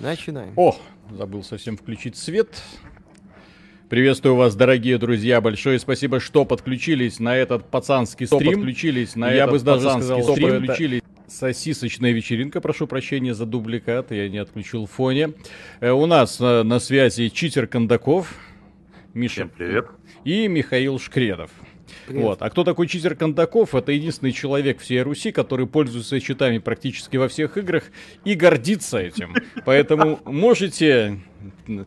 Начинаем. О, забыл совсем включить свет. Приветствую вас, дорогие друзья. Большое спасибо, что подключились на этот пацанский стрим. подключились на Я бы даже сказал, стрим. Подключились. Сосисочная вечеринка, прошу прощения за дубликат, я не отключил в фоне. Э, у нас на, на связи читер Кондаков. Миша. Всем привет. И Михаил Шкредов. Привет. Вот. А кто такой читер Кондаков? Это единственный человек всей Руси, который пользуется читами практически во всех играх и гордится этим. Поэтому можете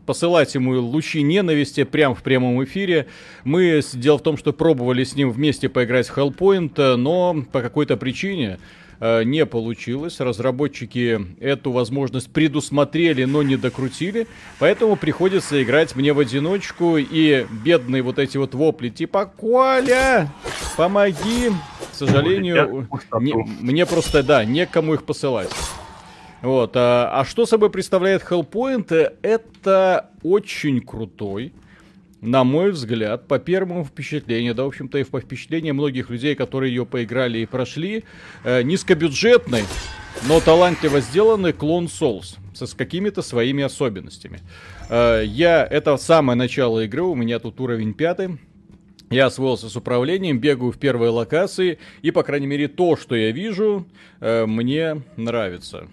посылать ему лучи ненависти прямо в прямом эфире. Мы, дело в том, что пробовали с ним вместе поиграть в Hellpoint, но по какой-то причине Э, не получилось. Разработчики эту возможность предусмотрели, но не докрутили. Поэтому приходится играть мне в одиночку. И бедные вот эти вот вопли типа «Коля, помоги!» К сожалению, не, мне просто, да, некому их посылать. Вот, а, а что собой представляет Hellpoint? Это очень крутой, на мой взгляд, по первому впечатлению, да, в общем-то, и по впечатлению многих людей, которые ее поиграли и прошли, э, низкобюджетный, но талантливо сделанный клон Souls с какими-то своими особенностями. Э, я, это самое начало игры, у меня тут уровень пятый, я освоился с управлением, бегаю в первой локации, и, по крайней мере, то, что я вижу, э, мне нравится.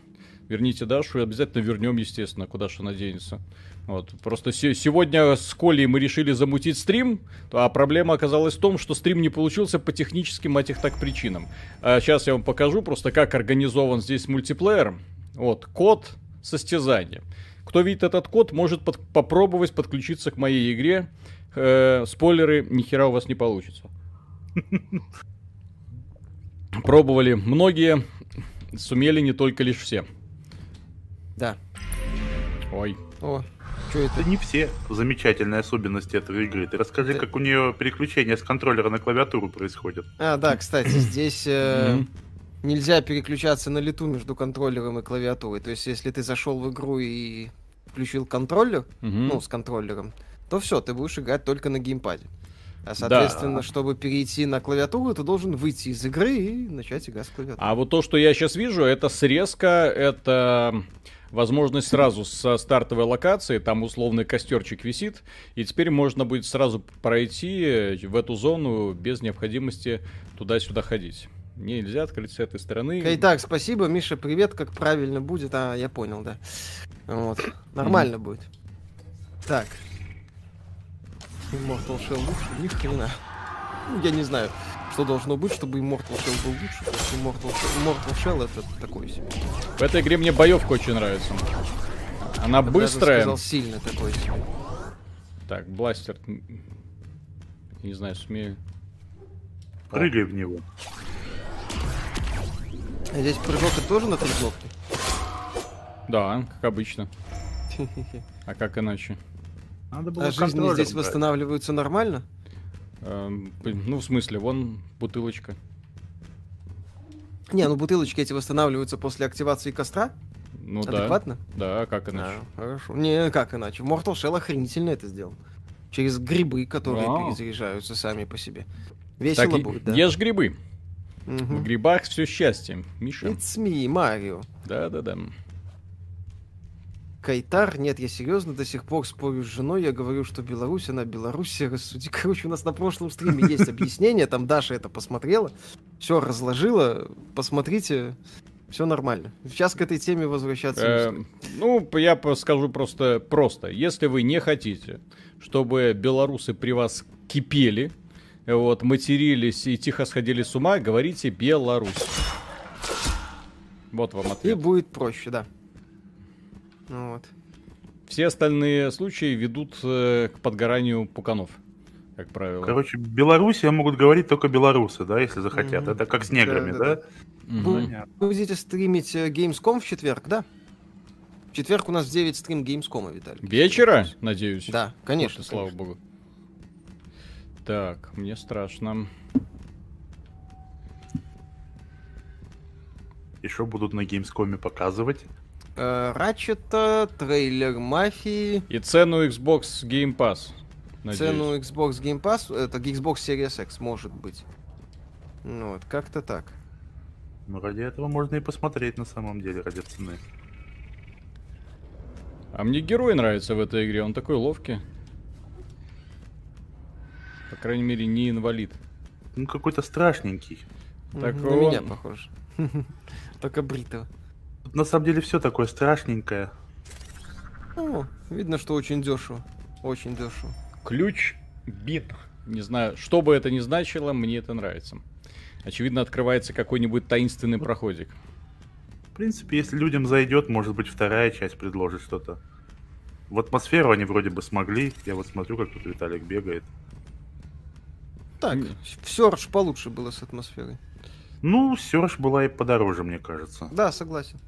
Верните Дашу, и обязательно вернем, естественно, куда же она денется. Вот. Просто сегодня с Колей мы решили замутить стрим, а проблема оказалась в том, что стрим не получился по техническим этих так причинам. А сейчас я вам покажу просто, как организован здесь мультиплеер. Вот, код состязания. Кто видит этот код, может под попробовать подключиться к моей игре. Э спойлеры, ни хера у вас не получится. Пробовали многие, сумели не только лишь все. Да. Ой. О, что это? Это не все замечательные особенности этой игры. Ты расскажи, да. как у нее переключение с контроллера на клавиатуру происходит. А, да, кстати, здесь э, нельзя переключаться на лету между контроллером и клавиатурой. То есть, если ты зашел в игру и включил контроллер, ну, с контроллером, то все, ты будешь играть только на геймпаде. А, соответственно, да. чтобы перейти на клавиатуру, ты должен выйти из игры и начать играть с клавиатурой. А вот то, что я сейчас вижу, это срезка, это возможность сразу со стартовой локации, там условный костерчик висит, и теперь можно будет сразу пройти в эту зону без необходимости туда-сюда ходить. Нельзя открыть с этой стороны. Итак, спасибо, Миша, привет, как правильно будет. А, я понял, да. Вот. Нормально mm-hmm. будет. Так. Immortal Shell лучше? Ни хрена. Ну, я не знаю что должно быть, чтобы Immortal Shell был лучше. Потому что Immortal, Immortal Shell это такой себе. В этой игре мне боевка очень нравится. Она Я быстрая. сказал, сильно такой себе. Так, бластер. Не знаю, смею. Прыгай в него. А здесь прыжок тоже на три кнопки? Да, как обычно. А как иначе? Надо было а жизни здесь брать. восстанавливаются нормально? Эм, ну, в смысле, вон бутылочка. Не, ну бутылочки эти восстанавливаются после активации костра? Ну Адекватно? да. Да, как иначе? А, хорошо. Не, как иначе. Mortal Shell охренительно это сделал. Через грибы, которые Вау. перезаряжаются сами по себе. Весело так, будет, да? Ешь грибы. Угу. В грибах все счастье, Миша. It's me, Марио. Да-да-да. Кайтар, нет, я серьезно до сих пор спорю с женой, я говорю, что Беларусь, она Белоруссия, рассуди. Короче, у нас на прошлом стриме есть объяснение, там Даша это посмотрела, все разложила, посмотрите, все нормально. Сейчас к этой теме возвращаться э, Ну, я скажу просто, просто. Если вы не хотите, чтобы белорусы при вас кипели, вот, матерились и тихо сходили с ума, говорите Беларусь. Вот вам ответ. И будет проще, да. Ну вот. Все остальные случаи ведут э, к подгоранию пуканов, как правило. Короче, Беларуси могут говорить только белорусы, да, если захотят. Mm-hmm. Это как с неграми, да? да? да? Mm-hmm. Вы будете стримить э, Gamescom в четверг, да? В четверг у нас в 9 стрим Gamescom, Виталий. Вечера, надеюсь? Да, конечно. Слушай, слава богу. Так, мне страшно. Еще будут на Gamescom показывать. Э, Рачета, трейлер Мафии. И цену Xbox Game Pass. Надеюсь. Цену Xbox Game Pass, это Xbox Series X, может быть. Ну вот, как-то так. Ну, ради этого можно и посмотреть на самом деле, ради цены. А мне герой нравится в этой игре, он такой ловкий. По крайней мере, не инвалид. Ну, какой-то страшненький. Так На он... меня похож. Только бритого. На самом деле все такое страшненькое. О, видно, что очень дешево. Очень дешево. Ключ бит. Не знаю, что бы это ни значило, мне это нравится. Очевидно, открывается какой-нибудь таинственный проходик. В принципе, если людям зайдет, может быть, вторая часть предложит что-то. В атмосферу они вроде бы смогли. Я вот смотрю, как тут Виталик бегает. Так, все ж получше было с атмосферой. Ну, Серж была и подороже, мне кажется. Да, согласен.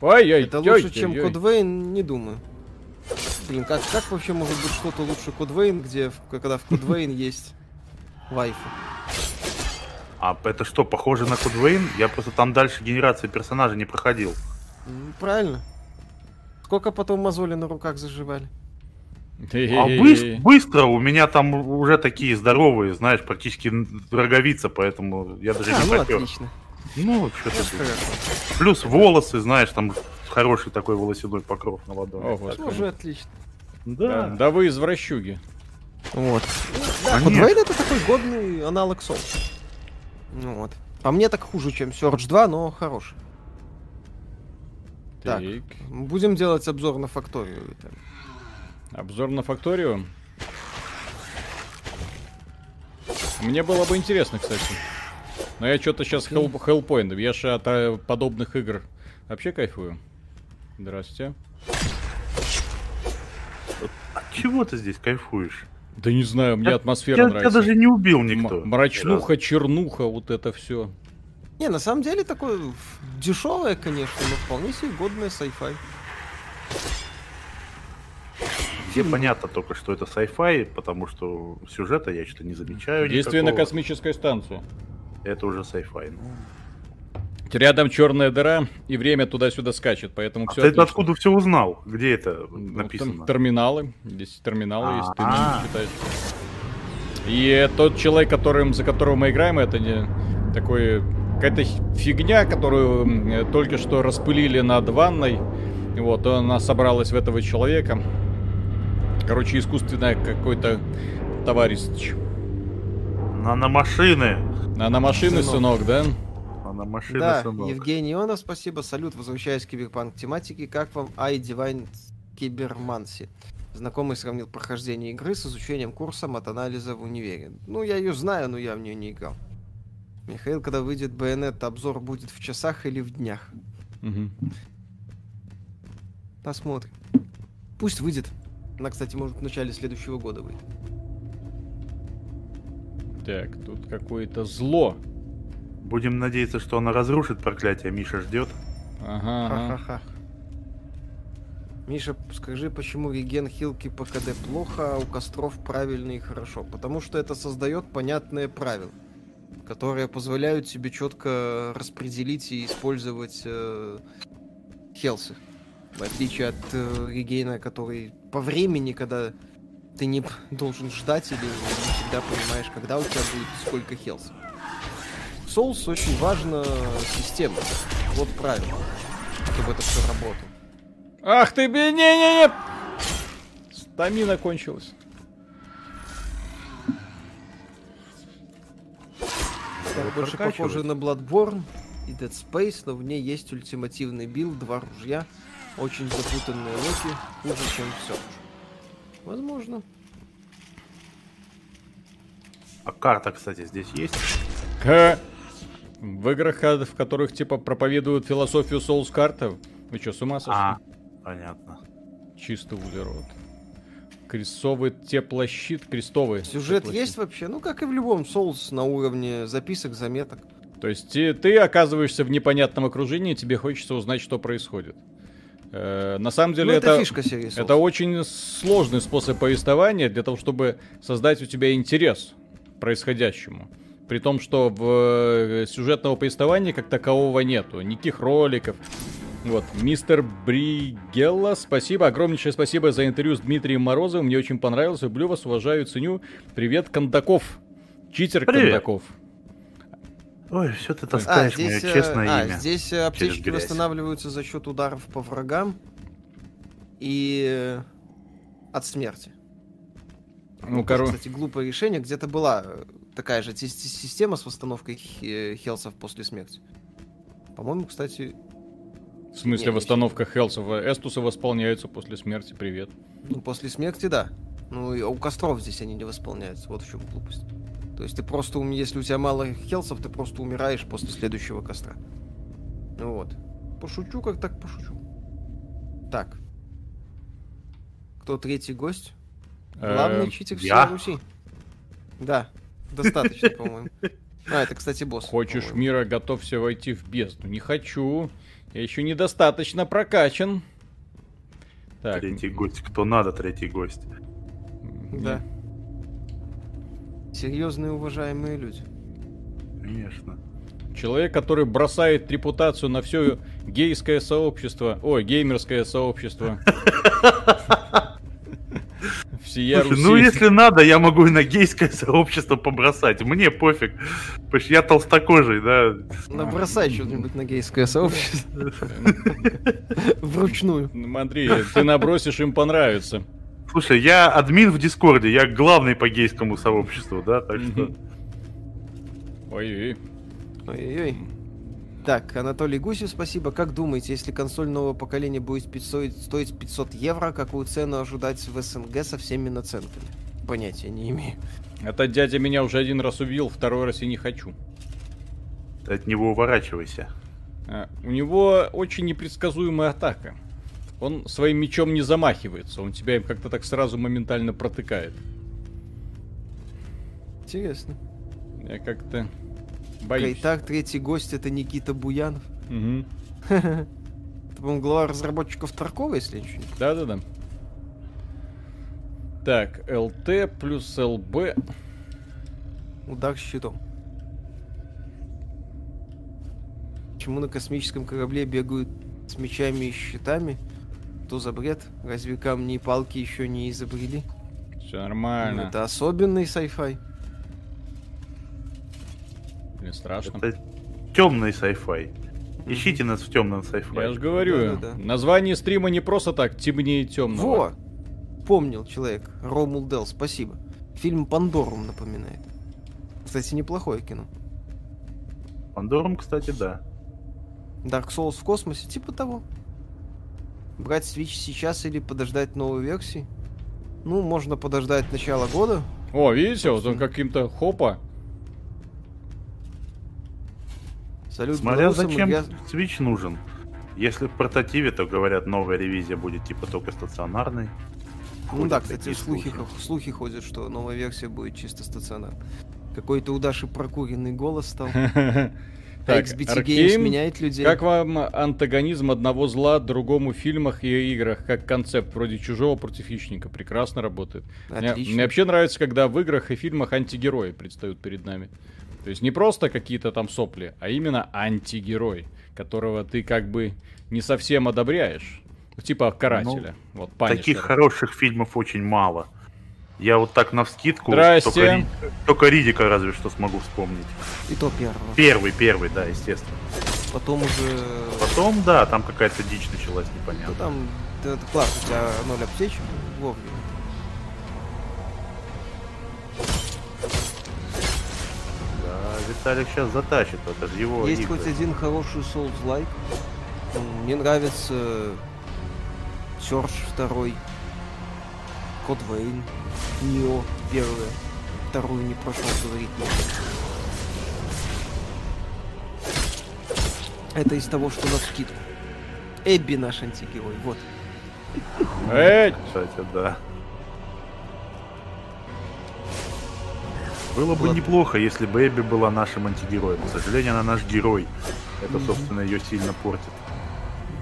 Ой, ой, Это лучше, чем. Кодвейн, не думаю. Блин, как, как вообще может быть что-то лучше Кодвейн, где, когда в Кодвейн есть вайфу? А это что, похоже на Кодвейн? Я просто там дальше генерации персонажа не проходил. Правильно. Сколько потом мозоли на руках заживали? А быстро, быстро, у меня там уже такие здоровые, знаешь, практически роговица, поэтому я даже а, не ну, потер. отлично. Ну, что-то Плюс волосы, знаешь, там хороший такой волосяной покров на ладони. О, ну, уже отлично. Да. да. Да вы извращуги. Вот. Да, а Подвейд это такой годный аналог Soul. Ну вот. По мне так хуже, чем Surge 2, но хороший. Так, так будем делать обзор на факторию. Обзор на факторию. Мне было бы интересно, кстати. Но я что-то сейчас хелл хеллпоинт. Я же от э, подобных игр вообще кайфую. Здравствуйте. От чего ты здесь кайфуешь? Да не знаю, мне я, атмосфера я, нравится. Я даже не убил никто. М- мрачнуха, чернуха, вот это все. Не, на самом деле такое дешевое, конечно, но вполне себе годное sci-fi. Все понятно только, что это sci-fi, потому что сюжета я что-то не замечаю. Действие никакого. на космической станции. Это уже sci-fi. Ну. Рядом черная дыра, и время туда-сюда скачет, поэтому а все. Ты отлично. откуда все узнал? Где это ну, написано? Там терминалы. Здесь терминалы есть, ты не читаешь. И тот человек, которым, за которого мы играем, это не такой какая-то фигня, которую только что распылили над ванной. Вот, она собралась в этого человека. Короче, искусственная какой-то товарищ. Наномашины. Наномашины, сынок, сынок да? Наномашины, да, сынок. Евгений Ионов, спасибо. Салют, возвращаясь к киберпанк тематике. Как вам iDivine Киберманси? Знакомый сравнил прохождение игры с изучением курса мат-анализа в универе. Ну, я ее знаю, но я в нее не играл. Михаил, когда выйдет Байонет, обзор будет в часах или в днях? Угу. Посмотрим. Пусть выйдет. Она, кстати, может в начале следующего года выйти. Так, тут какое-то зло. Будем надеяться, что она разрушит проклятие. Миша ждет. Ага. Ха-ха-ха. Миша, скажи, почему реген хилки по КД плохо, а у костров правильно и хорошо? Потому что это создает понятные правила, которые позволяют себе четко распределить и использовать э, хелсы. В отличие от э, регейна, который по времени, когда ты не должен ждать или не всегда понимаешь, когда у тебя будет сколько хелс. Souls очень важна система. Вот правильно. Чтобы это все работало. Ах ты, не-не-не! Стамина кончилась. Так, больше похоже на Bloodborne и Dead Space, но в ней есть ультимативный билд, два ружья, очень запутанные локи, хуже, чем все. Возможно. А карта, кстати, здесь есть? К... В играх, в которых типа проповедуют философию Souls карта. Вы что, с ума сошли? А, понятно. Чистый углерод. Крестовый теплощит, крестовый. Сюжет теплощит. есть вообще? Ну, как и в любом Souls на уровне записок, заметок. То есть ты, ты оказываешься в непонятном окружении, тебе хочется узнать, что происходит. Э, на самом деле ну, это, это, фишка это очень сложный способ повествования для того, чтобы создать у тебя интерес к происходящему. При том, что в э, сюжетного повествования как такового нету. Никаких роликов. Вот, мистер Бригелла, спасибо, огромнейшее спасибо за интервью с Дмитрием Морозовым. Мне очень понравилось. Люблю вас, уважаю, ценю. Привет, Кондаков. Читер Привет. Кондаков. Ой, все ты таскаешь а, здесь, мое честное а, имя. Здесь аптечки восстанавливаются за счет ударов по врагам. и от смерти. Ну, короче. Кстати, глупое решение. Где-то была такая же система с восстановкой хелсов после смерти. По-моему, кстати... В смысле, восстановка хелсов? Эстусы восполняются после смерти, привет. Ну, после смерти, да. Ну, и у костров здесь они не восполняются. Вот в чем глупость. То есть ты просто, если у тебя мало хелсов, ты просто умираешь после следующего костра. Ну вот. Пошучу, как так пошучу. Так. Кто третий гость? Главный читер всей Руси. Да, достаточно, по-моему. А, это, кстати, босс. Хочешь мира, готовься войти в бездну. Не хочу. Я еще недостаточно прокачан. Так. Третий гость. Кто надо, третий гость. Да. Серьезные уважаемые люди. Конечно. Человек, который бросает репутацию на все гейское сообщество. Ой, геймерское сообщество. Всея Слушай, ну если надо, я могу и на гейское сообщество побросать. Мне пофиг. Потому что я толстокожий, да. Набросай что-нибудь на гейское сообщество. Вручную. Ну, Андрей, ты набросишь, им понравится. Слушай, я админ в Дискорде, я главный по гейскому сообществу, да, так что... Ой-ой. Ой-ой. Так, Анатолий Гусев, спасибо. Как думаете, если консоль нового поколения будет стоить, стоить 500 евро, какую цену ожидать в СНГ со всеми наценками? Понятия не имею. Этот дядя меня уже один раз убил, второй раз и не хочу. Ты от него уворачивайся. А, у него очень непредсказуемая атака. Он своим мечом не замахивается, он тебя им как-то так сразу моментально протыкает. Интересно. Я как-то Боюсь. Итак, третий гость это Никита Буянов. Угу. Это, по-моему, глава разработчиков Таркова, если ничего не Да-да-да. Так, ЛТ плюс ЛБ. Удар щитом. Почему на космическом корабле бегают с мечами и щитами? То за бред? Разве камни и палки еще не изобрели? Все нормально. Это особенный sci-fi. Мне страшно. Это темный sci-fi. Ищите нас в темном sci-fi. Я же говорю, да, да, да. название стрима не просто так, темнее темного. Во! Помнил человек. Ромул Дел, спасибо. Фильм Пандорум напоминает. Кстати, неплохое кино. Пандорум, кстати, да. Dark Souls в космосе, типа того. Брать Switch сейчас или подождать новой версии? Ну, можно подождать начала года. О, видите, вот он каким-то хопа Салют, Смотря зачем я... Switch нужен. Если в портативе, то говорят, новая ревизия будет типа только стационарной. Ну да, кстати, слухи, слухи ходят, что новая версия будет чисто стационарной. Какой-то у Даши прокуренный голос стал. Так, XBT Games меняет людей. Как вам антагонизм одного зла другому в фильмах и играх, как концепт, вроде чужого против хищника? Прекрасно работает. Отлично. Мне, мне вообще нравится, когда в играх и фильмах антигерои предстают перед нами. То есть не просто какие-то там сопли, а именно антигерой, которого ты как бы не совсем одобряешь. Типа карателя. Ну, вот, таких хороших фильмов очень мало. Я вот так на вскидку Здрасте. Только, только Ридика разве что смогу вспомнить. И то первого. Первый, первый, да, естественно. Потом уже... Потом, да, там какая-то дичь началась, непонятно. Ну, там, это класс, у тебя ноль аптечек, вовремя. Виталик сейчас затащит, это же его Есть игры. хоть один хороший Souls-like. Мне нравится Серж второй, Код Вейн, Нио первое, вторую не прошел говорить нет. Это из того, что на скидку. Эбби наш антигерой, вот. Эй! Кстати, да. Было бы неплохо, если бы Эбби была нашим антигероем. К сожалению, она наш герой. Это, собственно, ее сильно портит.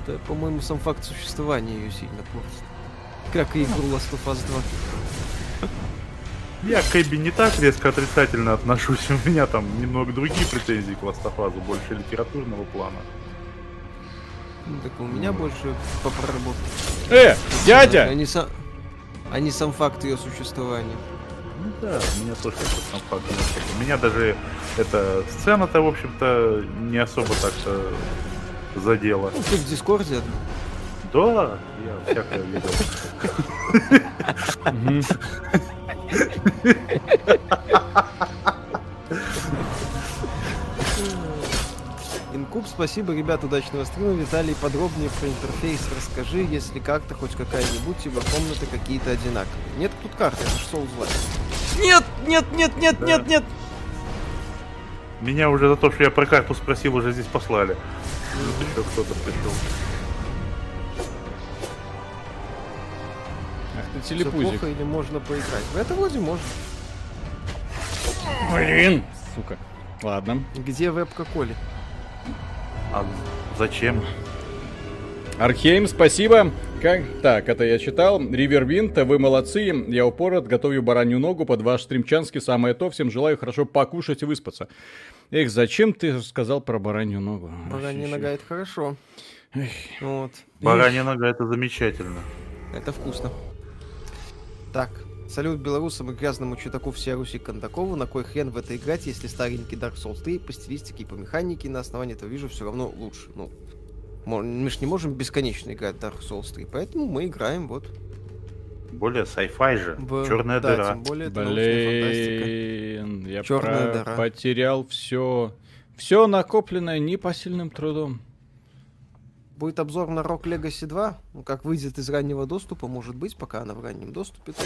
Да, по-моему, сам факт существования ее сильно портит. Как и игру Last of Us 2. Я к Эбби не так резко отрицательно отношусь. У меня там немного другие претензии к Last of Us, больше литературного плана. Ну, так у меня больше по проработке. Э, дядя! Они сам... А не сам факт ее существования. Ну да, меня тоже как-то сам факт. Меня даже эта сцена-то, в общем-то, не особо так-то задела. Ну, ты в Дискорде. Да, я всякое видел. Инкуб, спасибо, ребят, удачного стрима. Виталий, подробнее про интерфейс расскажи, если как-то хоть какая-нибудь, типа комнаты какие-то одинаковые. Нет тут карты, это же Souls Нет, нет, нет, нет, да. нет, нет. Меня уже за то, что я про карту спросил, уже здесь послали. Тут еще кто-то пришел. Телепузик. Все плохо или можно поиграть? В это вроде можно. Блин, сука. Ладно. Где вебка Коли? А зачем? Архейм, спасибо. Как? Так, это я читал. Ривервинт, вы молодцы. Я упорот, готовлю баранью ногу под ваш стримчанский. Самое то. Всем желаю хорошо покушать и выспаться. Эх, зачем ты сказал про баранью ногу? Баранья нога это хорошо. Эх. Вот. Баранья нога это замечательно. Это вкусно. Так, Салют белорусам и грязному чудаку всей Руси Кондакову. На кой хрен в это играть, если старенький Dark Souls 3 по стилистике и по механике на основании этого вижу все равно лучше. Ну, мы же не можем бесконечно играть Dark Souls 3, поэтому мы играем вот. Более sci-fi же. В... Черная да, дыра. Тем более Блин, я Черная про... дыра. потерял все. Все накопленное непосильным трудом. Будет обзор на Rock Legacy 2. Ну, как выйдет из раннего доступа, может быть, пока она в раннем доступе. То...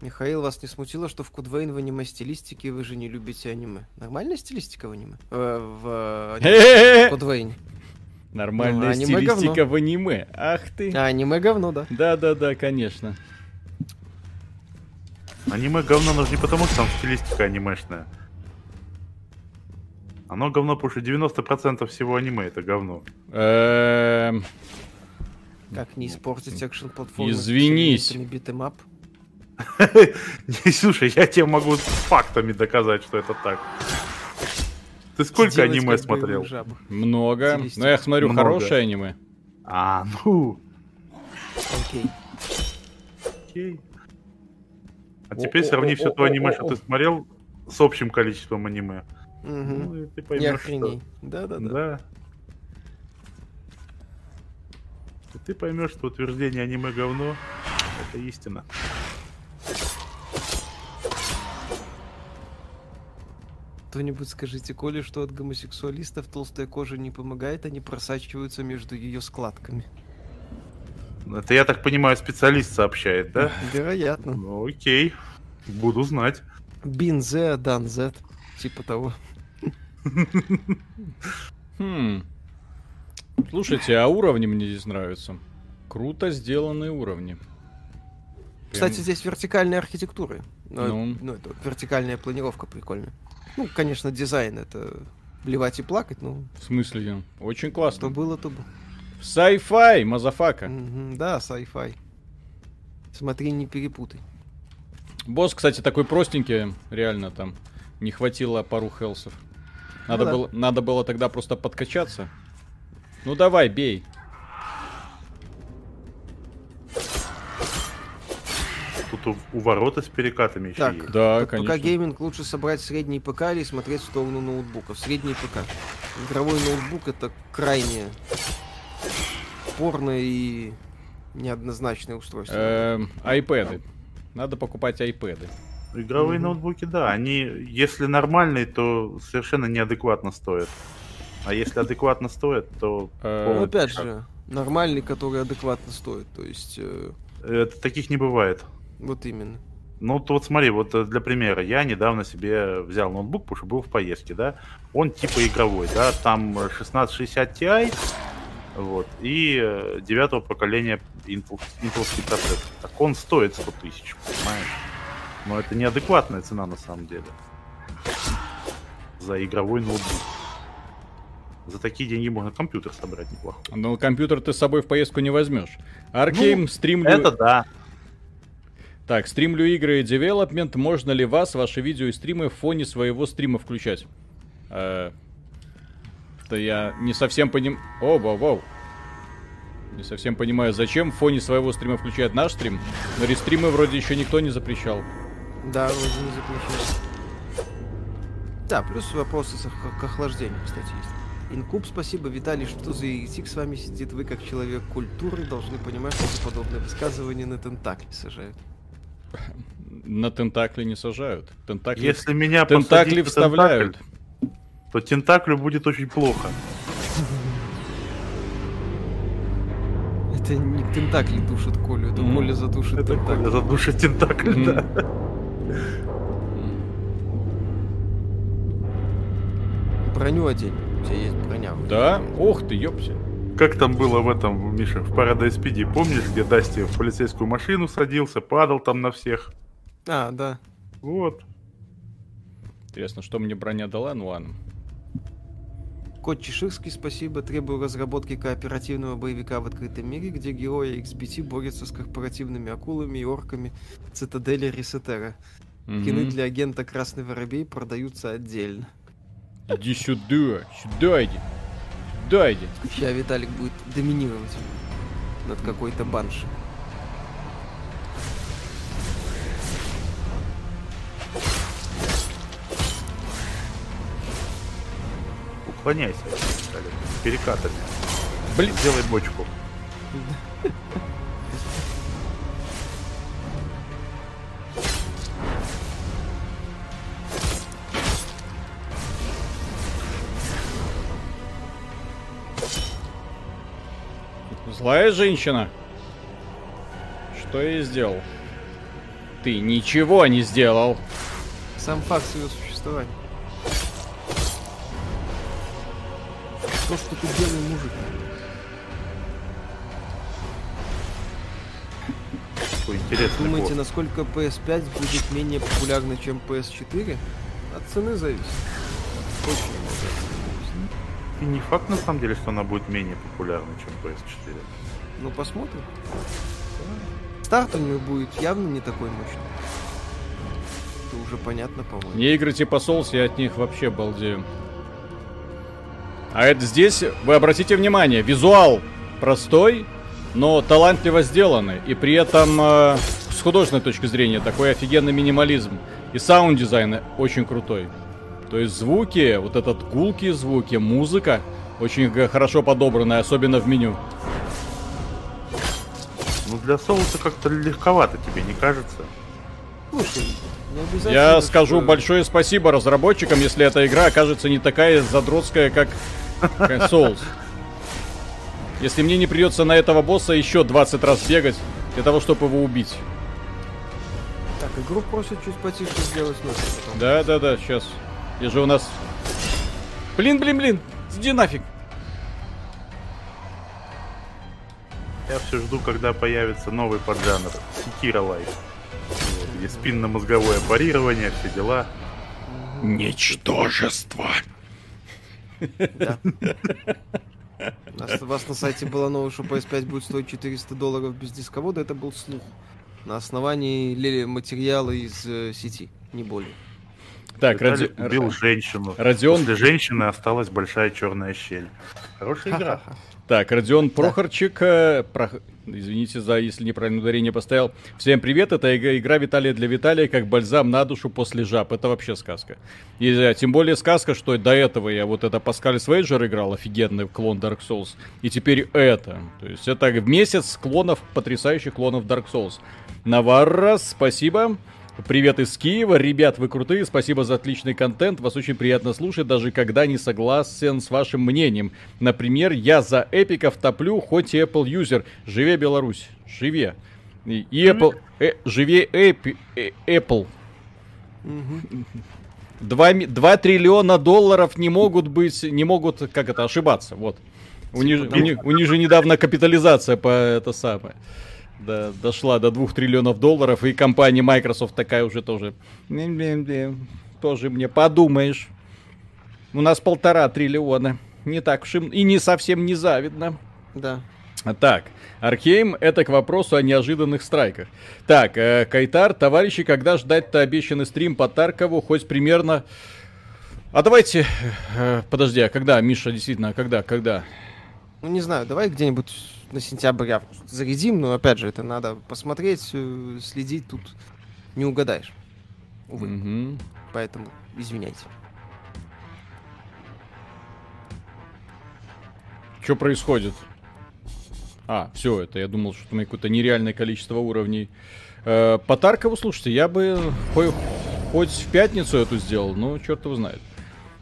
Михаил, вас не смутило, что в Кудвейн в аниме-стилистике вы же не любите аниме? Нормальная стилистика в аниме? Э, в аниме. Кудвейн. Нормальная ну, стилистика говно. в аниме. Ах ты. А, аниме говно, да. Да-да-да, конечно. Аниме говно, но не потому, что там стилистика анимешная. Оно говно, потому что 90% всего аниме это говно. Эм. Как не испортить экшен платформу? Извинись. Beat 'em up? Слушай, я тебе могу фактами доказать, что это так. Ты сколько аниме смотрел? Много. Но я смотрю хорошее аниме. А, ну. Окей. Окей. А теперь сравни все то аниме, что ты смотрел, с общим количеством аниме. Угу. Ну, ты поймешь, что... Да-да-да. Да. Ты поймешь, что утверждение аниме говно это истина. Кто-нибудь скажите Коле, что от гомосексуалистов толстая кожа не помогает, они просачиваются между ее складками. Это, я так понимаю, специалист сообщает, да? Вероятно. Ну, окей. Буду знать. Бинзе, Данзет. Типа того. Хм. Слушайте, а уровни мне здесь нравятся. Круто сделанные уровни. Кстати, здесь вертикальная архитектура. Ну, ну это вертикальная планировка прикольная. Ну, конечно, дизайн это блевать и плакать, ну. В смысле? Очень классно. Что было, то было. Sci-fi, motherfucker. Mm-hmm, да, sci-fi. Смотри, не перепутай. Босс, кстати, такой простенький, реально там. Не хватило пару хелсов. Надо, ну, было, да. надо было тогда просто подкачаться. Ну давай, бей. Тут у, уворота с перекатами так, еще есть. Да, конечно. ПК гейминг лучше собрать средний ПК или смотреть в сторону ноутбуков. Средний ПК. Игровой ноутбук это крайне спорное и неоднозначное устройство. Эм, iPad ы. Надо покупать iPad ы. Игровые mm-hmm. ноутбуки, да, они, если нормальные, то совершенно неадекватно стоят. А если адекватно стоят, то... Э, ну, опять же, нормальный, который адекватно стоит, то есть... Э, это, таких не бывает. Вот именно. Ну, то вот смотри, вот э, для примера, я недавно себе взял ноутбук, потому что был в поездке, да, он типа игровой, да, там 1660 Ti, вот, и девятого поколения Intel, Intel процессор. Так он стоит 100 тысяч, понимаешь? Но это неадекватная цена на самом деле. За игровой ноутбук. За такие деньги можно компьютер собрать неплохо. Но компьютер ты с собой в поездку не возьмешь. Аркейм, ну, стримлю... Это да. Так, стримлю игры и девелопмент. Можно ли вас, ваши видео и стримы в фоне своего стрима включать? Э, это я не совсем поним... О, воу, воу. Не совсем понимаю, зачем в фоне своего стрима включает наш стрим, но рестримы вроде еще никто не запрещал. Да, вроде не запрещал. Да, плюс вопросы к охлаждению, кстати, есть. Инкуб, спасибо. Виталий, что за еретик с вами сидит? Вы, как человек культуры, должны понимать, что за подобное высказывание на тентакли сажают. На тентакли не сажают. Тентакли... Если меня тентакли вставляют. Тентакль, то тентаклю будет очень плохо. Это не тентакли душат Колю, это mm. Коля задушит это тентакль. Коля задушит тентакль, mm. да. Броню одень. У тебя есть броня. Да? Ох ты, ёпся. Как там было в этом, Миша, в Paradise PD, помнишь, где Дасти в полицейскую машину садился, падал там на всех? А, да. Вот. Интересно, что мне броня дала? Ну ладно. Кот Чеширский, спасибо. Требую разработки кооперативного боевика в открытом мире, где герои XBT борются с корпоративными акулами и орками цитадели Ресетера. Угу. Кины для агента Красный Воробей продаются отдельно. Иди сюда, сюда иди. Сюда иди. Сейчас Виталик будет доминировать над какой-то баншей. Уклоняйся, перекатами. Блин, сделай бочку. Злая женщина. Что я сделал? Ты ничего не сделал. Сам факт своего существования. То, что ты делаешь, мужик. Какой интересный Думаете, бог. насколько PS5 будет менее популярна, чем PS4? От цены зависит. Очень много. И не факт на самом деле, что она будет менее популярна, чем PS4. Ну посмотрим. Старт у нее будет явно не такой мощный. Это уже понятно, по-моему. Не игры типа Souls, я от них вообще балдею. А это здесь, вы обратите внимание, визуал простой, но талантливо сделанный. И при этом э, с художественной точки зрения такой офигенный минимализм. И саунд-дизайн очень крутой. То есть звуки, вот этот гулкие звуки, музыка очень хорошо подобранная, особенно в меню. Ну для соуса как-то легковато тебе, не кажется? Слушай, я скажу что... большое спасибо разработчикам, если эта игра окажется не такая задротская, как Souls. Если мне не придется на этого босса еще 20 раз бегать для того, чтобы его убить. Так, игру просят чуть потише сделать нужно. Да, да, да, сейчас. И же у нас... Блин, блин, блин, иди нафиг. Я все жду, когда появится новый поджанр. Sekiro-like. Где спинно-мозговое парирование, все дела. Ничтожество. Да. У вас на сайте было новое, что PS5 будет стоить 400 долларов без дисковода. Это был слух. На основании материала из э, сети, не более. Так, ради... убил женщину. Родион... После женщины осталась большая черная щель. Хорошая игра. Так, Родион Прохорчик, э, про... извините за, если неправильное ударение поставил. Всем привет, это игра Виталия для Виталия, как бальзам на душу после жаб. Это вообще сказка. И э, тем более сказка, что до этого я вот это Паскаль Свейджер играл, офигенный клон Dark Souls. И теперь это. То есть это месяц клонов, потрясающих клонов Dark Souls. Наваррас, спасибо. Привет из Киева. Ребят, вы крутые. Спасибо за отличный контент. Вас очень приятно слушать, даже когда не согласен с вашим мнением. Например, я за эпиков топлю, хоть и Apple юзер. Живе Беларусь. Живе. И, Apple... Э, живе эпи, э, Apple. Два, два триллиона долларов не могут быть, не могут, как это, ошибаться. Вот. У них, у, них, у них же недавно капитализация по это самое да, дошла до 2 триллионов долларов, и компания Microsoft такая уже тоже, тоже мне подумаешь, у нас полтора триллиона, не так уж и не совсем не завидно. Да. Так, Архейм, это к вопросу о неожиданных страйках. Так, э, Кайтар, товарищи, когда ждать-то обещанный стрим по Таркову, хоть примерно... А давайте... Э, подожди, а когда, Миша, действительно, а когда, когда? Ну, не знаю, давай где-нибудь на сентябрь август зарядим, но опять же, это надо посмотреть, э, следить, тут не угадаешь. Увы. Угу. Поэтому извиняйте. Что происходит? А, все, это я думал, что у меня какое-то нереальное количество уровней. Э, по Таркову, слушайте, я бы хоть, хоть в пятницу эту сделал, но черт его знает.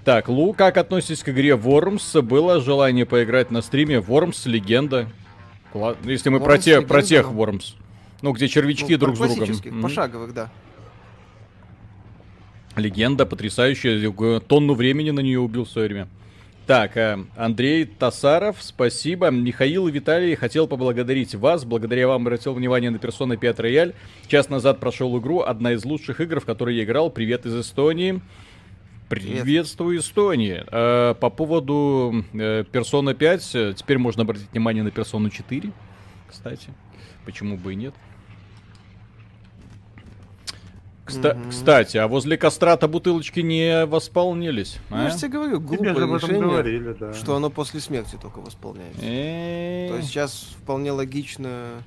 Так, Лу, как относитесь к игре Worms? Было желание поиграть на стриме Worms Легенда. Если мы Worms, про, те, про тех Worms. Ну, где червячки ну, друг с другом. Пошаговых, да. Легенда потрясающая. Тонну времени на нее убил в свое время. Так, э, Андрей Тасаров, спасибо. Михаил и Виталий хотел поблагодарить вас. Благодаря вам обратил внимание на персоны 5 Рояль. Час назад прошел игру, одна из лучших игр, в которой я играл. Привет из Эстонии. Приветствую, Эстонии. Э, по поводу э, Persona 5, теперь можно обратить внимание на Persona 4, кстати. Почему бы и нет? Кста- угу. Кстати, а возле кастрата бутылочки не восполнились. А? Я же тебе говорю, глупое тебе решение, говорили, да. что оно после смерти только восполняется. Э. То есть сейчас вполне логично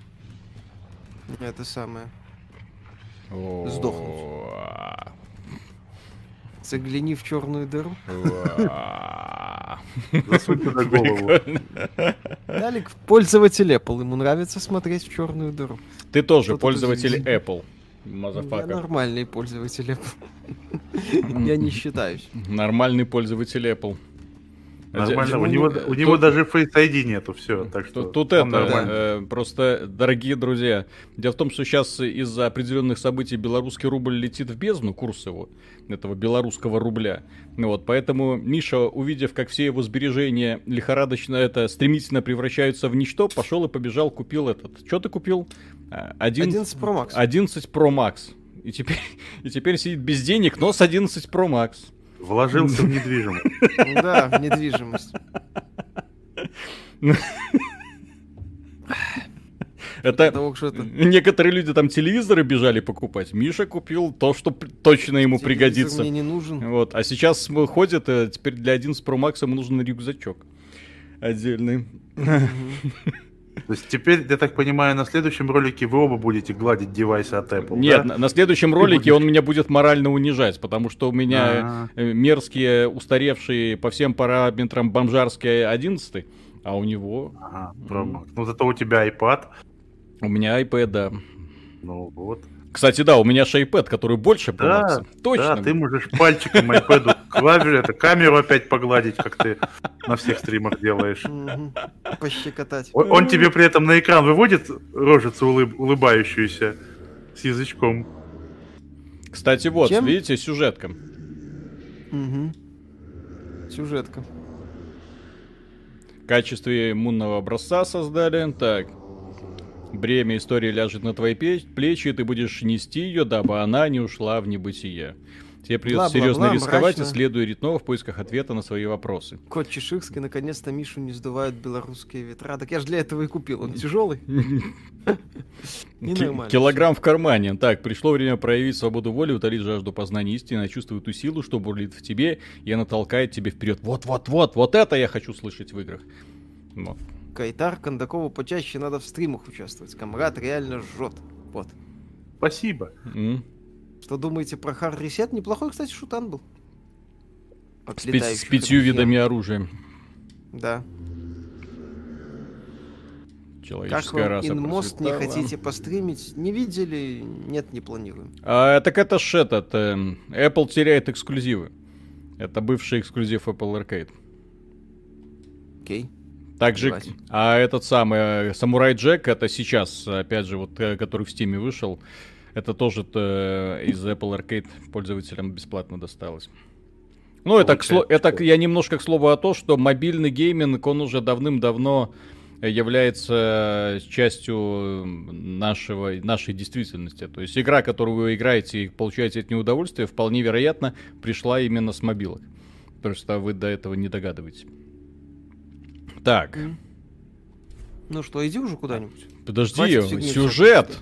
это самое сдохнуть. Загляни в черную дыру. Засунь туда голову. Далик пользователь Apple. Ему нравится смотреть в черную дыру. Ты тоже пользователь Apple. Motherfucker. Я нормальный пользователь Apple. Я не считаюсь. Нормальный пользователь Apple. Нормально, у него, у него тут, даже Face ID нету, все. Так что тут, тут это, э, просто, дорогие друзья, дело в том, что сейчас из-за определенных событий белорусский рубль летит в бездну, курс его, этого белорусского рубля. Вот, поэтому Миша, увидев, как все его сбережения лихорадочно, это, стремительно превращаются в ничто, пошел и побежал, купил этот. Что ты купил? 11, 11 Pro Max. 11 Pro Max. И теперь, и теперь сидит без денег, но с 11 Pro Max. Вложился в недвижимость. Да, в недвижимость. Это того, некоторые люди там телевизоры бежали покупать. Миша купил то, что точно ему Телевизор пригодится. Мне не нужен. Вот, а сейчас ходит, э, теперь для 11 Pro Max ему нужен рюкзачок отдельный. То есть теперь, я так понимаю, на следующем ролике вы оба будете гладить девайсы от Apple, Нет, да? на, на следующем ролике он меня будет морально унижать, потому что у меня А-а-а. Э, мерзкие, устаревшие по всем параметрам бомжарские 11, а у него... Ага, ну зато у тебя iPad. У меня iPad, да. Ну вот. Кстати, да, у меня шейпэд, который больше да, Точно. Да, ты можешь пальчиком iPad клавишу, это камеру опять погладить, как ты на всех стримах делаешь. Пощекотать. Он, он тебе при этом на экран выводит рожицу улыб, улыбающуюся с язычком. Кстати, вот, Чем? видите, сюжетка. Угу. Сюжетка. В качестве иммунного образца создали. Так, Бремя истории ляжет на твои плечи, и ты будешь нести ее, дабы она не ушла в небытие. Тебе придется бла, серьезно бла, рисковать, мрачно. исследуя Ритнова в поисках ответа на свои вопросы. Кот Чеширский, наконец-то Мишу не сдувают белорусские ветра. Так я же для этого и купил. Он тяжелый. Килограмм в кармане. Так, пришло время проявить свободу воли, утолить жажду познания истины, чувствует ту силу, что бурлит в тебе, и она толкает тебе вперед. Вот-вот-вот, вот это я хочу слышать в играх. Вот. Кайтар Кондакову почаще надо в стримах участвовать. Камрад реально жжет. Вот. Спасибо. Mm. Что думаете про Hard Reset? Неплохой, кстати, шутан был. С, пи- с пятью видами оружия. Да. Человеческая как раса Инмост не хотите постримить? Не видели? Нет, не планируем. А, так это ж этот... Э, Apple теряет эксклюзивы. Это бывший эксклюзив Apple Arcade. Окей. Okay. Также, а этот самый Самурай Джек, это сейчас, опять же, вот, э, который в Стиме вышел, это тоже -то из Apple Arcade пользователям бесплатно досталось. Ну, это, к сло... это я немножко к слову о том, что мобильный гейминг, он уже давным-давно является частью нашего, нашей действительности. То есть игра, которую вы играете и получаете от нее удовольствие, вполне вероятно, пришла именно с мобилок. Просто вы до этого не догадываетесь. Так. Ну что, иди уже куда-нибудь. Подожди, сюжет.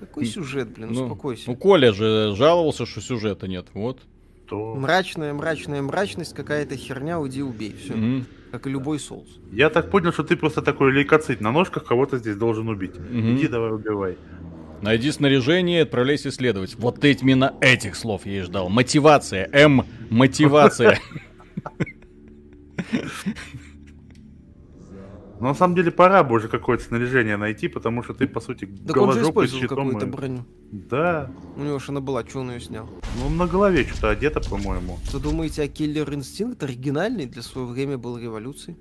Какой сюжет, блин, ну, успокойся. Ну, Коля же жаловался, что сюжета нет, вот. То... Мрачная, мрачная мрачность, какая-то херня, уйди, убей, все. Mm-hmm. Как и любой соус. Я так понял, что ты просто такой лейкоцит на ножках кого-то здесь должен убить. Mm-hmm. Иди давай убивай. Найди снаряжение и отправляйся исследовать. Вот именно этих слов я и ждал. Мотивация. М. Мотивация. Но на самом деле пора бы уже какое-то снаряжение найти, потому что ты, по сути, так он же использовал какую-то броню. Да. У него же она была, что он ее снял? Ну, на голове что-то одето, по-моему. Что думаете, а Киллер Инстинкт оригинальный для своего время был революцией?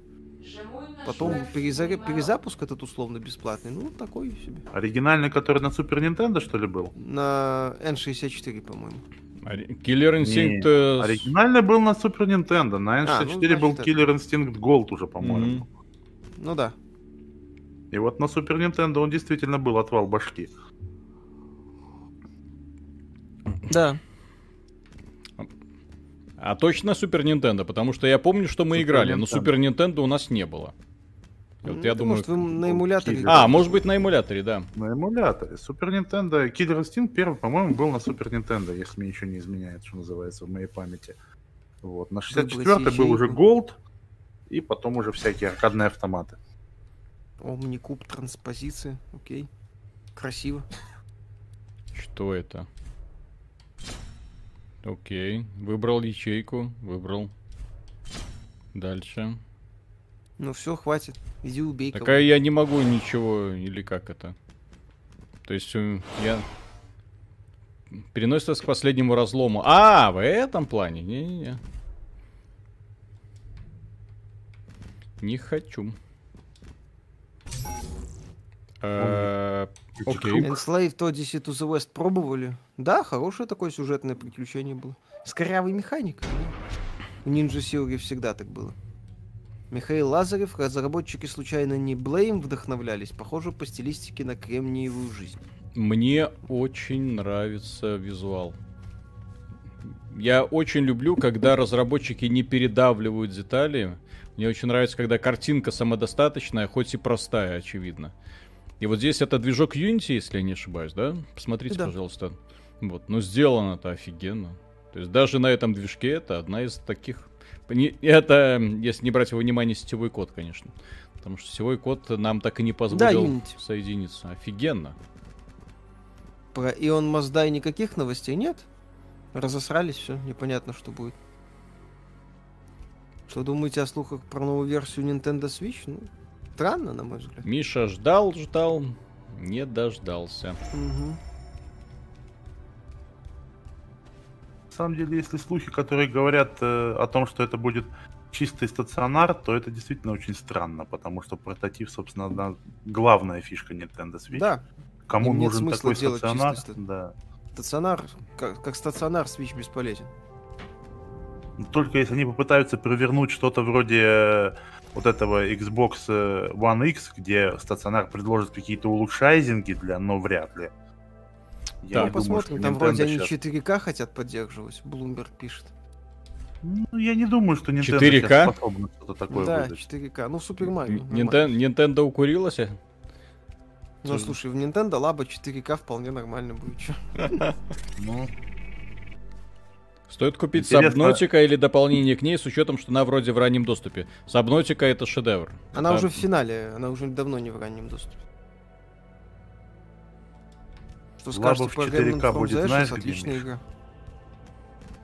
Потом переза... перезапуск этот условно бесплатный, ну, такой себе. Оригинальный, который на Super Nintendo, что ли, был? На N64, по-моему. Killer Instinct... Э, оригинальный был на Super Nintendo, на N64 а, ну, был Killer Instinct Gold уже, по-моему. Mm-hmm. Ну да. И вот на Super Nintendo он действительно был отвал башки. Да. А точно Супер Нинтендо, потому что я помню, что мы Super играли, Nintendo. но Супер Нинтендо у нас не было. Вот ну, я думаю, может, вы на эмуляторе. А, может быть, на эмуляторе, да. На эмуляторе. Супер Нинтендо. Killer Instinct первый, по-моему, был на Супер Нинтендо, если мне еще не изменяет, что называется, в моей памяти. Вот. На 64-й был уже Gold, и потом уже всякие аркадные автоматы. Омникуб транспозиции, окей. Красиво. Что это? Окей. Выбрал ячейку, выбрал. Дальше. Ну все, хватит. Иди убей. Так а я не могу ничего, или как это? То есть э, я... Переносится к последнему разлому. А, в этом плане? Не-не-не. Не хочу. Э, окей. Enslaved Odyssey to the West пробовали? Да, хорошее такое сюжетное приключение было. С корявой механикой. В Ninja Theory всегда так было. Михаил Лазарев, разработчики случайно не Blame вдохновлялись? Похоже по стилистике на кремниевую жизнь. Мне очень нравится визуал. Я очень люблю, когда разработчики не передавливают детали. Мне очень нравится, когда картинка самодостаточная, хоть и простая, очевидно. И вот здесь это движок Unity, если я не ошибаюсь, да? Посмотрите, да. пожалуйста. Вот, но сделано это офигенно. То есть даже на этом движке это одна из таких... Это, если не брать во внимание сетевой код, конечно. Потому что сетевой код нам так и не позволил да, соединиться. Офигенно. Про Ион Маздай никаких новостей нет? Разосрались, все, непонятно, что будет. Что думаете о слухах про новую версию Nintendo Switch? Ну, странно, на мой взгляд. Миша ждал, ждал, не дождался. Угу. На самом деле, если слухи, которые говорят э, о том, что это будет чистый стационар, то это действительно очень странно, потому что прототип, собственно, одна главная фишка Nintendo Switch. Да. Кому Им нужен такой стационар? Чистый, да. Стационар, как, как стационар Switch бесполезен. Только если они попытаются провернуть что-то вроде э, вот этого Xbox э, One X, где стационар предложит какие-то улучшайзинги для, но вряд ли. Я да, посмотрим, думаю, там вроде они сейчас... 4К хотят поддерживать, Bloomberg пишет. Ну, я не думаю, что Nintendo 4К? способна что-то такое Да, выдать. 4К. Ну, Супер Марио. Nintendo, Nintendo укурилась? Ну, слушай, в Nintendo лаба 4К вполне нормально будет. Ну, Стоит купить Интересно. Сабнотика или дополнение к ней с учетом, что она вроде в раннем доступе. Сабнотика это шедевр. Она это... уже в финале, она уже давно не в раннем доступе. Что скажете по 4К будет, знаешь, отличная игра.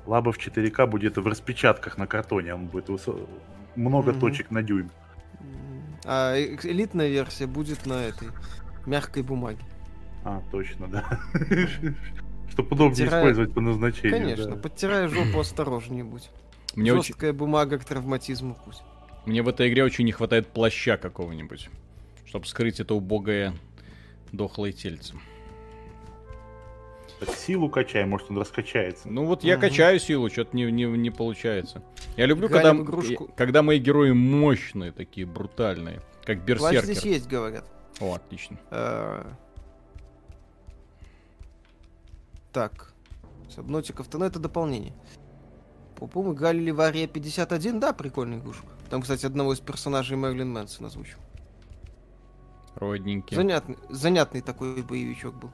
Лаба в 4К будет в распечатках на картоне, он будет много mm-hmm. точек на дюйм. А элитная версия будет на этой мягкой бумаге. А, точно, да. Чтобы удобнее Подтирая... использовать по назначению. Конечно, да. подтирая жопу осторожнее будь. Мне Жесткая очень... бумага к травматизму путь. Мне в этой игре очень не хватает плаща какого-нибудь, чтобы скрыть это убогое дохлое тельце. Так силу качай, может он раскачается. Ну вот я угу. качаю силу, что-то не, не, не получается. Я люблю, когда, игрушку. когда мои герои мощные, такие брутальные, как берсеркер. Плащ здесь есть, говорят. О, отлично. А, Так. Сабнотиков-то, ну это дополнение. По-моему, играли в Ария 51, да, прикольная игрушка. Там, кстати, одного из персонажей Мэрилин Мэнсон озвучил. Родненький. Занятный, занятный такой боевичок был.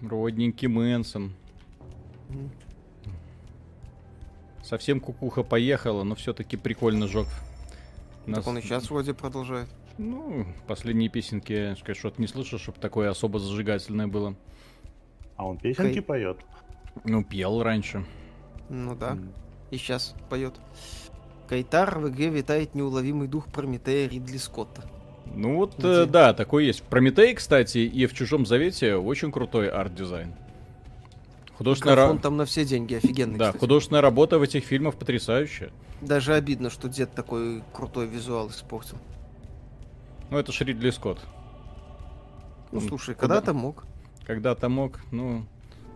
Родненький Мэнсон. Mm. Совсем кукуха поехала, но все-таки прикольно жег. Нас... Так он и сейчас вроде продолжает. Ну, последние песенки, сказать, что-то не слышал, чтобы такое особо зажигательное было. А он песенки Хей. поет? Ну, пел раньше. Ну да. Mm. И сейчас поет. Кайтар в игре витает неуловимый дух Прометея Ридли Скотта. Ну вот, э, да, такой есть. Прометей, кстати, и в Чужом Завете очень крутой арт-дизайн. Художественная работа. там на все деньги офигенный. Да, кстати. художественная работа в этих фильмах потрясающая. Даже обидно, что дед такой крутой визуал испортил. Ну, это ж Ридли Скотт. Ну, слушай, когда-то мог. Когда-то мог, ну...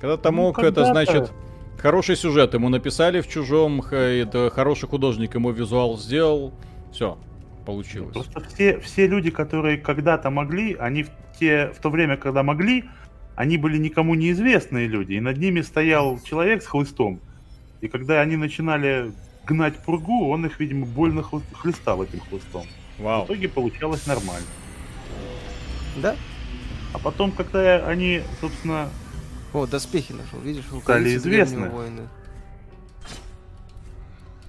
Когда-то ну, мог, когда это значит... Хороший сюжет ему написали в чужом, это хороший художник ему визуал сделал, все, получилось. Просто все, все люди, которые когда-то могли, они в, те, в то время, когда могли, они были никому неизвестные люди, и над ними стоял человек с хлыстом. И когда они начинали гнать пургу, он их, видимо, больно хлестал этим хлыстом. Вау. В итоге получалось нормально. Да? А потом, когда они, собственно... О, доспехи нашел, видишь? Стали известны.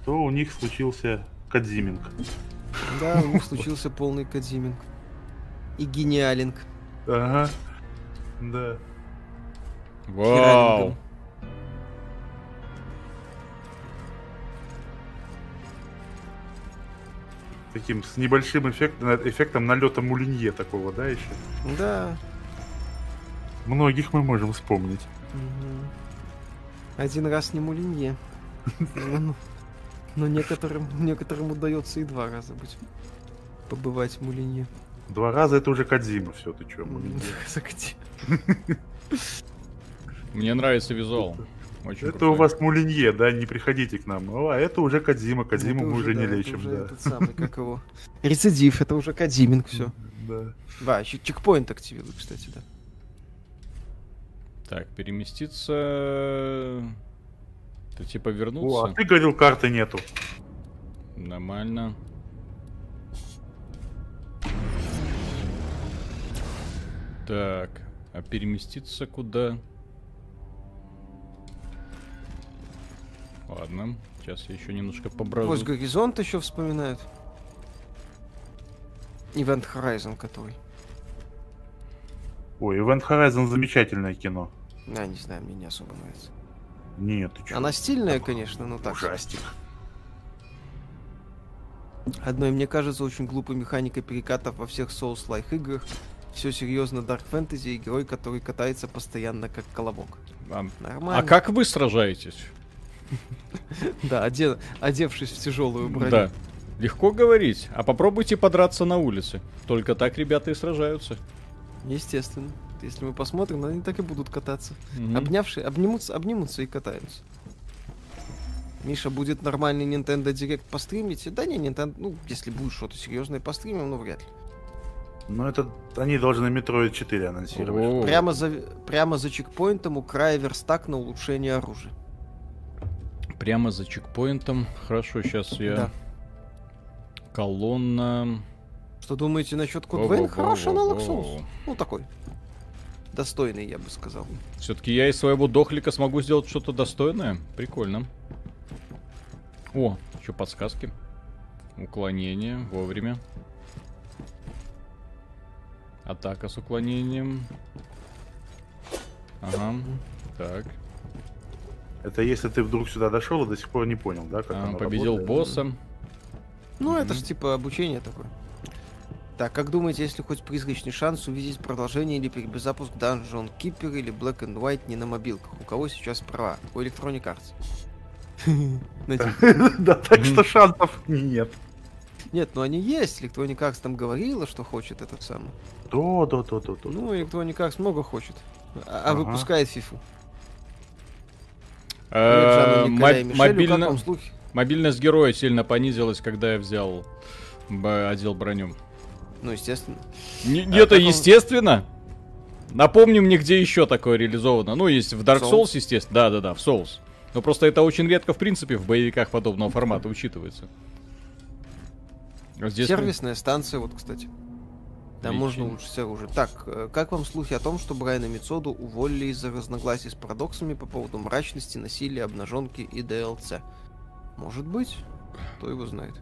То у них случился Кадзиминг. Да, у них случился полный Кадзиминг. И гениалинг. Ага. Да. Вау. Таким с небольшим эффектом, эффектом налета мулинье такого, да, еще? Да. Многих мы можем вспомнить. Угу. Один раз не мулинье. Но некоторым, некоторым удается и два раза быть. Побывать в Мулинье. Два раза это уже Кадзима, все, ты че, Мулинье. Мне нравится визуал. Очень это крутой. у вас Мулинье, да, не приходите к нам. О, а это уже Кадзима, Кадзиму мы уже, уже не да, лечим, уже да. Этот самый, как его. Рецидив, это уже Кадзиминг, все. Да. Да, чекпоинт активируй, кстати, да. Так, переместиться... Это типа вернуться? О, а ты говорил, карты нету. Нормально. Так, а переместиться куда? Ладно, сейчас я еще немножко поброжу. Пусть горизонт еще вспоминают. Event Horizon который. Ой, Event Horizon замечательное кино. А, не знаю, мне не особо нравится. Нет, ты? Она стильная, конечно, но так. Ужастик. Одной, мне кажется, очень глупой механика перекатов во всех Souls-like играх. Все серьезно Dark Fantasy и герой, который катается постоянно как колобок. А, Нормально. А как вы сражаетесь? Да, одевшись в тяжелую броню. Да. Легко говорить, а попробуйте подраться на улице. Только так ребята и сражаются. Естественно. Если мы посмотрим, они так и будут кататься. Mm-hmm. Обнявшие, обнимутся, обнимутся и катаются. Миша, будет нормальный Nintendo Direct постримить? Да не, Nintendo, ну, если будет что-то серьезное постримим, ну, вряд ли. Ну, это они должны Metroid 4 анонсировать. О-о-о. Прямо за, прямо за чекпоинтом у края верстак на улучшение оружия. Прямо за чекпоинтом. Хорошо, сейчас я... Да. Колонна... Что думаете насчет Код Вейн? Хороший аналог соус. Ну, такой достойный, я бы сказал. Все-таки я из своего дохлика смогу сделать что-то достойное. Прикольно. О, еще подсказки. Уклонение вовремя. Атака с уклонением. Ага. Так. Это если ты вдруг сюда дошел и до сих пор не понял, да? Как а, победил работает. босса. Ну, mm-hmm. это же типа обучение такое. Так, как думаете, если хоть призрачный шанс увидеть продолжение или перезапуск Dungeon Keeper или Black and White не на мобилках? У кого сейчас права? У Electronic Arts. Да, так что шансов нет. Нет, ну они есть. Electronic Arts там говорила, что хочет этот самый. Да, да, да, да. Ну, Electronic Arts много хочет. А, а выпускает FIFA. Э, мобильность героя сильно понизилась, когда я взял отдел броню. Ну, естественно. Не, а это он... естественно. Напомни мне, где еще такое реализовано. Ну, есть в Dark Souls, Souls естественно. Да, да, да, в Souls. Но просто это очень редко, в принципе, в боевиках подобного формата учитывается. Здесь Сервисная мы... станция, вот, кстати. Там Отлично. можно лучше уже. Так, э, как вам слухи о том, что Брайана Мицоду уволили из-за разногласий с парадоксами по поводу мрачности, насилия, обнаженки и ДЛЦ? Может быть, кто его знает.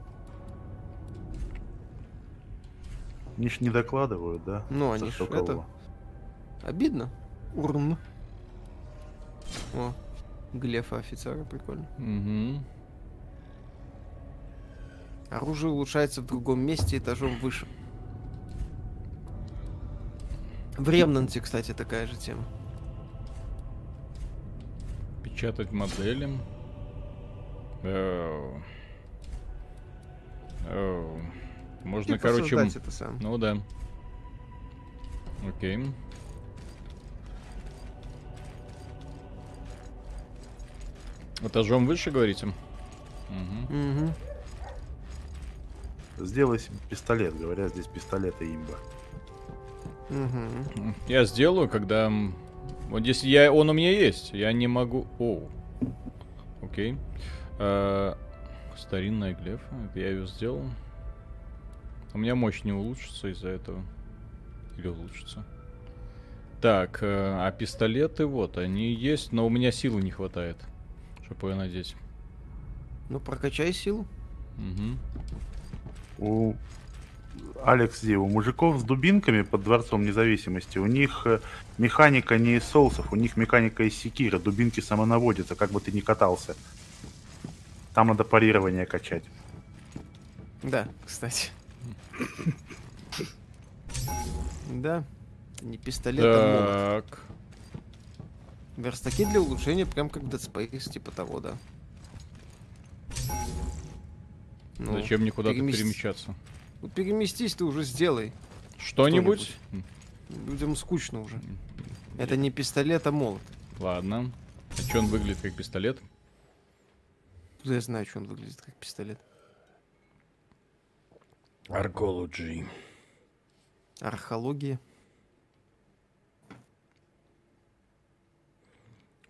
Они ж не докладывают, да? Ну, они ж это... Обидно. Урн. О, глефа офицера, прикольно. Угу. Оружие улучшается в другом месте этажом выше. В Ремнанте, кстати, такая же тема. Печатать модели. Oh. Oh. Можно, типа короче... это сам. Ну да. Окей. Этажом выше, говорите? Угу. Угу. Сделай себе пистолет, говорят, здесь пистолеты имба. Угу. Я сделаю, когда... Вот здесь я, он у меня есть, я не могу... О, окей. А, старинная глефа, я ее сделал. У меня мощь не улучшится из-за этого. Или улучшится. Так, э, а пистолеты вот, они есть, но у меня силы не хватает, чтобы ее надеть. Ну, прокачай силу. Угу. У Алекс Ди, у мужиков с дубинками под Дворцом Независимости, у них э, механика не из соусов, у них механика из секира, дубинки самонаводятся, как бы ты ни катался. Там надо парирование качать. Да, кстати. Да. Не пистолет, а Так. Верстаки для улучшения, прям как Dead Space, типа того, да. Ну, Зачем мне куда-то перемест... перемещаться? Ну, переместись ты уже сделай. Что-нибудь? Людям скучно уже. Это не пистолет, а молот. Ладно. А что он выглядит как пистолет? Я знаю, что он выглядит как пистолет. Аркологи. Архология.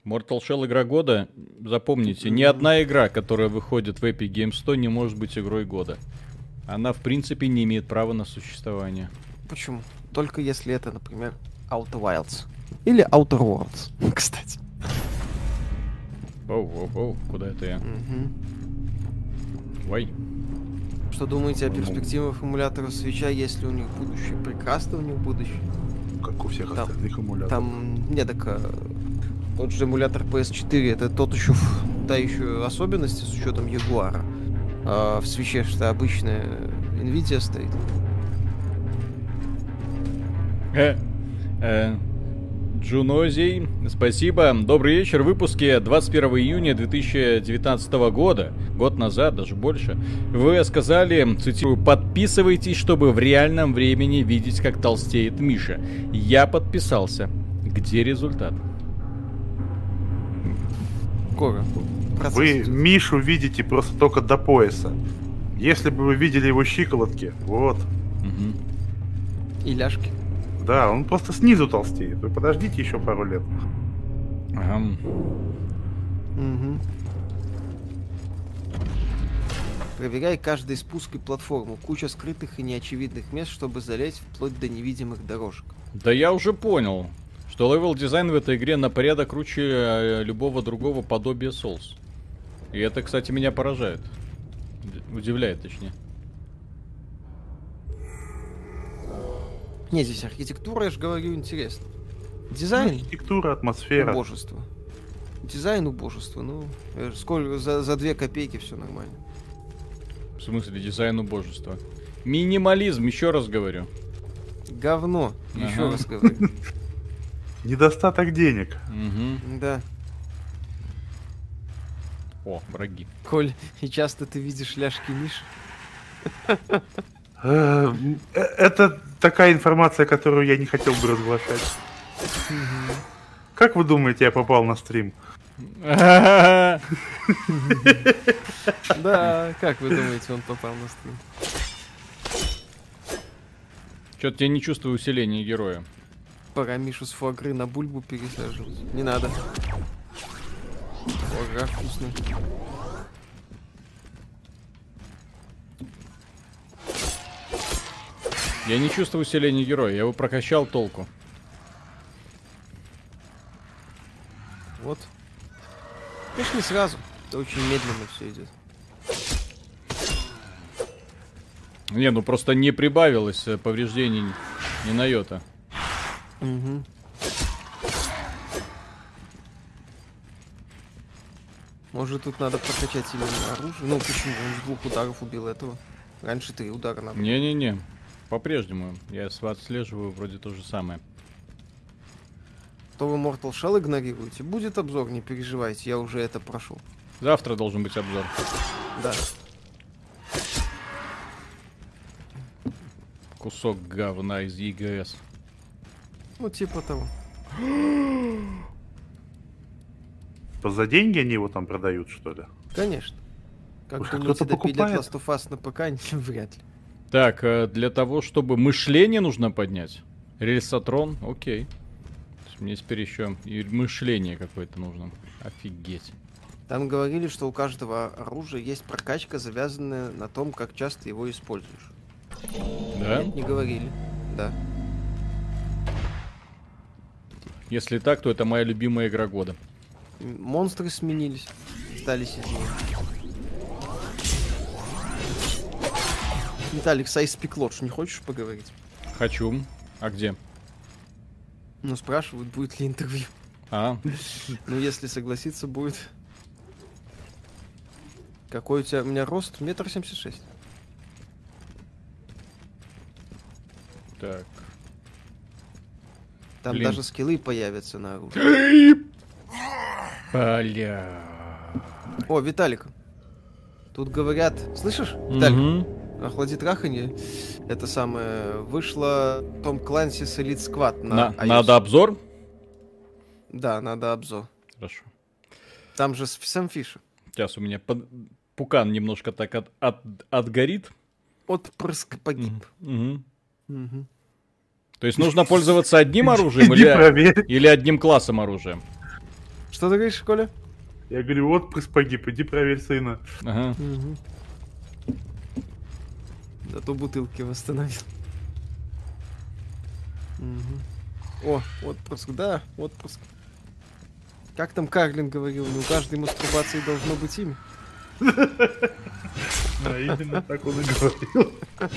Mortal Shell игра года, запомните, ни одна игра, которая выходит в Epic Games 100, не может быть игрой года. Она, в принципе, не имеет права на существование. Почему? Только если это, например, Outer Wilds. Или Outer Worlds, кстати. Оу, оу, оу, куда это я? Угу. Вай. Что думаете о перспективах эмуляторов свеча, если у них будущее? Прекрасно у них будущее. Как у всех там, остальных эмуляторов. Там, не, так а, тот же эмулятор PS4, это тот еще, та еще особенность с учетом Ягуара. А в свече что обычная Nvidia стоит. Э, э, Джунозий, спасибо. Добрый вечер. В выпуске 21 июня 2019 года, год назад, даже больше, вы сказали, цитирую, подписывайтесь, чтобы в реальном времени видеть, как толстеет Миша. Я подписался. Где результат? Кого? Вы Мишу видите просто только до пояса. Если бы вы видели его щиколотки, вот. Угу. И ляжки. Да, он просто снизу толстеет. Вы подождите еще пару лет. Ага. Угу. Проверяй каждый спуск и платформу. Куча скрытых и неочевидных мест, чтобы залезть вплоть до невидимых дорожек. Да я уже понял, что level design в этой игре на порядок круче э, любого другого подобия Souls. И это, кстати, меня поражает. Удивляет, точнее. Не, здесь архитектура, я же говорю, интересно. Дизайн. Архитектура, атмосфера. Убожество. Дизайн убожество. Ну, э, сколько за, за две копейки все нормально. В смысле, дизайн убожества? Минимализм, еще раз говорю. Говно, ага. еще раз говорю. Недостаток денег. Да. О, враги. Коль, и часто ты видишь ляжки Миши? Э, это такая информация, которую я не хотел бы разглашать. Как вы думаете, я попал на стрим? Да, как вы думаете, он попал на стрим? Что-то я не чувствую усиления героя. Пора Мишу с фуагры на бульбу пересаживать. Не надо. Фуагра вкусный. Я не чувствую усиления героя, я его прокачал толку. Вот. Конечно, не сразу. Это очень медленно все идет. Не, ну просто не прибавилось э, повреждений ни на йота. Угу. Может тут надо прокачать именно оружие? Ну почему? Он с двух ударов убил этого. Раньше три удара надо. Не-не-не. По-прежнему. Я отслеживаю вроде то же самое. То вы Mortal Shell игнорируете. Будет обзор, не переживайте, я уже это прошел. Завтра должен быть обзор. Да. Кусок говна из ЕГС. Ну, типа того. За деньги они его там продают, что ли? Конечно. Как кто-то покупает Last of Us на ПК, вряд ли. Так, э, для того, чтобы мышление нужно поднять. Рельсотрон, окей. Мне теперь еще и мышление какое-то нужно. Офигеть. Там говорили, что у каждого оружия есть прокачка, завязанная на том, как часто его используешь. Да? Нет, не говорили. Да. Если так, то это моя любимая игра года. Монстры сменились, стали сильнее. Виталик, Сайз Пиклодж, не хочешь поговорить? Хочу. А где? Ну, спрашивают, будет ли интервью. А? Ну, если согласиться, будет. Какой у тебя... У меня рост? Метр семьдесят шесть. Так. Там Блин. даже скиллы появятся на оружие. Бля. О, Виталик. Тут говорят... Слышишь, Виталик? Угу. Охлади траханье. Это самое... Вышло Том Клансис Elite Squad на, на Надо обзор? Да, надо обзор. Хорошо. Там же Сэм Фишер. Сейчас у меня под... пукан немножко так от, от, отгорит. Отпрыск погиб. Угу. Угу. То есть нужно пользоваться одним оружием или, или одним классом оружия? Что ты говоришь, Коля? Я говорю, отпрыск погиб, иди проверь сына. Ага. Угу. Да то бутылки восстановил. Угу. О, отпуск, да, отпуск. Как там Карлин говорил, ну у каждой мастурбации должно быть имя. Да, именно так он и говорил.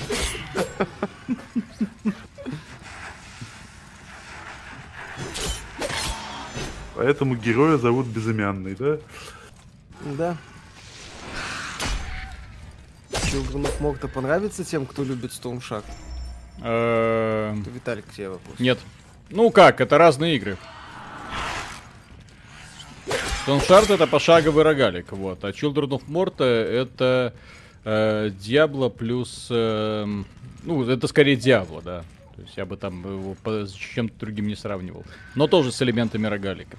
Поэтому героя зовут Безымянный, да? Да. Children of Morta понравится тем, кто любит Storm Shack? Эм. Виталик, к тебе вопрос. Нет. Ну как, это разные игры. Stone это пошаговый рогалик, вот. А Children of Morta это э, Diablo плюс... Э, ну, это скорее Diablo, да. То есть я бы там его с чем-то другим не сравнивал. Но тоже с элементами рогалика.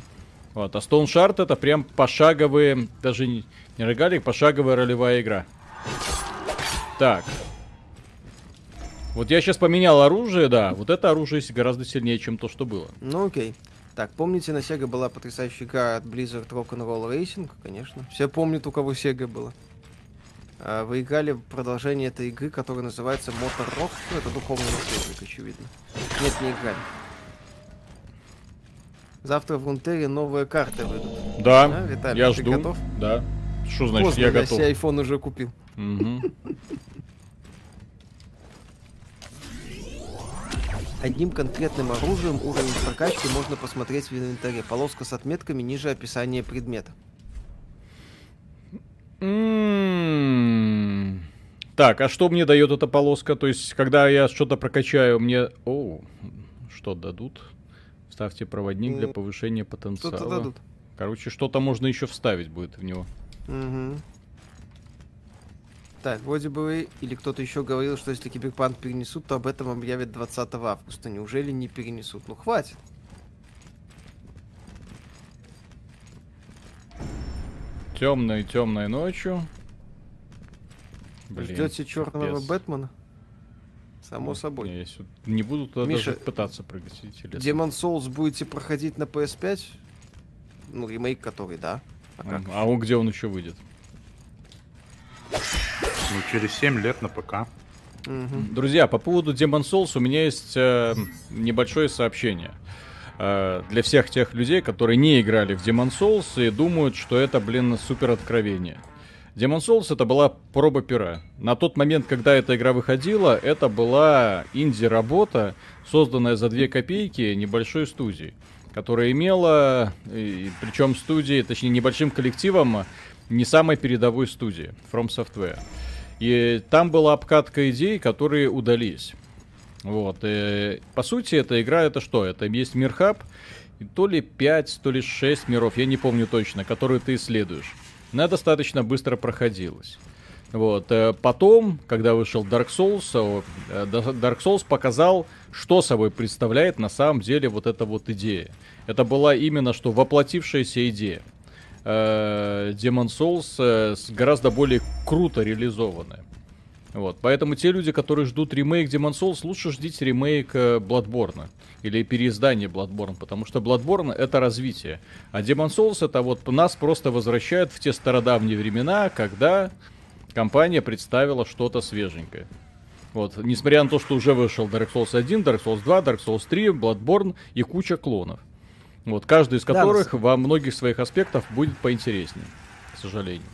Вот. А Stone Shard это прям пошаговые, даже не, не рогалик, пошаговая ролевая игра. Так. Вот я сейчас поменял оружие, да. Вот это оружие гораздо сильнее, чем то, что было. Ну окей. Так, помните, на Sega была потрясающая игра от Blizzard Rock'n'Roll Racing? Конечно. Все помнят, у кого Sega было. А, вы играли в продолжение этой игры, которая называется Motor Rock. Ну, это духовный наследник, очевидно. Нет, не играли. Завтра в Рунтере новые карты выйдут. Да, а, Виталий, я жду. готов? Да. Что значит Поздно, я готов? Я iPhone уже купил. Угу. Одним конкретным оружием уровень прокачки можно посмотреть в инвентаре. Полоска с отметками ниже описания предмета. М-м-м. Так, а что мне дает эта полоска? То есть, когда я что-то прокачаю, мне... О, что дадут? Ставьте проводник для повышения потенциала. Что-то дадут. Короче, что-то можно еще вставить будет в него. Угу. Так, вроде бы или кто-то еще говорил, что если Киберпанк перенесут, то об этом объявят 20 августа. Неужели не перенесут? Ну хватит. Темной, темной ночью. Блин, Ждете черного капец. Бэтмена? Само вот, собой. Я не буду туда Миша, даже пытаться прыгать. Demon Souls будете проходить на PS5? Ну, ремейк который, да. А, а, он где он еще выйдет? Ну, через 7 лет на ПК. Друзья, по поводу Demon Souls у меня есть э, небольшое сообщение. Э, для всех тех людей, которые не играли в Demon Souls и думают, что это, блин, супер откровение. Demon Souls это была проба пера. На тот момент, когда эта игра выходила, это была инди-работа, созданная за 2 копейки небольшой студии, которая имела, причем студии, точнее небольшим коллективом, не самой передовой студии, From Software. И там была обкатка идей, которые удались. Вот. И, по сути, эта игра это что? Это есть мирхаб, и то ли 5, то ли 6 миров, я не помню точно, которые ты исследуешь. Она достаточно быстро проходилась. Вот. Э, потом, когда вышел Dark Souls, э, Dark Souls показал, что собой представляет на самом деле вот эта вот идея. Это была именно что воплотившаяся идея. Э, Demon Souls гораздо более круто реализованная. Вот, поэтому те люди, которые ждут ремейк Demon Souls, лучше ждите ремейк Bloodborne или переиздание Bloodborne, потому что Bloodborne это развитие, а Demon Souls это вот нас просто возвращает в те стародавние времена, когда компания представила что-то свеженькое. Вот, несмотря на то, что уже вышел Dark Souls 1, Dark Souls 2, Dark Souls 3, Bloodborne и куча клонов. Вот, каждый из которых да, во многих своих аспектах будет поинтереснее, к сожалению.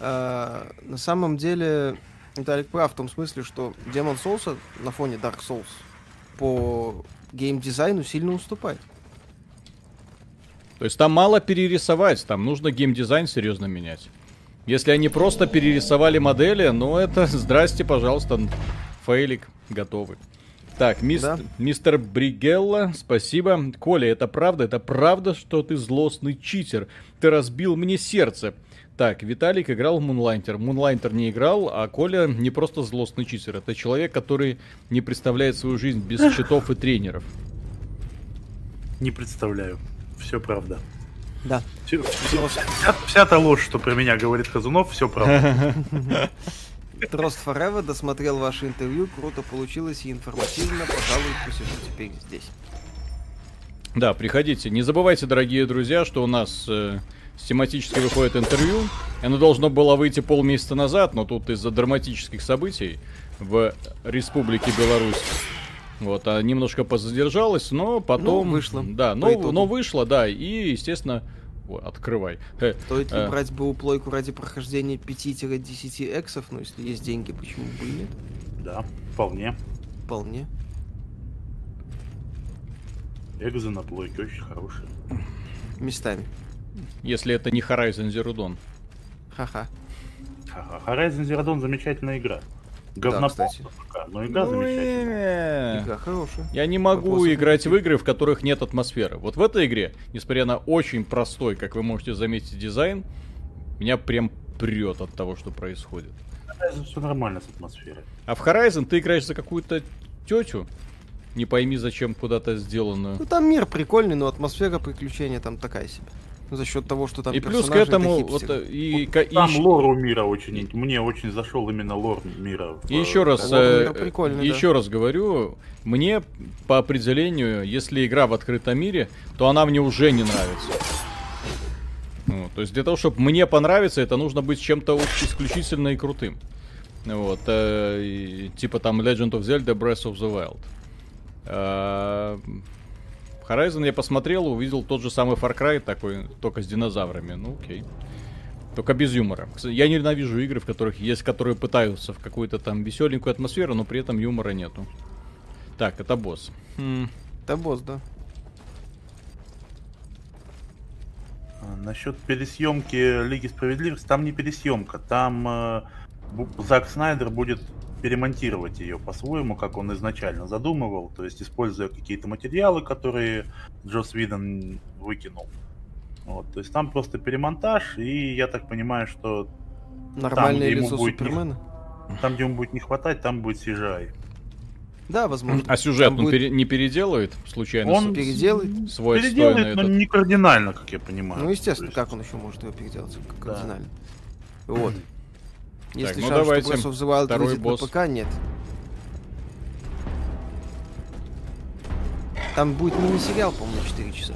А, на самом деле, Виталик прав в том смысле, что Demon Souls на фоне Dark Souls по геймдизайну сильно уступает. То есть там мало перерисовать, там нужно геймдизайн серьезно менять. Если они просто перерисовали модели, ну это здрасте, пожалуйста, фейлик готовы. Так, мистер, да? мистер Бригелла, спасибо. Коля, это правда? Это правда, что ты злостный читер? Ты разбил мне сердце. Так, Виталик играл в Мунлайтер. Мунлайтер не играл, а Коля не просто злостный читер. Это человек, который не представляет свою жизнь без счетов и тренеров. Не представляю. Все правда. Да. Все, все, вся, вся та ложь, что про меня говорит Казунов, все правда. Трост Forever досмотрел ваше интервью, круто получилось и информативно, пожалуй, посижу теперь здесь. Да, приходите. Не забывайте, дорогие друзья, что у нас э, тематически выходит интервью. Оно должно было выйти полмесяца назад, но тут из-за драматических событий в Республике Беларусь вот, а немножко позадержалась, но потом... Ну, вышло. Да, но, но вышло, да, и, естественно, о, открывай. Э, Стоит ли э, брать БУ-плойку ради прохождения 5-10 эксов? Ну, если есть деньги, почему бы и нет? Да, вполне. Вполне. Экзы на плойке очень хорошие. Местами. Если это не Horizon Zero Dawn. Ха-ха. Ха-ха. Horizon Zero Dawn замечательная игра. Говнопол, да, пока, но игра ну, замечательная. Игра хорошая. Я не могу Вопрос играть в игры, в которых нет атмосферы. Вот в этой игре, несмотря на очень простой, как вы можете заметить, дизайн, меня прям прет от того, что происходит. Horizon все нормально с атмосферой. А в Horizon ты играешь за какую-то тетю, не пойми зачем куда-то сделанную. Ну там мир прикольный, но атмосфера приключения там такая себе за счет того, что там и плюс к этому вот, и, вот там и... лор у мира очень мне очень зашел именно лор мира. И еще раз э, еще да. раз говорю, мне по определению, если игра в открытом мире, то она мне уже не нравится. Ну, то есть для того, чтобы мне понравиться, это нужно быть чем-то исключительно и крутым. Вот, э, и, типа там Legend of Zelda Breath of the Wild. Э, Horizon я посмотрел, увидел тот же самый Far Cry такой, только с динозаврами. Ну, окей. Только без юмора. Я ненавижу игры, в которых есть, которые пытаются в какую-то там веселенькую атмосферу, но при этом юмора нету. Так, это босс. Хм. Это босс, да. А, насчет пересъемки Лиги Справедливости, там не пересъемка, там э, Зак Снайдер будет перемонтировать ее по-своему, как он изначально задумывал, то есть используя какие-то материалы, которые Джос Виден выкинул. Вот, то есть там просто перемонтаж, и я так понимаю, что Нормальное там, лицо будет Супермена? Не, там, где ему будет не хватать, там будет CGI. Да, возможно. А сюжет он будет... пере, не переделывает случайно? Он переделает. Свой переделает, но этот... не кардинально, как я понимаю. Ну, естественно, есть... как он еще может его переделать кардинально. Да. Вот. Если так, ну шанс, давайте. что Breath of the Wild босс. на ПК, нет. Там будет мини-сериал, по-моему, 4 часа.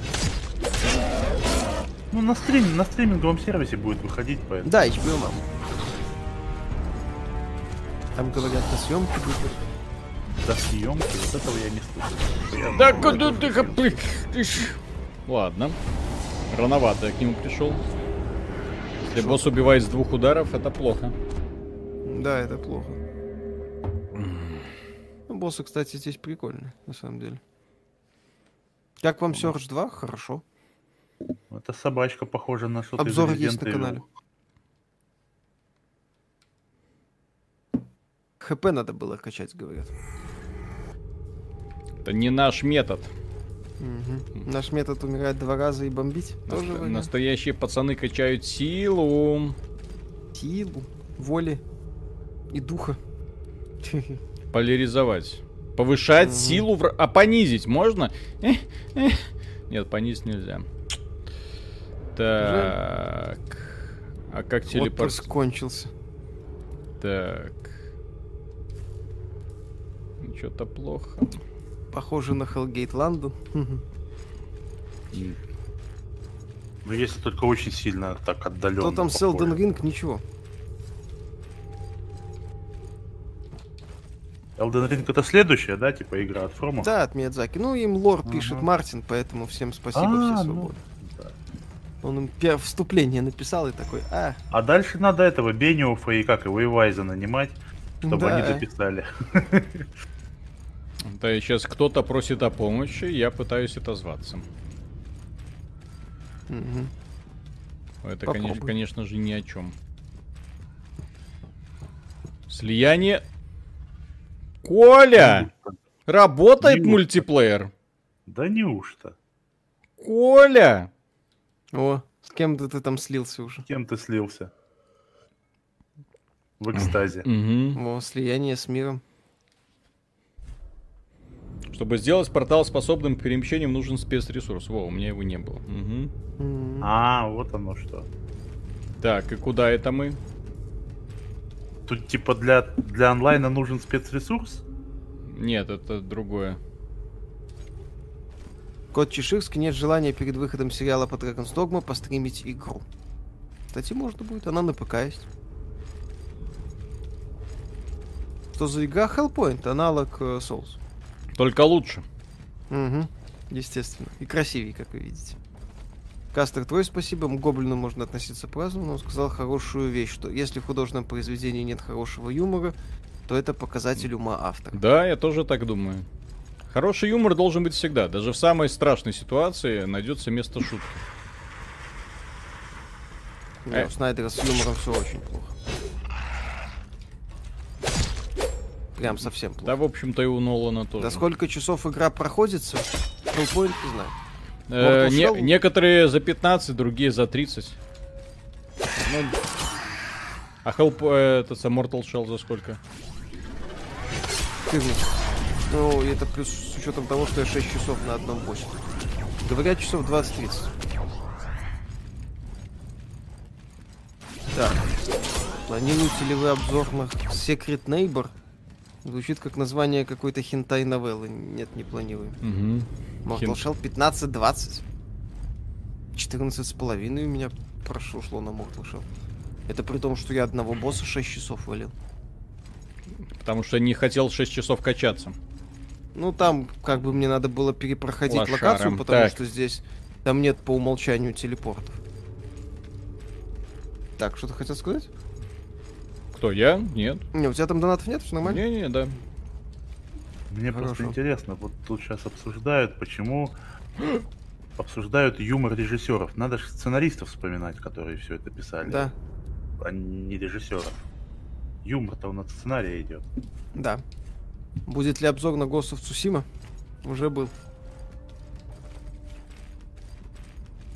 Ну, на, стрим, на стриминговом сервисе будет выходить, поэтому... Да, HBO мам. Там говорят, на съемки будет. До съемки? Вот этого я не слышал. Да куда ты Ладно. Рановато я к нему пришел. Если босс убивает с двух ударов, это плохо. Да, это плохо. Ну, боссы, кстати, здесь прикольные, на самом деле. Как вам Серж 2? Хорошо. Это собачка похожа на что-то Обзор из есть на канале. ХП надо было качать, говорят. Это не наш метод. Угу. Наш метод умирать два раза и бомбить. Насто- тоже настоящие пацаны качают силу. Силу, воли и духа. Поляризовать. Повышать угу. силу, в... а понизить можно? Нет, понизить нельзя. Так. А как телепорт? кончился. Так. Что-то плохо. Похоже на Hellgate Лондон. Ну, если только очень сильно так отдаленно. Кто там с Elden Ring, ничего. Elden Ring это следующая, да, типа игра от Фрома? Да, от Миядзаки. Ну, им лор ага. пишет Мартин, поэтому всем спасибо, а, все свободы. Ну, да. Он им первое вступление написал и такой, а. А дальше надо этого Бениуфа и как его Ивайза нанимать, чтобы да. они дописали. Да, и сейчас кто-то просит о помощи, я пытаюсь отозваться. Угу. Это, конечно, конечно же, ни о чем. Слияние. Коля! Работает неужто? мультиплеер. Да неужто? Коля! О, с кем ты, ты там слился уже? С кем ты слился? В экстазе. Угу. О, слияние с миром. Чтобы сделать портал способным к перемещениям, нужен спецресурс. Во, у меня его не было. Угу. А, вот оно что. Так, и куда это мы? Тут типа для, для онлайна нужен спецресурс? Нет, это другое. Кот Чеширский нет желания перед выходом сериала по Dragon's Dogma постримить игру. Кстати, можно будет, она на ПК есть. Что за игра Hellpoint, аналог э, Souls. Только лучше. Угу, естественно. И красивее, как вы видите. Кастер, твой спасибо. Гоблину можно относиться праздно, но он сказал хорошую вещь, что если в художественном произведении нет хорошего юмора, то это показатель ума автора. Да, я тоже так думаю. Хороший юмор должен быть всегда. Даже в самой страшной ситуации найдется место шутки. Не, у Снайдера с юмором все очень плохо. Прям совсем плохо. Да, в общем-то, и у Нолана тоже. Да сколько часов игра проходится? Hellpoint, не знаю. Э, не, некоторые за 15, другие за 30. Ну, а Help, э, это Mortal Shell за сколько? 14. Ну, это плюс с учетом того, что я 6 часов на одном боссе. Говорят, часов 20-30. Так. Планируете ли вы обзор на Secret Neighbor? Звучит как название какой-то хентай новеллы. Нет, не планируем. Угу. Mortal Shell 15-20. 14 с половиной у меня прошло шло на Mortal Shell. Это при том, что я одного босса 6 часов валил. Потому что не хотел 6 часов качаться. Ну, там как бы мне надо было перепроходить Лошаром. локацию, потому так. что здесь там нет по умолчанию телепортов. Так, что ты хотел сказать? Кто, я? Нет. Не, у тебя там донатов нет? Все нормально? Не-не, да. Мне Хорошо. просто интересно, вот тут сейчас обсуждают, почему обсуждают юмор режиссеров. Надо же сценаристов вспоминать, которые все это писали. Да. А не режиссеров. Юмор-то у нас сценария идет. Да. Будет ли обзор на Ghost of Tsushima? Уже был.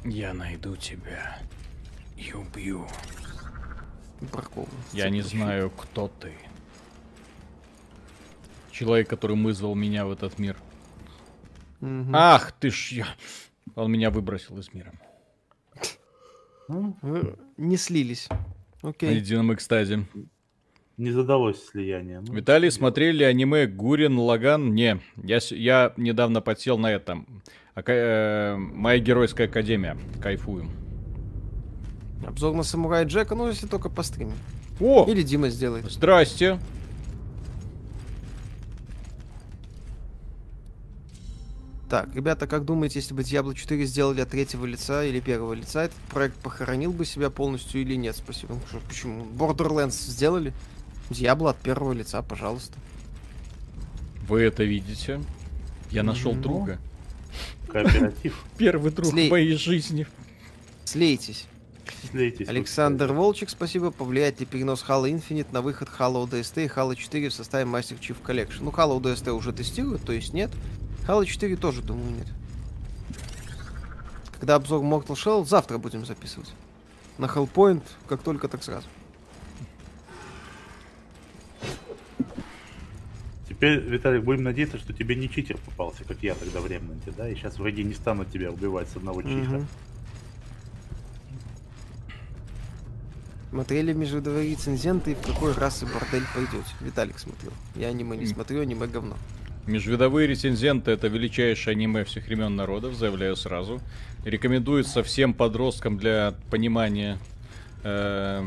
Я найду тебя и убью. Бракова. Я не знаю, кто ты. Человек, который вызвал меня в этот мир. Угу. Ах ты ж я. Он меня выбросил из мира. Вы не слились. Окей. На едином экстазе. Не задалось слияние. Ну, Виталий, смотрели аниме Гурин Лаган? Не, я, я недавно подсел на этом. Ака, э, Моя геройская академия. Кайфую. Обзор на Самурай Джека, ну если только по стриме. О! Или Дима сделает. Здрасте. Так, ребята, как думаете, если бы Diablo 4 сделали от третьего лица или первого лица, этот проект похоронил бы себя полностью или нет? Спасибо. Почему? Borderlands сделали? Diablo от первого лица, пожалуйста. Вы это видите? Я нашел mm-hmm. друга. Кооператив. Первый друг Слей... моей жизни. Слейтесь. Александр Волчек, спасибо. Повлияет ли перенос Halo Infinite на выход Halo DST и Halo 4 в составе Master Chief Collection? Ну, Halo DST уже тестируют, то есть нет. Halo 4 тоже, думаю, нет. Когда обзор Mortal Shell, завтра будем записывать. На Hellpoint, как только, так сразу. Теперь, Виталик, будем надеяться, что тебе не читер попался, как я тогда в Ремнанте, да? И сейчас враги не станут тебя убивать с одного чиха. Mm-hmm. Смотрели межвидовые рецензенты и в какой расы бордель пойдете? Виталик смотрел. Я аниме не смотрю, аниме говно. Межвидовые рецензенты это величайшее аниме всех времен народов, заявляю сразу. Рекомендуется всем подросткам для понимания э,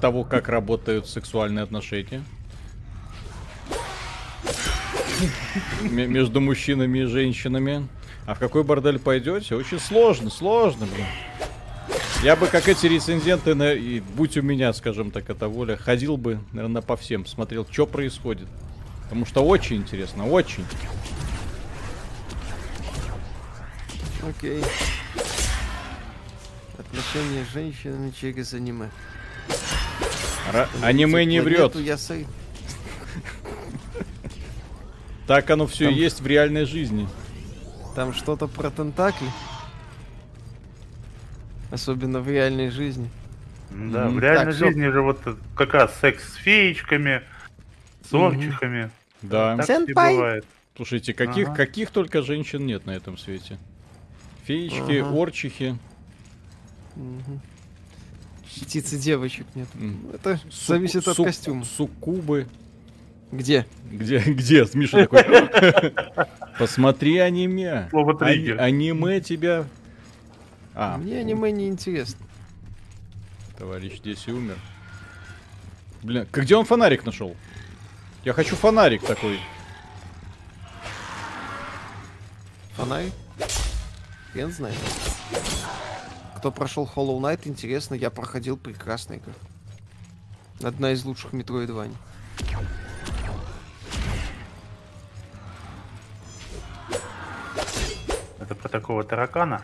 того, как работают сексуальные отношения между мужчинами и женщинами. А в какой бордель пойдете? Очень сложно, сложно, блин. Я бы, как эти рецензенты, на, и, будь у меня, скажем так, эта воля, ходил бы, наверное, по всем, смотрел, что происходит. Потому что очень интересно, очень. Окей. Отношения с женщинами через аниме. Ра- аниме не врет. Я сай... Так оно все Там... есть в реальной жизни. Там что-то про тентакли. Особенно в реальной жизни. Да, mm-hmm. в реальной так, жизни все... же вот как раз секс с феечками, с орчихами. Mm-hmm. Да. Так бывает. Слушайте, каких, ага. каких только женщин нет на этом свете. Феечки, ага. орчихи. Угу. Птицы девочек нет. Mm. Это Су- зависит от костюма. Суккубы. Где? Где? Где? Миша такой. Посмотри аниме. Слово триггер. Аниме тебя а. Мне аниме не интересно. Товарищ здесь и умер. Блин, где он фонарик нашел? Я хочу фонарик такой. Фонарик? Я знаю. Кто прошел Hollow Knight, интересно, я проходил прекрасно игру. Одна из лучших Metroidvania. Это про такого таракана?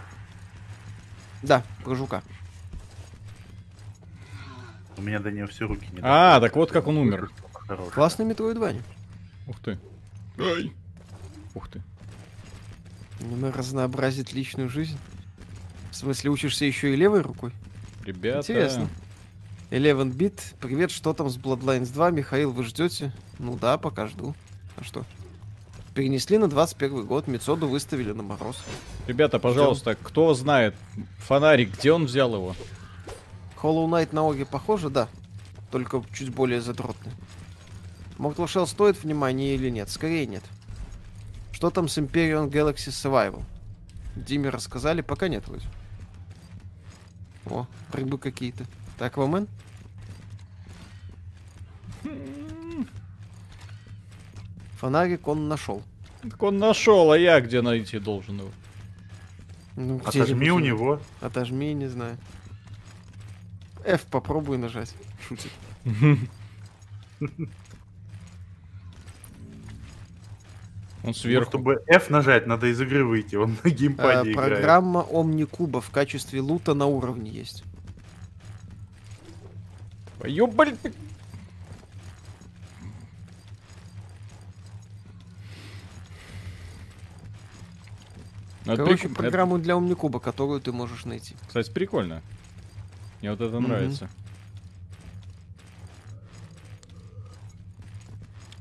Да, про жука. У меня до нее все руки не А, так вот как он умер. Классный Metroidvania. Ух ты. Ай. Ух ты. Аниме разнообразит личную жизнь. В смысле, учишься еще и левой рукой? Ребята. Интересно. Eleven Bit, привет, что там с Bloodlines 2? Михаил, вы ждете? Ну да, пока жду. А что? Перенесли на 21 год, Мецоду выставили на мороз. Ребята, пожалуйста, Ждем. кто знает, фонарик, где он взял его? Hollow Knight на Оге похоже, да. Только чуть более задротный. Mortal Shell стоит внимания или нет? Скорее нет. Что там с Imperial Galaxy Survival? Диме рассказали, пока нет вроде. О, рыбы какие-то. Так, Аквамен? Фонарик он нашел. Так он нашел, а я где найти должен его? Ну, Отожми у него. Отожми, не знаю. F попробуй нажать. Шутит. Он сверху. Ну, чтобы F нажать, надо из игры выйти. Он на геймпаде а, Программа Omnikuba в качестве лута на уровне есть. Ёбаль... Короче, прик... программу это... для Omnikuba, которую ты можешь найти. Кстати, прикольно. Мне вот это mm-hmm. нравится.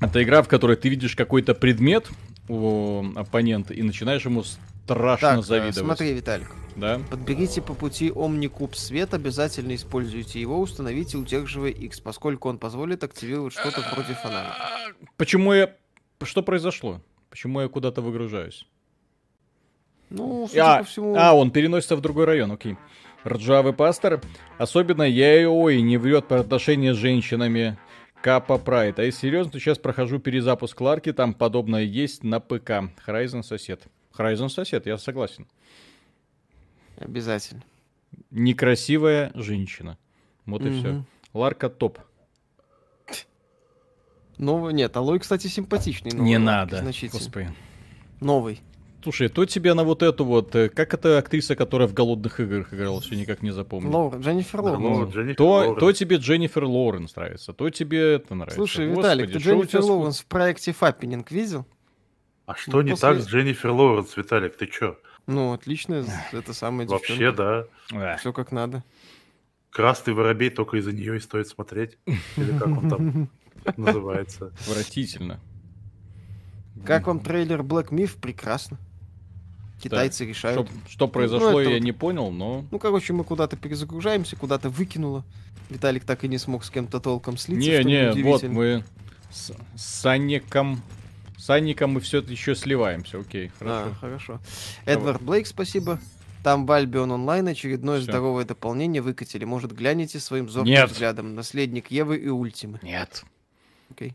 Это игра, в которой ты видишь какой-то предмет у оппонента и начинаешь ему страшно так, э, завидовать. Смотри, Виталик. Да. Подберите по пути Omnicube свет, обязательно используйте его, установите, удерживая X, поскольку он позволит активировать что-то вроде фонаря. Почему я... Что произошло? Почему я куда-то выгружаюсь? Ну, судя а, по всему... А, он переносится в другой район, окей. Рджавый пастор. Особенно я и ой не врет по отношению с женщинами. Капа Прайд. А если серьезно, то сейчас прохожу перезапуск Ларки, там подобное есть на ПК. Horizon сосед. Horizon сосед, я согласен. Обязательно. Некрасивая женщина. Вот угу. и все. Ларка топ. Новый, нет, Алой, кстати, симпатичный. Новый Не надо, господи. Новый. Слушай, то тебе на вот эту вот, э, как эта актриса, которая в голодных играх играла, все никак не запомню. Лоурен, Дженнифер Лоуренс. Ну, Дженнифер то, Лоуренс. то тебе Дженнифер Лоуренс нравится, то тебе это нравится. Слушай, Господи, Виталик, ты Дженнифер Лоуренс в проекте Фаппининг видел? А что ну, не после... так с Дженнифер Лоуренс, Виталик, ты чё? Ну, отлично, это самое Вообще, да. Все как надо. Красный воробей только из-за нее и стоит смотреть. Или как он там называется. Отвратительно. Как вам трейлер Black Myth? Прекрасно. Китайцы да. решают. Что, что произошло, ну, я вот, не понял, но... Ну, короче, мы куда-то перезагружаемся, куда-то выкинуло. Виталик так и не смог с кем-то толком слиться. Не, не, вот мы с, с Санником... С Анником мы все еще сливаемся, окей, хорошо. А, хорошо. Эдвард Блейк, спасибо. Там в Альбион онлайн очередное Всё. здоровое дополнение выкатили. Может, гляните своим зорким Нет. взглядом. Наследник Евы и Ультимы. Нет. Окей.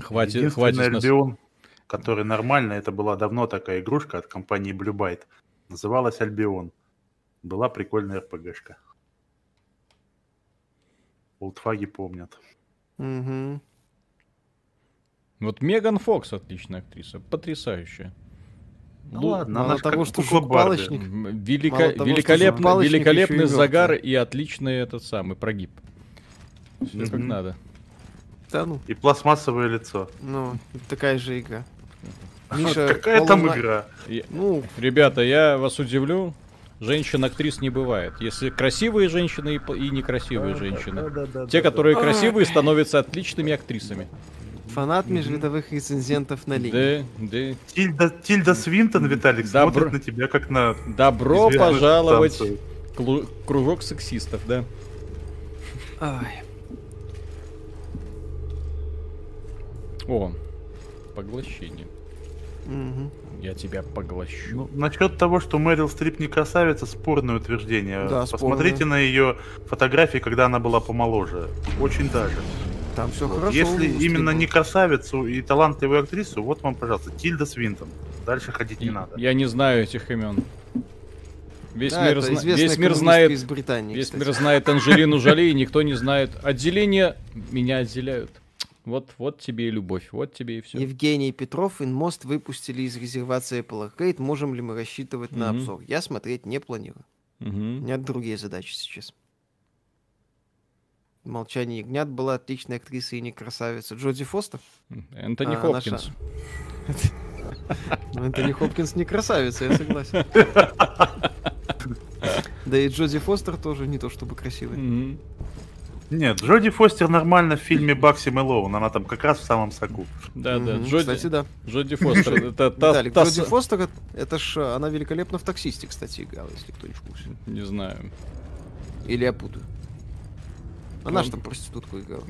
Хватит, хватит. Альбион, который нормально, это была давно такая игрушка от компании Blue Byte. Называлась Альбион. Была прикольная РПГшка. Олдфаги помнят. Угу. Вот Меган Фокс отличная актриса, потрясающая. Ну, ну ладно, мало она того, что палочник. Велика... Того, великолепный, палочник великолепный загар и отличный этот самый прогиб. Все mm-hmm. как надо. Да ну. И пластмассовое лицо. Ну, такая же игра. Миша, Какая там игра? Ну, ребята, я вас удивлю. Женщин-актрис не бывает. Если красивые женщины и, некрасивые женщины. Те, которые красивые, становятся отличными актрисами. Фанат межвидовых рецензентов на линии. Да, да. Тильда, Тильда Свинтон, Виталик, Добро... смотрит на тебя как на... Добро пожаловать в кружок сексистов, да. Ай. О, поглощение. Угу. Я тебя поглощу. Ну, насчет того, что Мэрил Стрип не красавица, спорное утверждение. Да, Посмотрите спорное. на ее фотографии, когда она была помоложе. Очень даже. Там все вот. хорошо. Если именно не красавицу и талантливую актрису, вот вам, пожалуйста, Тильда Свинтон. Дальше ходить не надо. Я не знаю этих имен. Весь да, мир, зна... весь мир знает, из Британии, весь кстати. мир знает Анжелину Жоли, и никто не знает. Отделение меня отделяют. Вот, вот тебе и любовь, вот тебе и все. Евгений Петров, Инмост выпустили из резервации Apple Arcade. Можем ли мы рассчитывать угу. на обзор? Я смотреть не планирую. Угу. У меня другие задачи сейчас. Молчание ягнят была отличная актриса и не красавица. Джоди Фостер? Энтони а, Хопкинс. Ну, Энтони Хопкинс не красавица, я согласен. Да и Джоди Фостер тоже не то чтобы красивая. Нет, Джоди Фостер нормально в фильме Бакси Мэлоун, она там как раз в самом соку. Да, да, Джоди, кстати, да. Джоди Фостер, это та, Джоди Фостер, это ж она великолепно в таксисте, кстати, играла, если кто не в курсе. Не знаю. Или я путаю. Она же там проститутку играла.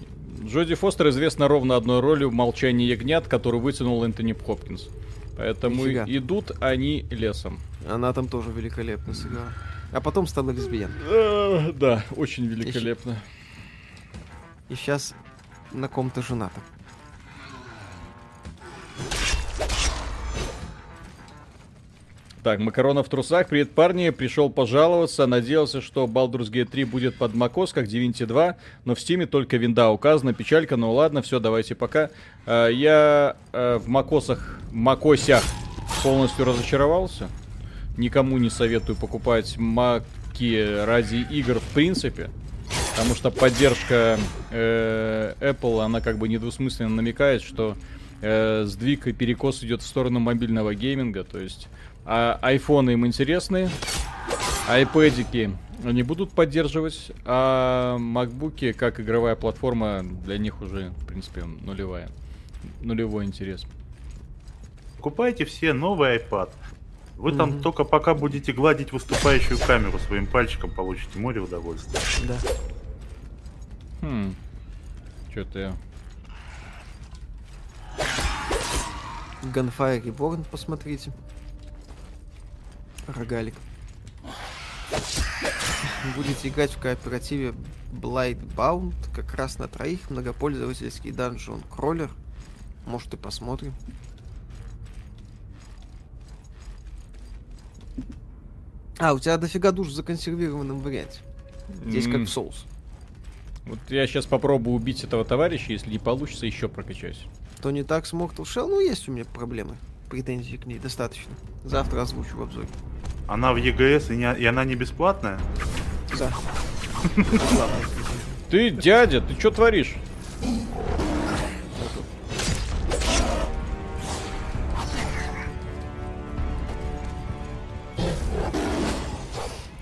Джоди Фостер известна ровно одной ролью в «Молчании ягнят», которую вытянул Энтони Хопкинс. Поэтому Нифига. идут они лесом. Она там тоже великолепно сыграла. А потом стала лесбиянкой. Э, да, очень великолепно. И сейчас на ком-то жената. Так, Макарона в трусах. Привет, парни. Пришел пожаловаться. Надеялся, что Baldur's Gate 3 будет под macOS, как Divinity 2, но в Steam только винда указана. Печалька, ну ладно, все, давайте пока. А, я а, в макосах, макосях полностью разочаровался. Никому не советую покупать маки ради игр в принципе. Потому что поддержка э, Apple, она как бы недвусмысленно намекает, что э, сдвиг и перекос идет в сторону мобильного гейминга. То есть а, айфоны им интересны, айпэдики они будут поддерживать, а макбуки как игровая платформа для них уже, в принципе, нулевая. Нулевой интерес. Покупайте все новый iPad. Вы mm-hmm. там только пока будете гладить выступающую камеру своим пальчиком, получите море удовольствия. Да. Хм. Что-то я... Gunfire Reborn посмотрите. Рогалик. Будете играть в кооперативе Blightbound, как раз на троих, многопользовательский данжон кроллер. Может и посмотрим. А, у тебя дофига душ в законсервированном варианте. Здесь mm. как в соус. Вот я сейчас попробую убить этого товарища, если не получится, еще прокачаюсь. То не так с Mortal Shell, ну есть у меня проблемы претензий к ней достаточно. Завтра озвучу в обзоре. Она в ЕГС и, не, и она не бесплатная? Да. Ты дядя, ты что творишь?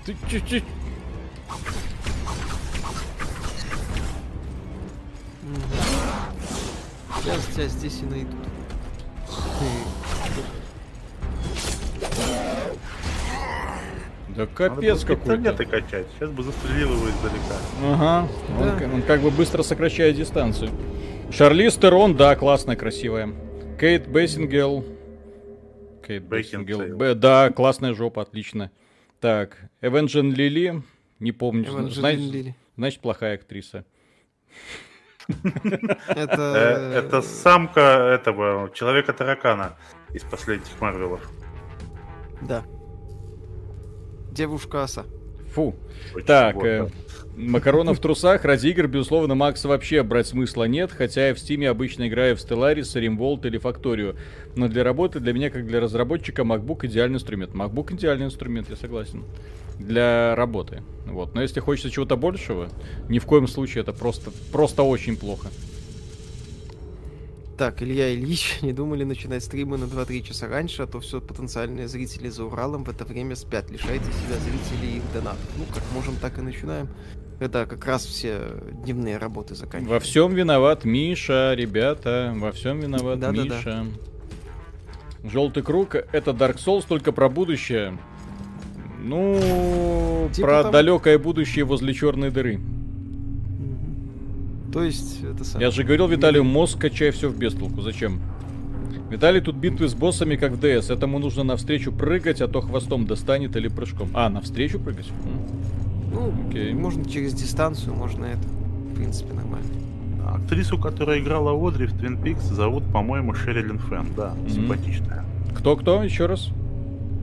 Ты чуть-чуть... Сейчас тебя здесь и найдут. Да капец какой-то. качать. Сейчас бы застрелил его издалека. Ага. Да. Он, он как бы быстро сокращает дистанцию. Шарлиз Терон, да, классная, красивая. Кейт Бессингел. Кейт Бессингел. Б, да, классная жопа, отлично. Так, Эвенджин Лили. Не помню. Эвенджин значит, Лили. значит, плохая актриса. Это... Э, это самка этого человека-таракана из последних Марвелов. Да. Девушка оса. Фу. Очень так, э, Макарона в трусах. Ради игр, безусловно, Макс вообще брать смысла нет, хотя я в Стиме обычно играю в Stellaris, Rimworld или Факторию. Но для работы, для меня, как для разработчика, MacBook идеальный инструмент. MacBook идеальный инструмент, я согласен. Для работы. Вот. Но если хочется чего-то большего, ни в коем случае это просто, просто очень плохо. Так, Илья Ильич, не думали начинать стримы на 2-3 часа раньше, а то все потенциальные зрители за Уралом в это время спят. Лишайте себя зрителей их донатов. Ну, как можем, так и начинаем. Это как раз все дневные работы заканчиваются. Во всем виноват Миша, ребята. Во всем виноват да, Миша. Да, да. Желтый круг это Dark Souls только про будущее. Ну, типа про там... далекое будущее возле черной дыры. То есть, это самое. Я же говорил Виталию, мозг качай все в бестолку. Зачем? Виталий, тут битвы с боссами, как в ДС. Этому нужно навстречу прыгать, а то хвостом достанет или прыжком. А, навстречу прыгать? Ну, Окей. можно через дистанцию, можно это. В принципе, нормально. Актрису, которая играла Одри в Twin Peaks, зовут, по-моему, Шерилин Фэн. Да, mm-hmm. симпатичная. Кто-кто? Еще раз?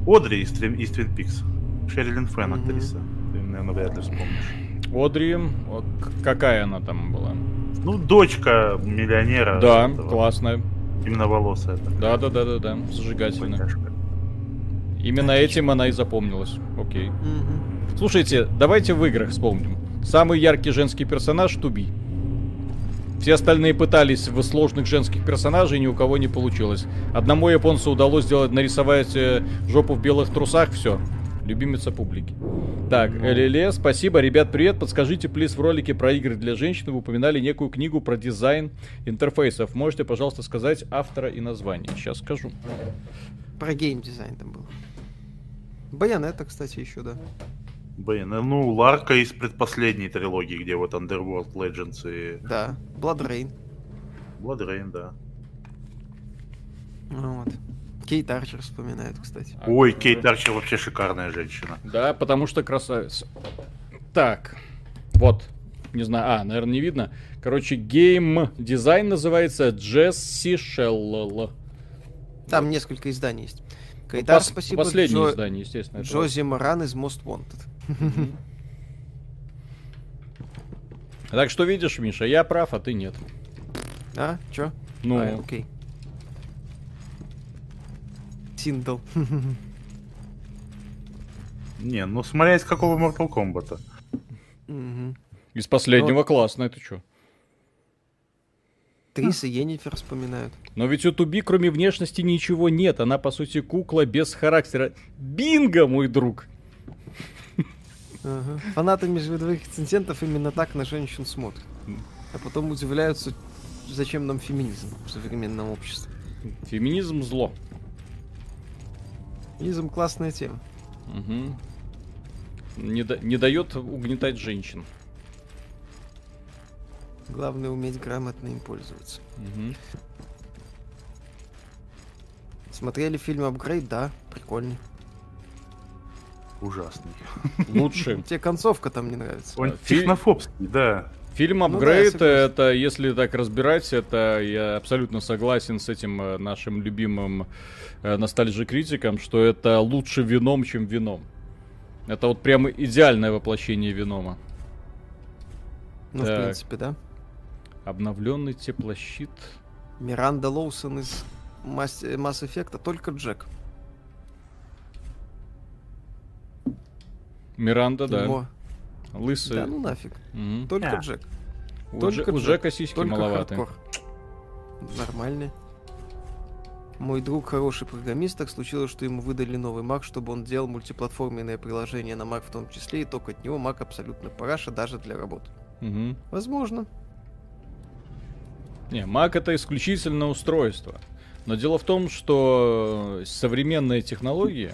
Одри из, из Twin Peaks. Шерилин Фэн, актриса. Ты, наверное, вряд ли вспомнишь. Одри, какая она там была? Ну, дочка миллионера. Да, этого. классная. Именно волосая. Да, да, да, да, да, зажигательная. Именно этим она и запомнилась. Окей. Угу. Слушайте, давайте в играх вспомним. Самый яркий женский персонаж Туби. Все остальные пытались в сложных женских персонажей, ни у кого не получилось. Одному японцу удалось сделать, нарисовать э, жопу в белых трусах, все любимица публики. Так, ну. ЛЛ, спасибо. Ребят, привет. Подскажите, плиз, в ролике про игры для женщин вы упоминали некую книгу про дизайн интерфейсов. Можете, пожалуйста, сказать автора и название? Сейчас скажу. Про геймдизайн там было. Байонета, кстати, еще, да. Блин, ну, Ларка из предпоследней трилогии, где вот Underworld Legends и... Да, Blood Rain. Blood Rain, да. Ну вот. Кейт Арчер вспоминают, кстати. Ой, Кейт Арчер вообще шикарная женщина. Да, потому что красавица. Так, вот. Не знаю, а, наверное, не видно. Короче, гейм дизайн называется Джесси Шелл. Там вот. несколько изданий есть. Кайтар, ну, пос- спасибо. Последнее Джо... издание, естественно. Джози Маран из Most Wanted. Так что видишь, Миша, я прав, а ты нет. А? Чё? Ну, а, окей. Тиндл. Не, ну смотря из какого Mortal Kombat. Из последнего ну, классно, это что? Трис и Енифер вспоминают. Но ведь у Туби кроме внешности ничего нет. Она, по сути, кукла без характера. Бинго, мой друг! Ага. Фанаты межвидовых рецензентов именно так на женщин смотрят. А потом удивляются, зачем нам феминизм в современном обществе. Феминизм зло. Изм классная тема. Угу. Не, да, не дает угнетать женщин. Главное уметь грамотно им пользоваться. Угу. Смотрели фильм Апгрейд, да, прикольный. Ужасный. Лучше. Тебе концовка там не нравится. Он технофобский, да. Фильм Апгрейд, ну, да, это, если так разбирать, это я абсолютно согласен с этим э, нашим любимым э, ностальжи-критиком, что это лучше вином, чем вином. Это вот прямо идеальное воплощение винома. Ну, так. в принципе, да. Обновленный теплощит. Миранда Лоусон из Mass, Mass Effect, только Джек. Миранда, да. Лысый. Да, ну нафиг. Угу. Только а. Джек. Только у Джека сиськи только маловаты. Хардкор. Нормальный. Мой друг хороший программист, так случилось, что ему выдали новый Mac, чтобы он делал мультиплатформенное приложение на Mac в том числе, и только от него Mac абсолютно параша даже для работы. Угу. Возможно. Не, Mac это исключительно устройство. Но дело в том, что современные технологии,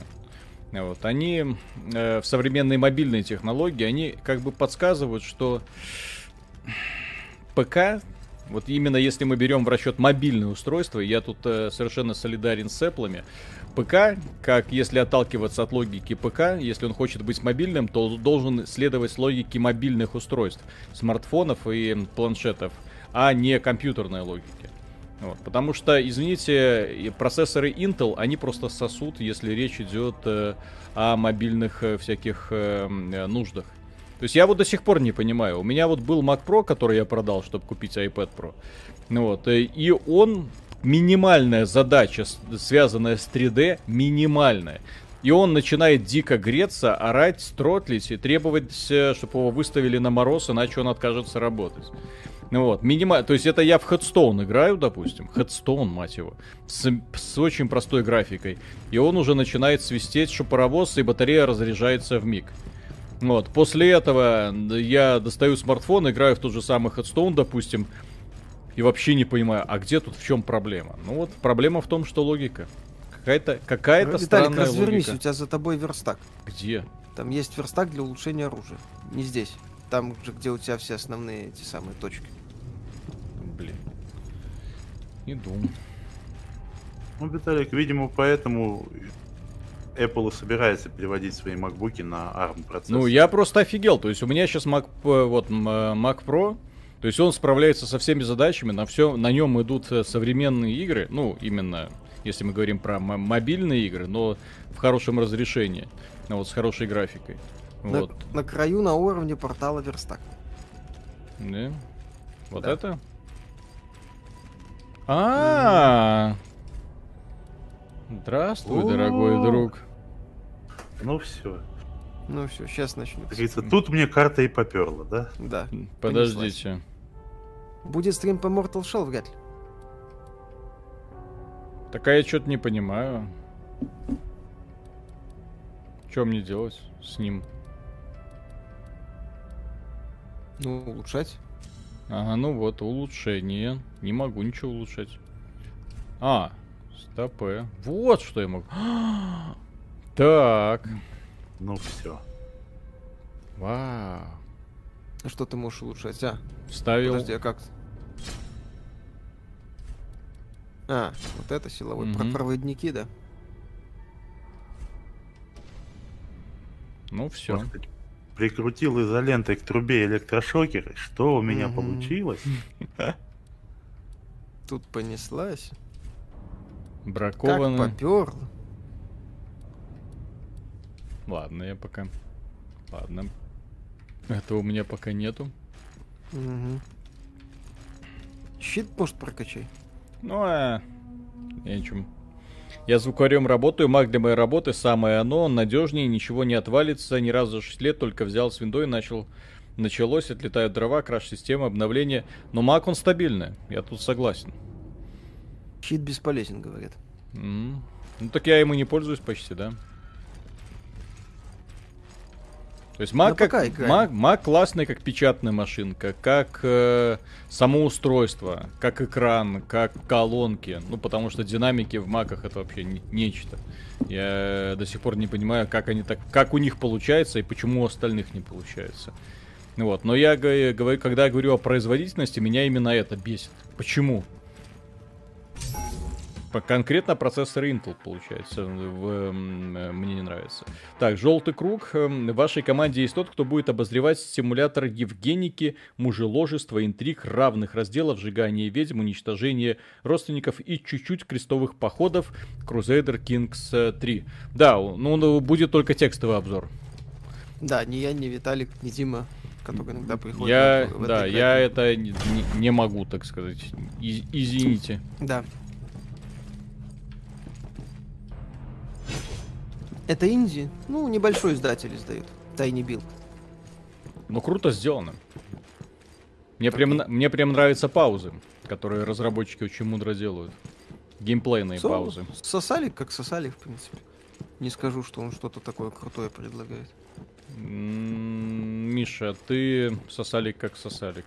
вот, они э, в современные мобильные технологии, они как бы подсказывают, что ПК, вот именно если мы берем в расчет мобильное устройство, я тут э, совершенно солидарен с Apple, ПК, как если отталкиваться от логики ПК, если он хочет быть мобильным, то должен следовать логике мобильных устройств, смартфонов и планшетов, а не компьютерной логики. Вот, потому что, извините, процессоры Intel, они просто сосут, если речь идет э, о мобильных э, всяких э, нуждах. То есть я вот до сих пор не понимаю. У меня вот был Mac Pro, который я продал, чтобы купить iPad Pro. Ну вот, э, и он минимальная задача, связанная с 3D, минимальная. И он начинает дико греться, орать, стротлить и требовать, э, чтобы его выставили на мороз, иначе он откажется работать. Ну вот, минимально, то есть это я в Headstone играю, допустим, Headstone, мать его, с, с очень простой графикой. И он уже начинает свистеть, что паровоз, и батарея разряжается в миг. Вот, после этого я достаю смартфон, играю в тот же самый Headstone, допустим, и вообще не понимаю, а где тут в чем проблема? Ну вот, проблема в том, что логика. Какая-то какая Виталик, странная развернись, логика. у тебя за тобой верстак. Где? Там есть верстак для улучшения оружия. Не здесь. Там же, где у тебя все основные эти самые точки. Блин. Иду. Ну, Виталик, видимо, поэтому Apple собирается переводить свои MacBook на ARM процессор. Ну, я просто офигел. То есть у меня сейчас Mac, э, вот, Mac Pro, то есть он справляется со всеми задачами, на, все, на нем идут э, современные игры, ну, именно если мы говорим про мобильные игры, но в хорошем разрешении, вот с хорошей графикой. На, вот. на краю на уровне портала Верстак. Да? Вот да. это? А, -а, -а. Здравствуй, дорогой друг. Ну все. Ну все, сейчас начнем. Тут мне карта и поперла, да? Да. Подождите. Будет стрим по Mortal Shell вряд ли. Так а я что-то не понимаю. Что мне делать с ним? Ну, улучшать. Ага, ну вот, улучшение. Не могу ничего улучшать. А, стопы. Вот что я могу. Так. Ну все. Вау. А что ты можешь улучшать? А, Вставил. Подожди, а как? А, вот это силовой. Угу. Проводники, да? Ну все. Прикрутил изолентой к трубе электрошокер. Что у меня угу. получилось? Тут понеслась. Бракованно. Как попер. Ладно, я пока... Ладно. Этого у меня пока нету. Угу. Щит, может, прокачай. Ну, а... Я ничем. Я звукарем работаю, маг для моей работы самое оно, он надежнее, ничего не отвалится, ни разу за 6 лет, только взял с виндой и начал... Началось, отлетают дрова, краш-система, обновление. Но маг он стабильный, я тут согласен. Щит бесполезен, говорят. Mm. Ну так я ему не пользуюсь почти, да. То есть Mac, как, Mac, Mac классный как печатная машинка, как э, само устройство, как экран, как колонки. Ну, потому что динамики в Маках это вообще не, нечто. Я до сих пор не понимаю, как они так, как у них получается и почему у остальных не получается. Вот. Но я говорю, когда я говорю о производительности, меня именно это бесит. Почему? Конкретно процессор Intel, получается, в, э, мне не нравится. Так, желтый круг. Эм, в вашей команде есть тот, кто будет обозревать симулятор Евгеники, мужеложества, интриг, равных разделов, сжигания ведьм, уничтожения родственников и чуть-чуть крестовых походов Crusader Kings 3. Да, ну, ну будет только текстовый обзор. Да, ни я, ни Виталик, ни Дима который иногда приходит. Я, в, в да, я это не, не могу, так сказать. И, извините. Да. Это инди. Ну, небольшой издатель издает. Тайни Билд. Ну, круто сделано. Мне прям, мне прям нравятся паузы, которые разработчики очень мудро делают. Геймплейные Со, паузы. Сосали, как сосали, в принципе. Не скажу, что он что-то такое крутое предлагает. Миша, ты сосалик как сосалик.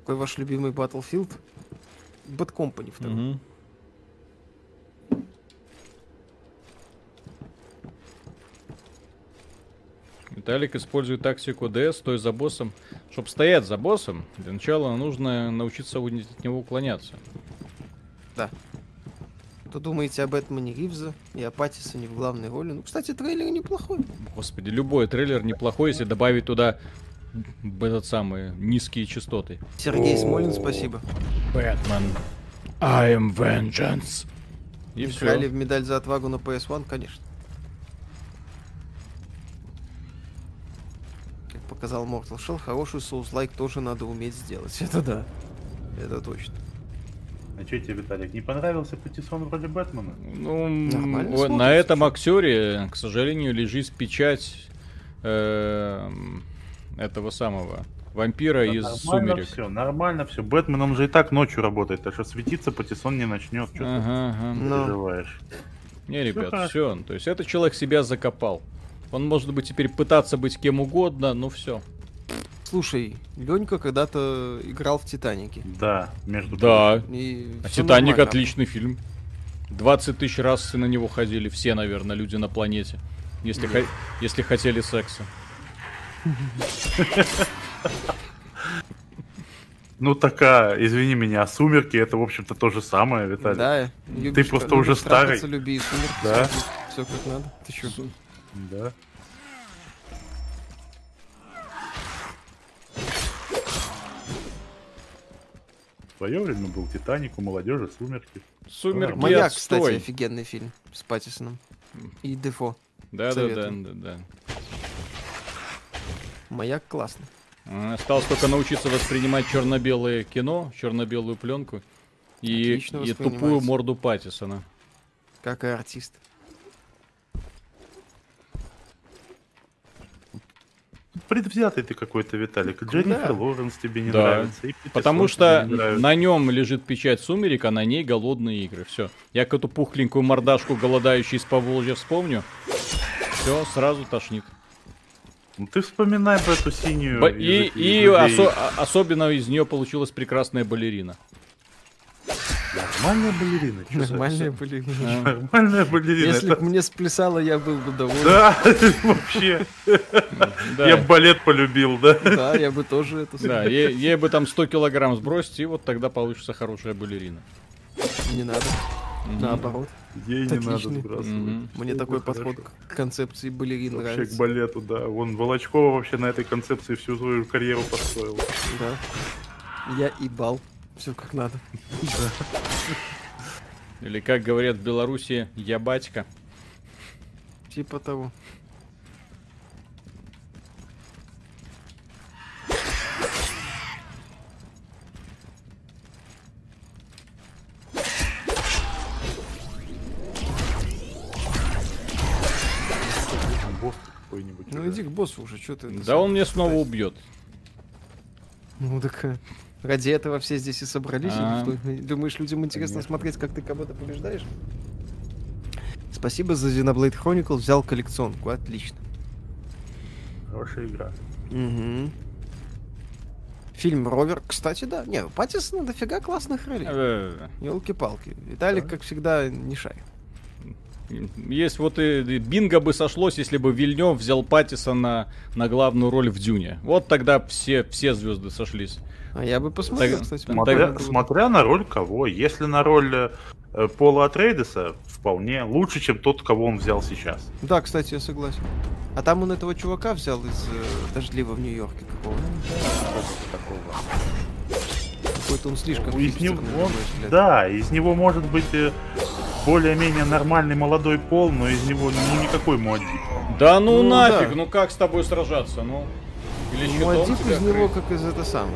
Какой ваш любимый Battlefield? Bad Company 2. Угу. Виталик использует тактику ДС, стой за боссом. Чтобы стоять за боссом, для начала нужно научиться от него уклоняться. Да. Что думаете об Бэтмене Ривза и о Паттисоне в главной роли? Ну, кстати, трейлер неплохой. Господи, любой трейлер неплохой, если добавить туда этот самый низкие частоты. Сергей Смолин, спасибо. Бэтмен. I am vengeance. И Играли все. в медаль за отвагу на PS1, конечно. Показал Mortal Shell, хороший Souls-like тоже надо уметь сделать. Это да. Это точно. А что тебе, Виталик, не понравился Патисон в роли Бэтмена? Ну, на этом актере, к сожалению, лежит печать э, этого самого вампира да, из Сумерек. Все, нормально все. Бэтмен он же и так ночью работает, так что светиться Патисон не начнет. Что ага, ага. ты ну. переживаешь? Не, ребят, все, все. То есть этот человек себя закопал. Он может быть теперь пытаться быть кем угодно, но все. Слушай, Ленька когда-то играл в Титанике. Да, между Да. И а Титаник нормально. отличный фильм. 20 тысяч раз на него ходили все, наверное, люди на планете. Если, хо- если хотели секса. Ну такая, извини меня, сумерки это, в общем-то, то же самое, Виталий. Да, Ты просто уже старый. Люби сумерки, да. Все как надо. Ты что? Да. свое время был Титаник, у молодежи Сумерки. Сумерки, Маяк, отстой. кстати, офигенный фильм с Паттисоном. И Дефо. Да, да, да, да, да. Маяк классный. Осталось только научиться воспринимать черно-белое кино, черно-белую пленку и, и тупую морду Паттисона. Как и артист. Предвзятый ты какой-то, Виталик. Дженнифер да. Лоренс тебе не да. нравится. И Потому что на нем лежит печать сумерек, а на ней голодные игры. Все. Я эту пухленькую мордашку, голодающую из Поволжья, вспомню. Все, сразу тошнит. Ну ты вспоминай про эту синюю. Б- и и осо- особенно из нее получилась прекрасная балерина. Нормальная балерина. Нормальная балерина. Нормальная балерина. Если бы мне сплясало, я был бы доволен. Да, вообще. Я бы балет полюбил, да? Да, я бы тоже это Да, ей бы там 100 килограмм сбросить, и вот тогда получится хорошая балерина. Не надо. Наоборот. Ей не надо сбрасывать. Мне такой подход к концепции балерин нравится. Вообще к балету, да. Вон Волочкова вообще на этой концепции всю свою карьеру построил. Да. Я и бал. Все как надо. Или как говорят в Беларуси, я батька. Типа того. Ну иди к боссу уже, что ты... Да он мне снова убьет. Ну так э, Ради этого все здесь и собрались. А -а -а. Думаешь, людям интересно Конечно. смотреть, как ты кого-то побеждаешь? Спасибо за Xenoblade Chronicles, взял коллекционку, отлично. Хорошая игра. Угу. Фильм Ровер, кстати, да. Не, у Паттисона дофига классных ролей. Елки-палки. Виталик, как всегда, не шай. Есть вот и бинго бы сошлось, если бы Вильнев взял Паттисона на главную роль в Дюне. Вот тогда все, все звезды сошлись. А я бы посмотрел, так, кстати. Смотря, смотря на роль кого. Если на роль э, Пола Атрейдеса, вполне лучше, чем тот, кого он взял сейчас. Да, кстати, я согласен. А там он этого чувака взял из э, Дождливого в Нью-Йорке какого Какой-то он слишком ну, из него, он, Да, из него может быть э, более-менее нормальный молодой пол, но из него ну никакой Муаддиб. Да ну, ну нафиг, да. ну как с тобой сражаться, ну? Или Муаддиб из него как из это самое.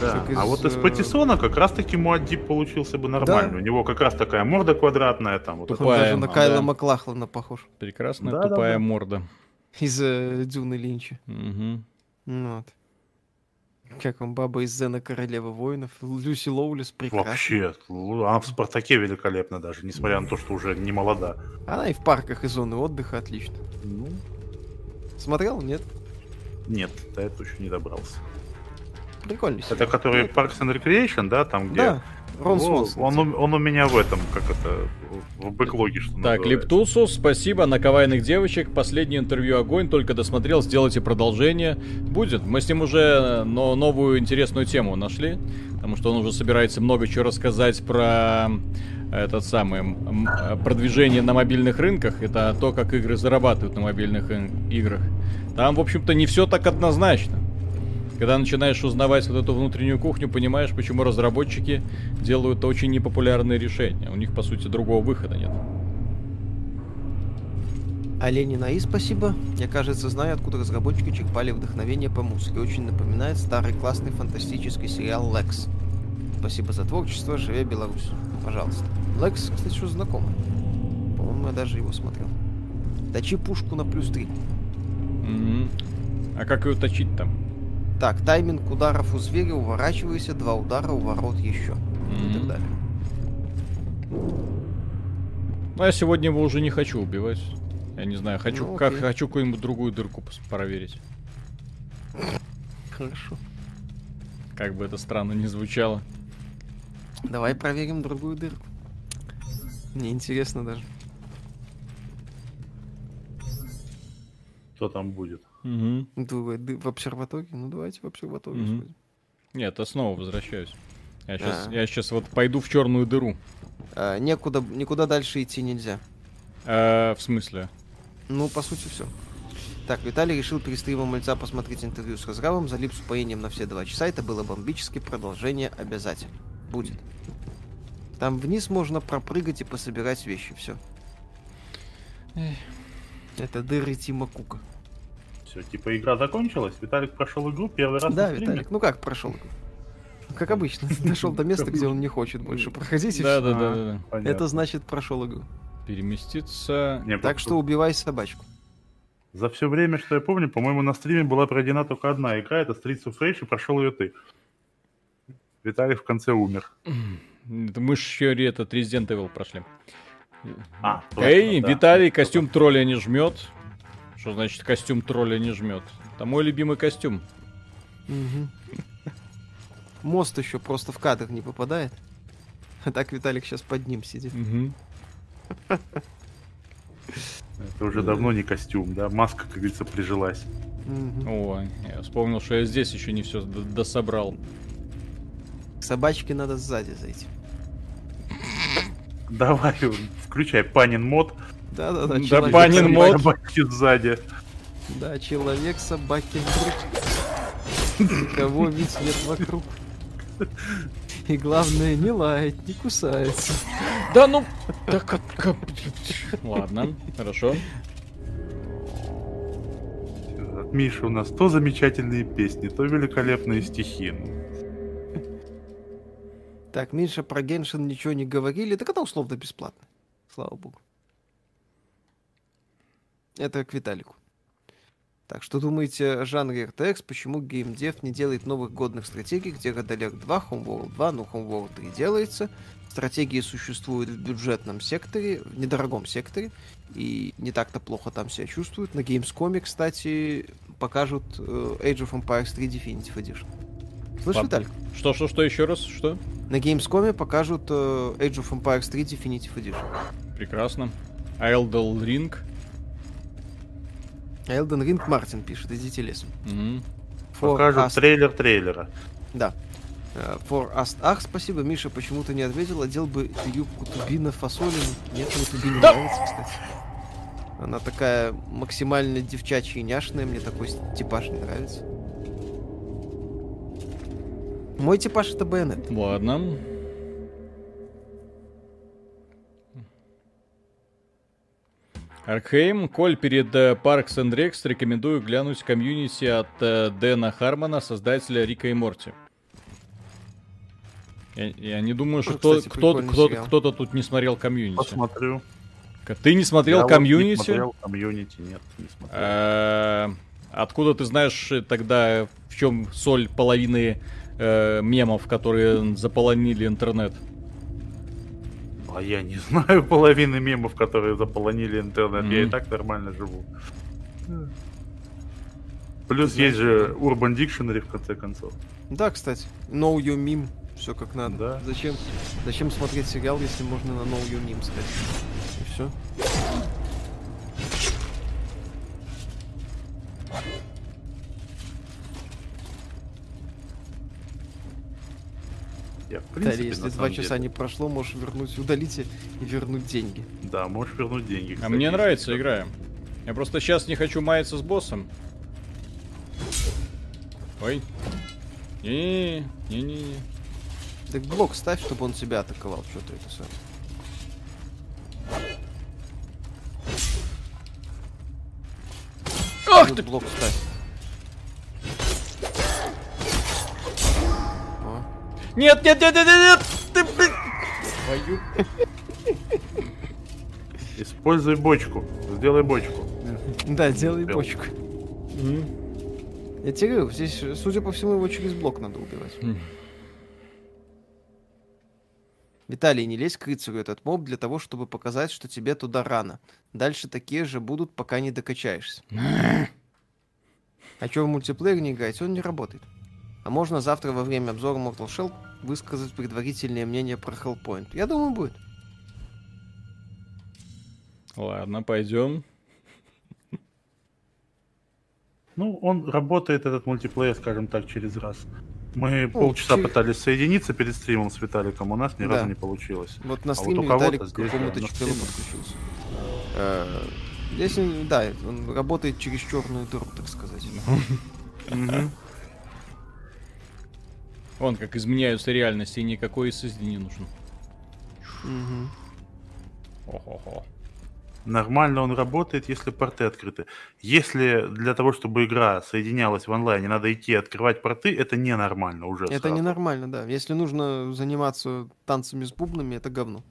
Да. Из... А вот из Патисона как раз таки Муаддиб получился бы нормально. Да. У него как раз такая морда квадратная там. Вот тупая. Он даже на Кайла да. Маклахлана похож. Прекрасная да, тупая да, да. морда. Из э, Дюны Линча. Угу. Вот. Как вам баба из Зена Королева воинов? Люси Лоулис прекрасна. Вообще, она в Спартаке великолепна даже, несмотря на то, что уже не молода. Она и в парках и зоны отдыха отлично. Ну. Смотрел, нет? Нет, до этого еще не добрался. Прикольный сериал. Это который. Parks and Recreation, да, там где... Да, Рон Свонсон. Он, он у меня в этом, как это, в бэклоге, что Так, Лептусус, спасибо, на кавайных девочек. Последнее интервью огонь, только досмотрел, сделайте продолжение. Будет. Мы с ним уже но, новую интересную тему нашли, потому что он уже собирается много чего рассказать про этот самый продвижение на мобильных рынках. Это то, как игры зарабатывают на мобильных играх. Там, в общем-то, не все так однозначно. Когда начинаешь узнавать вот эту внутреннюю кухню, понимаешь, почему разработчики делают очень непопулярные решения. У них, по сути, другого выхода нет. Олени Наи, спасибо. Я, кажется, знаю, откуда разработчики черпали вдохновение по музыке. Очень напоминает старый классный фантастический сериал «Лекс». Спасибо за творчество, живе Беларусь. Пожалуйста. «Лекс», кстати, что знакомый. По-моему, я даже его смотрел. Точи пушку на плюс 3. Mm-hmm. А как ее точить там? Так, тайминг ударов у зверя, уворачивайся, два удара, у ворот еще. Mm-hmm. И так далее. Ну, я сегодня его уже не хочу убивать. Я не знаю, хочу, ну, как, хочу какую-нибудь другую дырку проверить. Хорошо. Как бы это странно не звучало. Давай проверим другую дырку. Мне интересно даже. Что там будет? Угу. В обсерватории? Ну давайте в обсерваторию угу. сходим. Нет, я снова возвращаюсь. Я сейчас, а. я сейчас вот пойду в черную дыру. А, некуда, никуда дальше идти нельзя. А, в смысле? Ну, по сути, все. Так, Виталий решил перед стримом мальца посмотреть интервью с Разгравом, залип с упоением на все два часа. Это было бомбически, продолжение обязательно. Будет. Там вниз можно пропрыгать и пособирать вещи, все. Это дыры Тима Кука все. Типа игра закончилась, Виталик прошел игру первый раз. Да, Виталик, ну как прошел игру? Как обычно, дошел до места, где он не хочет больше проходить. Да, да, да, да. Это значит прошел игру. Переместиться. Так что убивай собачку. За все время, что я помню, по-моему, на стриме была пройдена только одна игра, это Streets of Rage, и прошел ее ты. Виталий в конце умер. Мы же еще этот Resident Evil прошли. А, Эй. Виталий, костюм тролля не жмет. Что значит костюм тролля не жмет? Это мой любимый костюм. Мост еще просто в кадр не попадает. А так Виталик сейчас под ним сидит. Это уже давно не костюм, да? Маска, как говорится, прижилась. Ой, я вспомнил, что я здесь еще не все дособрал. Собачке надо сзади зайти. Давай, включай панин мод. Да-да-да. Да, Панин мод. Собаки сзади. Да, человек, собаки вдруг. Никого ведь нет вокруг. И главное, не лает, не кусается. Да ну... Так, Ладно, хорошо. От Миши у нас то замечательные песни, то великолепные стихи. Так, Миша про Геншин ничего не говорили. Так это условно бесплатно. Слава богу. Это к Виталику. Так, что думаете о жанре RTX? Почему геймдев не делает новых годных стратегий, где Godalek 2, Homeworld 2, ну Homeworld 3 делается? Стратегии существуют в бюджетном секторе, в недорогом секторе, и не так-то плохо там себя чувствуют. На Gamescom, кстати, покажут uh, Age of Empires 3 Definitive Edition. Слышь, Пап... Виталик? Что, что, что, еще раз, что? На Gamescom покажут uh, Age of Empires 3 Definitive Edition. Прекрасно. А Elden Ring? Элден Ринг Мартин пишет, идите лесом. Mm-hmm. Покажут трейлер трейлера. Да. Uh, for Us... Ах, спасибо, Миша, почему ты не ответил, одел бы юбку Тубина фасолину. Нет, мне Тубина да. нравится, кстати. Она такая максимально девчачья и няшная, мне такой типаж не нравится. Мой типаж это Байонет. Ладно. Аркхейм, Коль, перед э, Parks and Rex рекомендую глянуть комьюнити от э, Дэна Хармона, создателя Рика и Морти. Я, я не думаю, что кто, кто, кто, кто-то тут не смотрел комьюнити. Посмотрю. Ты не смотрел я комьюнити? Вот не смотрел комьюнити, нет, не смотрел. Э, откуда ты знаешь тогда, в чем соль половины э, мемов, которые заполонили интернет? А я не знаю половины мемов, которые заполонили интернет. Mm-hmm. Я и так нормально живу. Плюс Знаете, есть же Urban Dictionary в конце концов. Да, кстати. Know your meme. Все как надо. Да. Зачем, зачем смотреть сериал, если можно на Know your meme сказать? И все. Я, в принципе, да, если два часа деле... не прошло, можешь вернуть, удалить и вернуть деньги. Да, можешь вернуть деньги. Кстати, а мне нравится игра. Я просто сейчас не хочу маяться с боссом. Ой. Не-не-не. Так блок ставь, чтобы он тебя атаковал. Что ты это сам? Ах ты! Блок ставь. Нет, нет, нет, нет, нет, нет! Ты, блин! Твою... Используй бочку. Сделай бочку. Да, делай бочку. Я тебе говорю, здесь, судя по всему, его через блок надо убивать. Виталий, не лезь к рыцарю этот моб для того, чтобы показать, что тебе туда рано. Дальше такие же будут, пока не докачаешься. а что в мультиплеер не играть? Он не работает. А можно завтра во время обзора Mortal Shell высказать предварительное мнение про Hellpoint? Я думаю, будет. Ладно, пойдем. Ну, он работает, этот мультиплеер, скажем так, через раз. Мы ну, полчаса через... пытались соединиться перед стримом с Виталиком, у нас ни да. разу не получилось. Вот на стриме а вот Виталик к какому-то чтелу подключился. Э, здесь, да, он работает через черную дыру, так сказать. Вон как изменяются реальности, и никакой SSD не нужен. Ого-го. Нормально он работает, если порты открыты. Если для того, чтобы игра соединялась в онлайне, надо идти открывать порты, это ненормально уже. Это сразу. ненормально, да. Если нужно заниматься танцами с бубнами, это говно.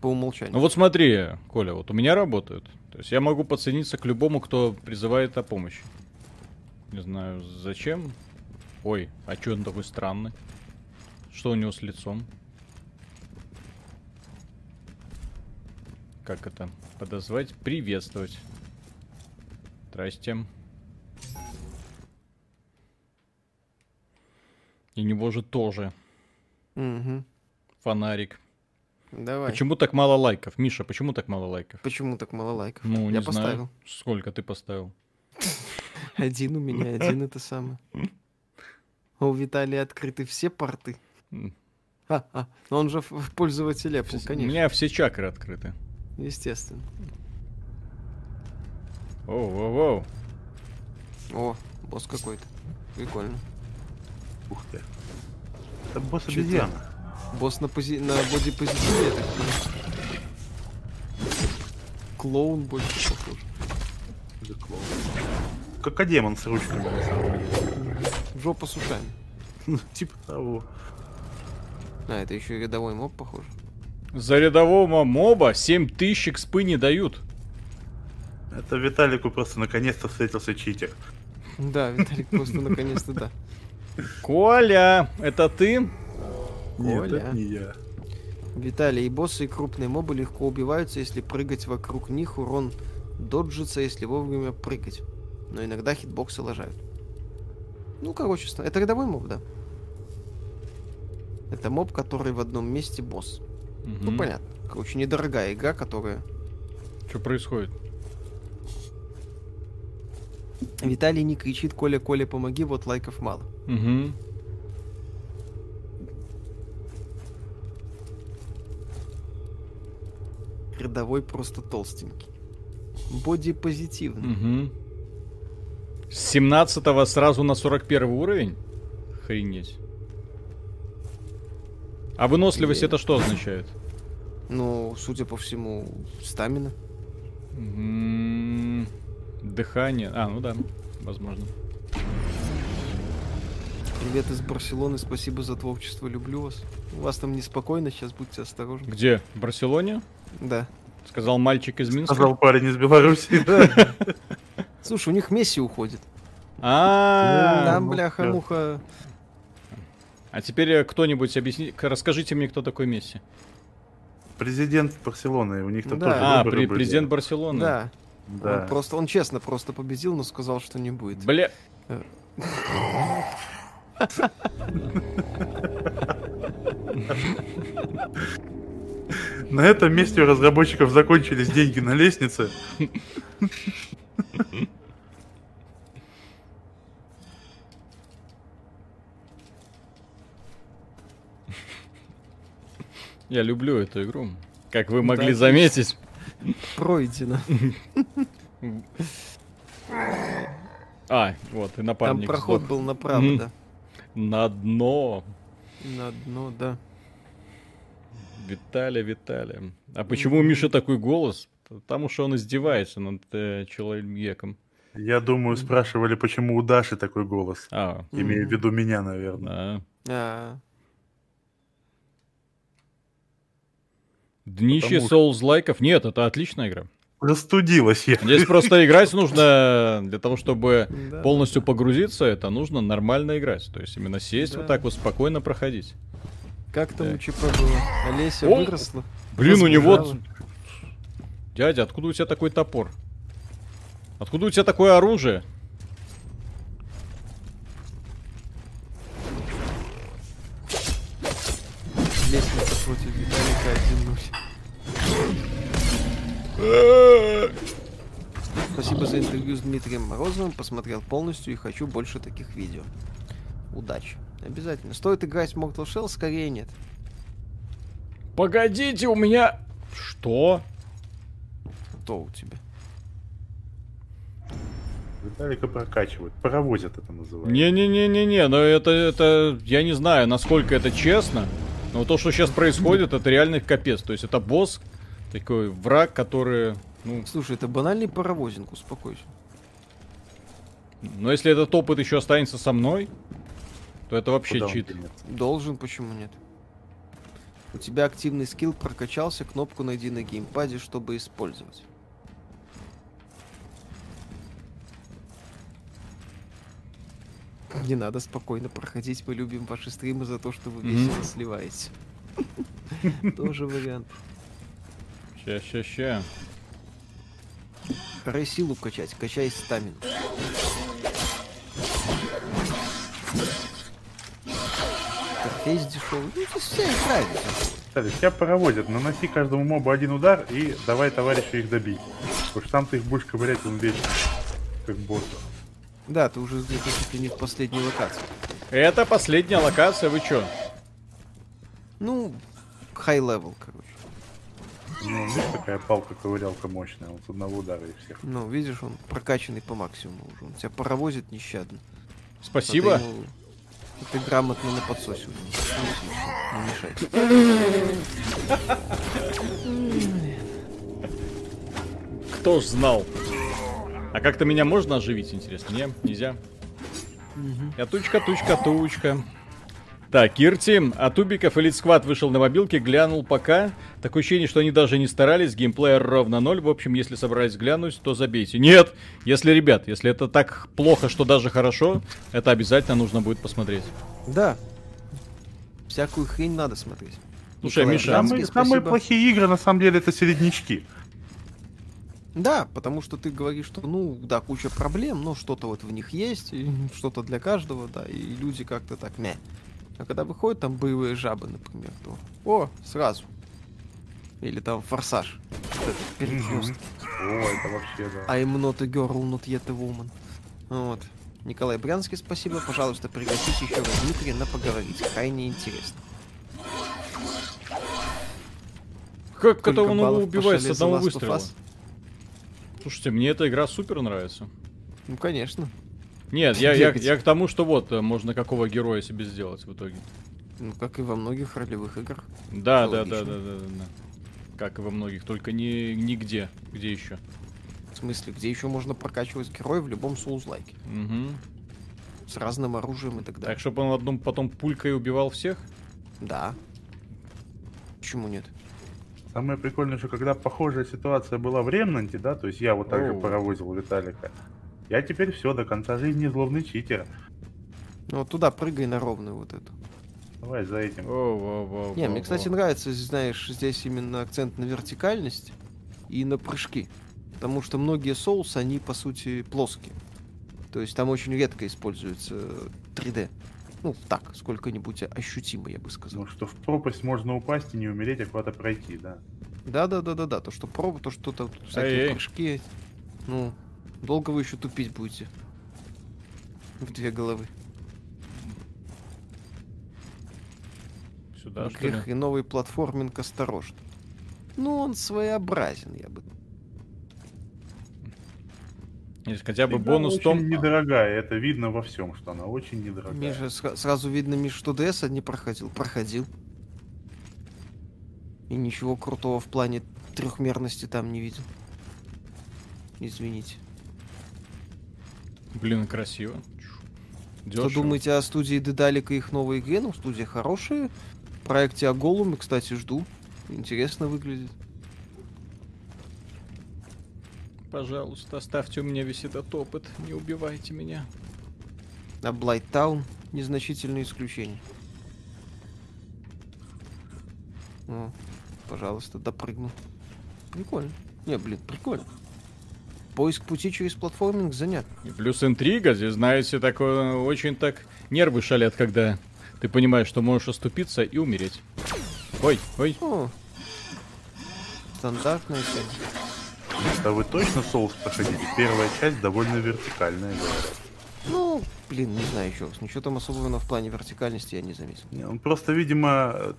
По умолчанию. Ну вот смотри, Коля, вот у меня работают. То есть я могу подсоединиться к любому, кто призывает о помощи. Не знаю, зачем. Ой, а что он такой странный? Что у него с лицом? Как это? подозвать, приветствовать. Здрасте. И него же тоже. Угу. Фонарик. Давай. Почему так мало лайков? Миша, почему так мало лайков? Почему так мало лайков? Ну, не Я знаю. поставил. Сколько ты поставил? Один у меня, один это самое. А у Виталия открыты все порты. А, а, но он же в пользователе Apple, конечно. У меня все чакры открыты. Естественно. Оу, оу, оу. О, босс какой-то. Прикольно. Ух ты. Это босс обезьяна. Босс на, пози... на боди-позитиве, так Клоун больше похож. Это клоун. Как демон с ручками, на самом деле. Жопа с ушами. Ну, типа того. А, это еще и рядовой моб, похоже. За рядового моба 7000 экспы не дают. Это Виталику просто наконец-то встретился читер. Да, Виталик просто наконец-то, да. Коля, это ты? Нет, Коля. это не я. Виталий, и боссы, и крупные мобы легко убиваются, если прыгать вокруг них, урон доджится, если вовремя прыгать. Но иногда хитбоксы лажают. Ну, короче, это рядовой моб, да. Это моб, который в одном месте босс. Угу. Ну, понятно. Короче, недорогая игра, которая... Что происходит? Виталий не кричит, Коля, Коля, помоги, вот лайков мало. Угу. Рядовой просто толстенький. Боди позитивный. Угу. С 17 сразу на 41 уровень? Охренеть. А выносливость И... это что означает? Ну, судя по всему, стамина. Дыхание. А, ну да, возможно. Привет из Барселоны, спасибо за творчество, люблю вас. У вас там неспокойно, сейчас будьте осторожны. Где? В Барселоне? Да. Сказал мальчик из Минска. Сказал парень из Беларуси. Слушай, у них Месси уходит. А, там бляха-муха. А теперь э, кто-нибудь объясни, расскажите мне, кто такой Месси. Президент Барселоны, у них там тоже А, президент Барселоны. Да. Да. Он просто, он честно просто победил, но сказал, что не будет. Бля. На этом месте у разработчиков закончились деньги на лестнице. Я люблю эту игру. Как вы могли да, заметить. Пройдено. А, вот, и напарник Там проход сдох. был направо, да. На дно. На дно, да. Виталий, Виталий. А почему у Миши такой голос? Потому что он издевается над э, человеком. Я думаю, спрашивали, почему у Даши такой голос. А. Имея в виду меня, наверное. А. Днище Souls лайков. Нет, это отличная игра. Простудилась я. Здесь просто играть нужно для того, чтобы да, полностью погрузиться, это нужно нормально играть. То есть именно сесть да. вот так вот спокойно проходить. Как там у ЧП было? Олеся О! выросла. Блин, у него... Дядя, откуда у тебя такой топор? Откуда у тебя такое оружие? Лестница против Виталика 1-0. Спасибо за интервью с Дмитрием Морозовым. Посмотрел полностью и хочу больше таких видео. Удачи. Обязательно. Стоит играть в Mortal Shell? Скорее нет. Погодите, у меня... Что? Что у тебя? Виталика прокачивают. Паровозят это называют. Не-не-не-не-не, но это, это... Я не знаю, насколько это честно. Но то, что сейчас происходит, это реальный капец. То есть это босс, такой враг, который... Ну... Слушай, это банальный паровозинг, успокойся. Но если этот опыт еще останется со мной, то это вообще Куда чит. Должен, почему нет? У тебя активный скилл прокачался, кнопку найди на геймпаде, чтобы использовать. Не надо спокойно проходить, мы любим ваши стримы за то, что вы весело mm-hmm. сливаете. Тоже вариант. Ща, ща, ща. Пора силу качать, качай стамин. Интерфейс дешевый. Ну, здесь все играют. Кстати, тебя проводят. Наноси каждому мобу один удар и давай товарищу их добить. Потому что сам ты их будешь ковырять он вечно. Как босс. Да, ты уже где-то чуть ли не в последней локации. Это последняя локация, вы чё? Ну, high level, короче. Ну, видишь, такая палка-ковырялка мощная, он с одного удара и всех. Ну, видишь, он прокачанный по максимуму уже. Он тебя паровозит нещадно. Спасибо. Ему... Ты грамотно на подсосе. Не мешай. Кто ж знал? А как-то меня можно оживить, интересно? Не, нельзя. Я тучка, тучка, тучка. Так, Кирти, а Тубиков Elite Squad вышел на мобилке, глянул пока. Такое ощущение, что они даже не старались, геймплей ровно ноль. В общем, если собрались глянуть, то забейте. Нет, если, ребят, если это так плохо, что даже хорошо, это обязательно нужно будет посмотреть. Да. Всякую хрень надо смотреть. Слушай, Николай Миша, самые, самые плохие игры, на самом деле, это середнячки. Да, потому что ты говоришь, что, ну, да, куча проблем, но что-то вот в них есть, что-то для каждого, да, и люди как-то так, мя. А когда выходят там боевые жабы, например, то, о, сразу. Или там форсаж. Перекрестки. О, это вообще, да. I'm not a girl, not yet a woman. Вот. Николай Брянский, спасибо. Пожалуйста, пригласите еще раз Дмитрия на поговорить. Крайне интересно. Как это он его убивает с одного выстрела? Слушайте, мне эта игра супер нравится. Ну, конечно. Нет, я, я, я к тому, что вот, э, можно какого героя себе сделать в итоге. Ну, как и во многих ролевых играх. Да, да, да, да, да, да, да. Как и во многих, только не нигде. Где еще? В смысле, где еще можно прокачивать героя в любом соузлайке? Угу. с разным оружием и так далее. Так, чтобы он одном потом пулькой убивал всех? Да. Почему нет? Самое прикольное, что когда похожая ситуация была в Ремнанте, да, то есть я вот так же паровозил Виталика, я теперь все, до конца жизни злобный читер. Ну вот туда прыгай на ровную вот эту. Давай за этим. О, о, о, Не, мне, кстати, нравится, знаешь, здесь именно акцент на вертикальность и на прыжки. Потому что многие соусы, они, по сути, плоские. То есть там очень редко используется 3D. Ну, так, сколько-нибудь ощутимо, я бы сказал. Ну, что в пропасть можно упасть и не умереть, а куда-то пройти, да. Да, да, да, да, да. То, что проба, то, что там всякие Эй-эй. прыжки. Ну, долго вы еще тупить будете. В две головы. Сюда, что ли? И новый платформинг осторожно. Ну, он своеобразен, я бы есть хотя бы Всегда бонус в том... недорогая, это видно во всем, что она очень недорогая. Миша, сразу видно, Миш, что DS не проходил. Проходил. И ничего крутого в плане трехмерности там не видел. Извините. Блин, красиво. Дешево. Что думаете о студии Дедалика и их новой игре? Ну, студия хорошая. В проекте о Голуме, кстати, жду. Интересно выглядит. Пожалуйста, оставьте у меня весь этот опыт. Не убивайте меня. А Блайттаун незначительное исключение. О, пожалуйста, допрыгну. Прикольно. Не, блин, прикольно. Поиск пути через платформинг занят. И плюс интрига, здесь, знаете, такое очень так нервы шалят, когда ты понимаешь, что можешь оступиться и умереть. Ой, ой. О, стандартная тема. А вы точно соус проходили? Первая часть довольно вертикальная, говорят. Ну, блин, не знаю еще раз. Ничего там особого но в плане вертикальности я не заметил. Не, он просто, видимо,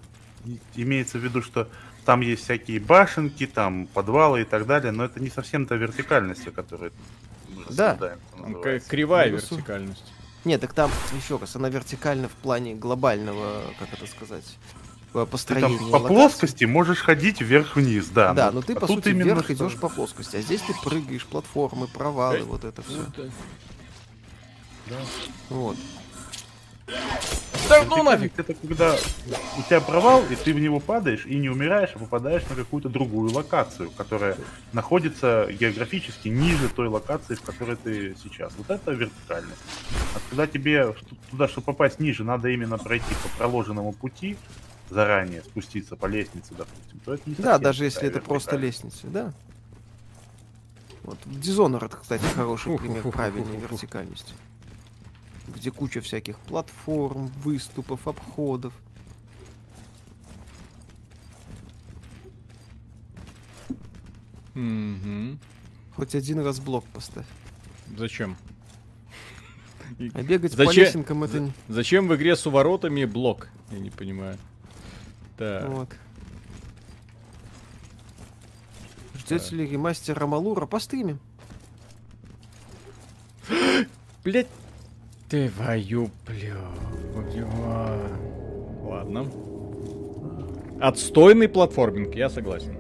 имеется в виду, что там есть всякие башенки, там подвалы и так далее, но это не совсем та вертикальность, о которой мы да. Кривая ну, вертикальность. Нет, так там еще раз, она вертикальна в плане глобального, как это сказать, построение. Ты там по локации. плоскости можешь ходить вверх-вниз, да. Да, но, но ты, а по сути, вверх что... идешь по плоскости. А здесь ты прыгаешь, платформы, провалы, Эй. вот это все. Да. Вот. Да ну нафиг! Это когда у тебя провал, и ты в него падаешь, и не умираешь, а попадаешь на какую-то другую локацию, которая находится географически ниже той локации, в которой ты сейчас. Вот это вертикальность. А когда тебе туда, чтобы попасть ниже, надо именно пройти по проложенному пути, заранее спуститься по лестнице, допустим, то это не Да, даже если это просто лестница, да. Вот. Dishonored, кстати, хороший пример правильной вертикальности. Где куча всяких платформ, выступов, обходов. Угу. Хоть один раз блок поставь. Зачем? А бегать Зачем? по лесенкам это... Зачем в игре с уворотами блок? Я не понимаю. Так. Вот. Ждете ли ремастер Рамалура? Постримим. Блять. Ты вою, блю. Ладно. Отстойный платформинг, я согласен.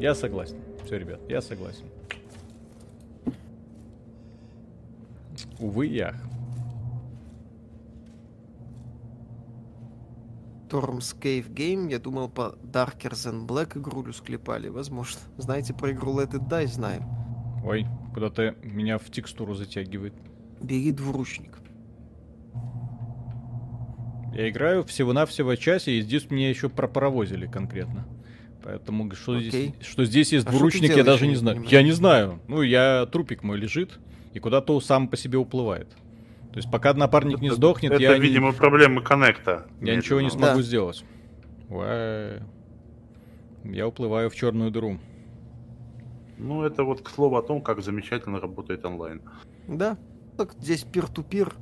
Я согласен. Все, ребят, я согласен. Увы, я. Storm's Cave Game. Я думал, по Darker Than Black игрулю склепали. Возможно. Знаете про игру Let It Die? Знаем. Ой, куда-то меня в текстуру затягивает. Бери двуручник. Я играю всего-навсего часе, и здесь меня еще пропаровозили конкретно. Поэтому что, okay. здесь, что здесь есть а двуручник, я даже не знаю. Я не знаю. Ну, я трупик мой лежит, и куда-то сам по себе уплывает. То есть пока напарник не сдохнет, это, я... Это, видимо, не... проблема коннекта. Я ничего не смогу да. сделать. Уэ... Я уплываю в черную дыру. Ну, это вот к слову о том, как замечательно работает онлайн. Да. Так здесь пир-ту-пир.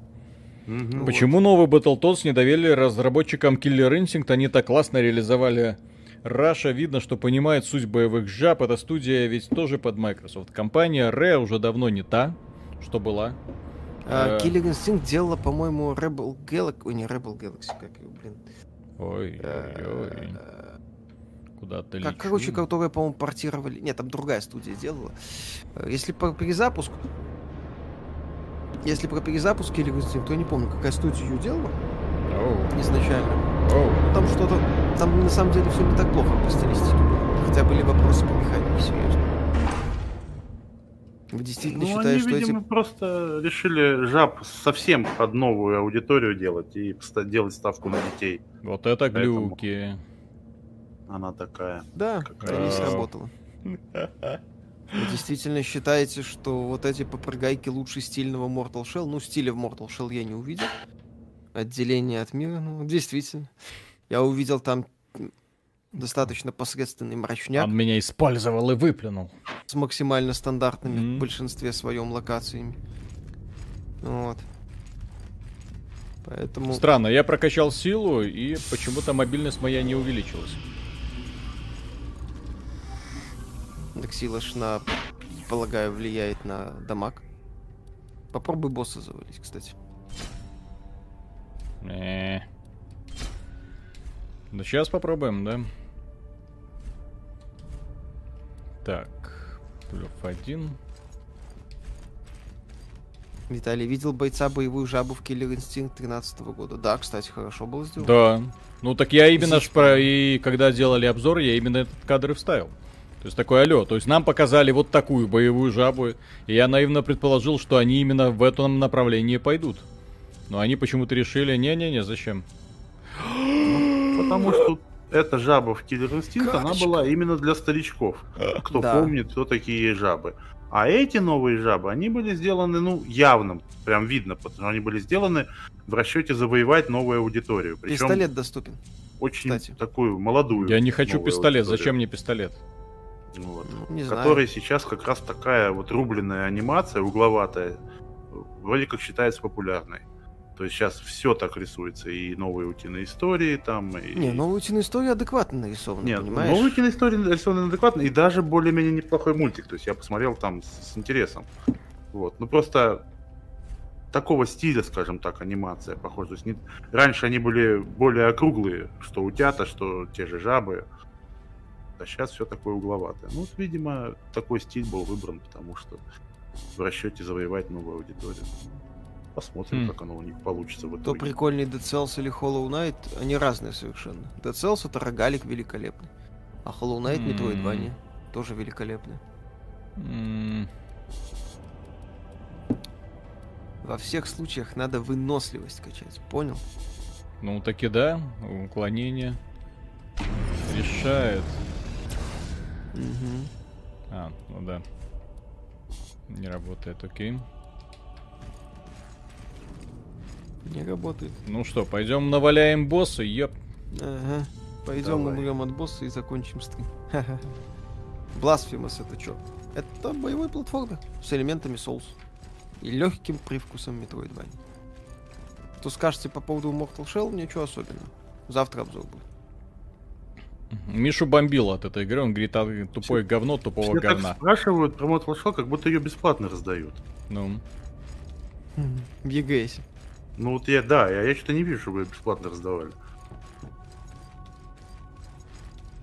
Угу. Почему вот. новый Battletoads не довели разработчикам Killer Instinct? Они так классно реализовали Раша. Видно, что понимает суть боевых жаб. Эта студия ведь тоже под Microsoft. Компания Rare уже давно не та, что была. Uh, Killer Instinct делала, по-моему, Rebel Galaxy. Ой, не Rebel Galaxy, как его, блин. Ой, ой, ой. Куда-то как, Короче, которые, по-моему, портировали. Нет, там другая студия делала. Если по перезапуску Если про перезапуск Killer Instinct, то я не помню, какая студия ее делала. Oh. Изначально. Oh. Там что-то... Там на самом деле все не так плохо по стилистике. Хотя были вопросы по механике, серьезно. Вы действительно ну, считаете, они, что видимо, эти... просто решили жаб совсем под новую аудиторию делать и делать ставку на детей. Вот это Поэтому глюки. Она такая. Да, это не сработало. Вы действительно считаете, что вот эти попрыгайки лучше стильного Mortal Shell? Ну, стиля в Mortal Shell я не увидел. Отделение от мира, ну, действительно. Я увидел там достаточно посредственный мрачняк. Он меня использовал и выплюнул. С максимально стандартными mm-hmm. в большинстве своем локациями. Вот. Поэтому... Странно, я прокачал силу, и почему-то мобильность моя не увеличилась. Так сила ж на, полагаю, влияет на дамаг. Попробуй босса завалить, кстати. Не. Ну, сейчас попробуем, да? Так, плюс один. Виталий видел бойца боевую жабу в Killer Instinct 13 года. Да, кстати, хорошо было сделано. Да. Ну так я именно ж про и когда делали обзор, я именно этот кадр и вставил. То есть такой алло. То есть нам показали вот такую боевую жабу. И я наивно предположил, что они именно в этом направлении пойдут. Но они почему-то решили, не-не-не, зачем? Потому что эта жаба в Killer Instinct, она была именно для старичков. Кто да. помнит, кто такие жабы. А эти новые жабы, они были сделаны, ну, явным, прям видно, потому что они были сделаны в расчете завоевать новую аудиторию. Причем пистолет доступен. Очень Кстати. такую молодую. Я не хочу пистолет, аудиторию. зачем мне пистолет? Вот. Ну, не который знаю. сейчас как раз такая вот рубленная анимация, угловатая, вроде как считается популярной. То есть сейчас все так рисуется, и новые утиные истории там. И... Не, новые утиные истории адекватно нарисованы, Нет, понимаешь? новые утиные истории нарисованы адекватно, и даже более-менее неплохой мультик. То есть я посмотрел там с, с интересом. Вот. Ну просто такого стиля, скажем так, анимация похожа. То есть не... Раньше они были более округлые, что утята, что те же жабы. А сейчас все такое угловатое. Ну, вот, видимо, такой стиль был выбран, потому что в расчете завоевать новую аудиторию. Посмотрим, mm. как оно у них получится в итоге. То прикольный Dead Cells или Hollow Knight, они разные совершенно. Dead Cells это рогалик великолепный. А Hollow Knight mm. Metroidvania тоже великолепный. Mm. Во всех случаях надо выносливость качать, понял? Ну таки да, уклонение решает. Угу. А, ну да. Не работает, окей. Не работает. Ну что, пойдем наваляем босса, еп. Ага. Пойдем умрем от босса и закончим стрим. Blasphemous это что? Это боевой платформер с элементами Souls. И легким привкусом Metroidvania. Что скажете по поводу Mortal Shell, ничего особенного. Завтра обзор будет. Мишу бомбил от этой игры, он говорит, а тупое Все, говно тупого все говна. Так спрашивают про Mortal Shell, как будто ее бесплатно раздают. Ну. В EGS. Ну вот я, да, я, я что-то не вижу, чтобы ее бесплатно раздавали.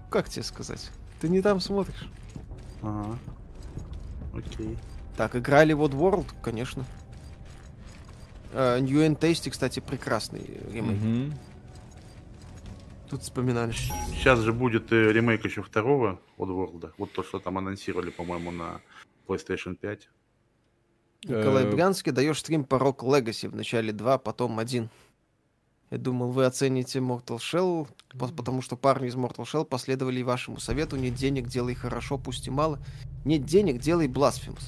Как тебе сказать? Ты не там смотришь. Ага. Окей. Так, играли вот World, конечно. Uh, New and Tasty, кстати, прекрасный ремейк. Mm-hmm. Тут вспоминали. Сейчас же будет и ремейк еще второго Oddworld. Вот то, что там анонсировали, по-моему, на PlayStation 5. Николай э, Брянский, даешь стрим по Rock Legacy. Вначале два, потом один. Я думал, вы оцените Mortal Shell, потому что парни из Mortal Shell последовали и вашему совету. Нет денег, делай хорошо, пусть и мало. Нет денег, делай Blasphemous.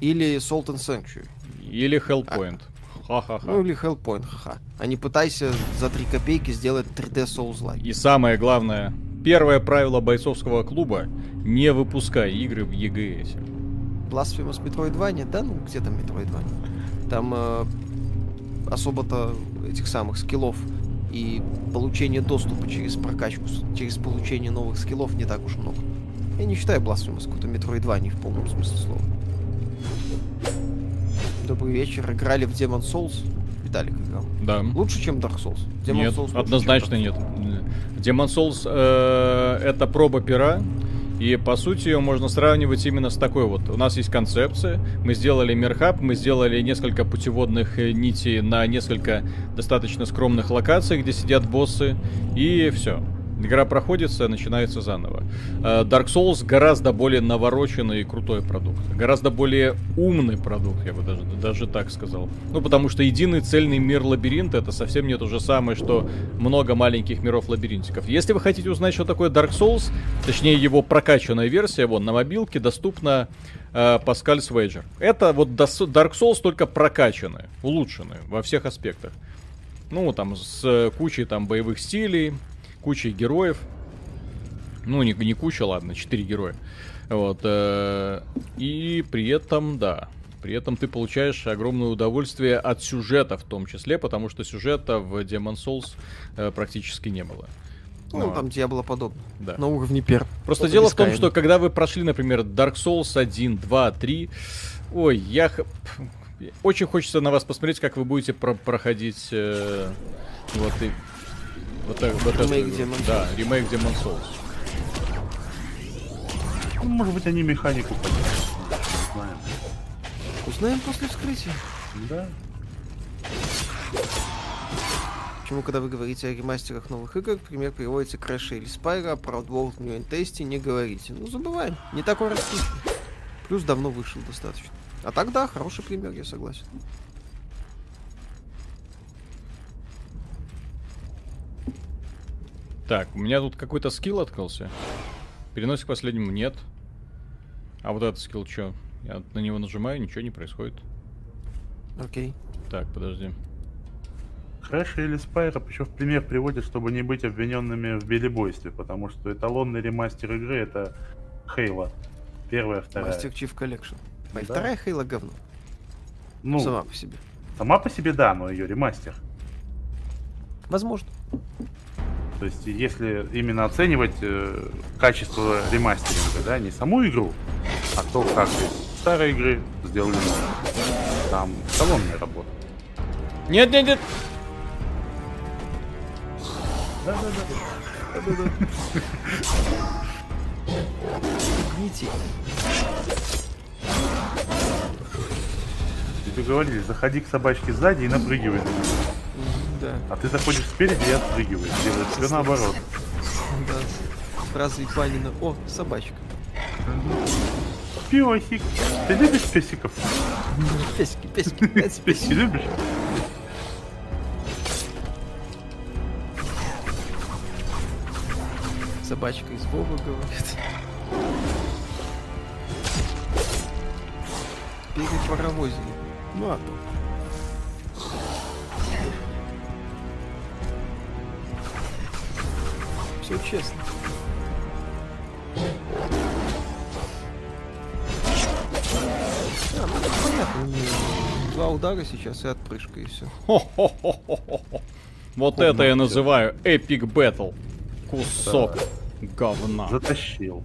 Или Salt and Sanctuary. Или Hellpoint. А, ха-ха-ха. Ну или Hellpoint, ха-ха. А не пытайся за 3 копейки сделать 3D Souls-like. И самое главное, первое правило бойцовского клуба — не выпускай игры в EGS. Blasphemous Metroidvania, да, ну где там Metroidvania? Там э, особо-то этих самых скиллов и получение доступа через прокачку, через получение новых скиллов не так уж много. Я не считаю Blasphemous какой-то Metroidvania в полном смысле слова. Добрый вечер. Играли в Demon Souls? Виталик играл. Да. Лучше, чем Dark Souls? Demon нет, Souls однозначно нет. Demon Souls э, это проба пера, И по сути ее можно сравнивать именно с такой вот. У нас есть концепция, мы сделали мерхаб, мы сделали несколько путеводных э, нитей на несколько достаточно скромных локаций, где сидят боссы, и все. Игра проходится, начинается заново. Э, Dark Souls гораздо более навороченный и крутой продукт. Гораздо более умный продукт, я бы даже, даже так сказал. Ну, потому что единый цельный мир лабиринта это совсем не то же самое, что много маленьких миров лабиринтиков. Если вы хотите узнать, что такое Dark Souls, точнее его прокачанная версия, вон на мобилке доступна э, Pascal Wager. Это вот Dark Souls только прокачанная, улучшенная во всех аспектах. Ну, там, с кучей там боевых стилей, кучей героев. Ну, не, не куча, ладно, четыре героя. Вот. Э, и при этом, да, при этом ты получаешь огромное удовольствие от сюжета в том числе, потому что сюжета в Demon Souls э, практически не было. Ну, Но... там Диабло подобно. Да. На уровне пер. Просто дело в том, что когда вы прошли, например, Dark Souls 1, 2, 3, ой, я очень хочется на вас посмотреть, как вы будете про проходить э, вот и вот, так, вот ремейк Demon Да, ремейк Demon Souls. Ну, может быть, они механику поддержат. Узнаем. Узнаем после вскрытия. Да. Почему, когда вы говорите о ремастерах новых игр, пример приводите Crash или Spyro, а про World New Tasty не говорите. Ну, забываем. Не такой расписанный. Плюс давно вышел достаточно. А так да, хороший пример, я согласен. Так, у меня тут какой-то скилл открылся. Переносик последнему нет. А вот этот скилл что? Я на него нажимаю, ничего не происходит. Окей. Так, подожди. Крэша или Спайро еще в пример приводят, чтобы не быть обвиненными в белебойстве, потому что эталонный ремастер игры это Halo. Первая, вторая. Master Chief Collection. Да. Вторая Halo говно. Ну, сама по себе. Сама по себе, да, но ее ремастер. Возможно. То есть, если именно оценивать э, качество ремастеринга, да, не саму игру, а то, как из старой игры сделали там салонная работа. Нет, нет, нет. Да, да, да. Да, да, да. Тебе говорили, заходи к собачке сзади и напрыгивай на нее. Да. А ты заходишь спереди и отпрыгиваешь. Делаешь все наоборот. Да. Фраза Ипанина. О, собачка. Песик. Ты любишь песиков? Песики, песики. Песики любишь? Собачка из Вова говорит. Перепаровозили. Ну а то. Все честно. А, ну, понятно. Два удара сейчас и отпрыжка, и все. Вот это я называю эпик бэтл. Кусок говна. Затащил.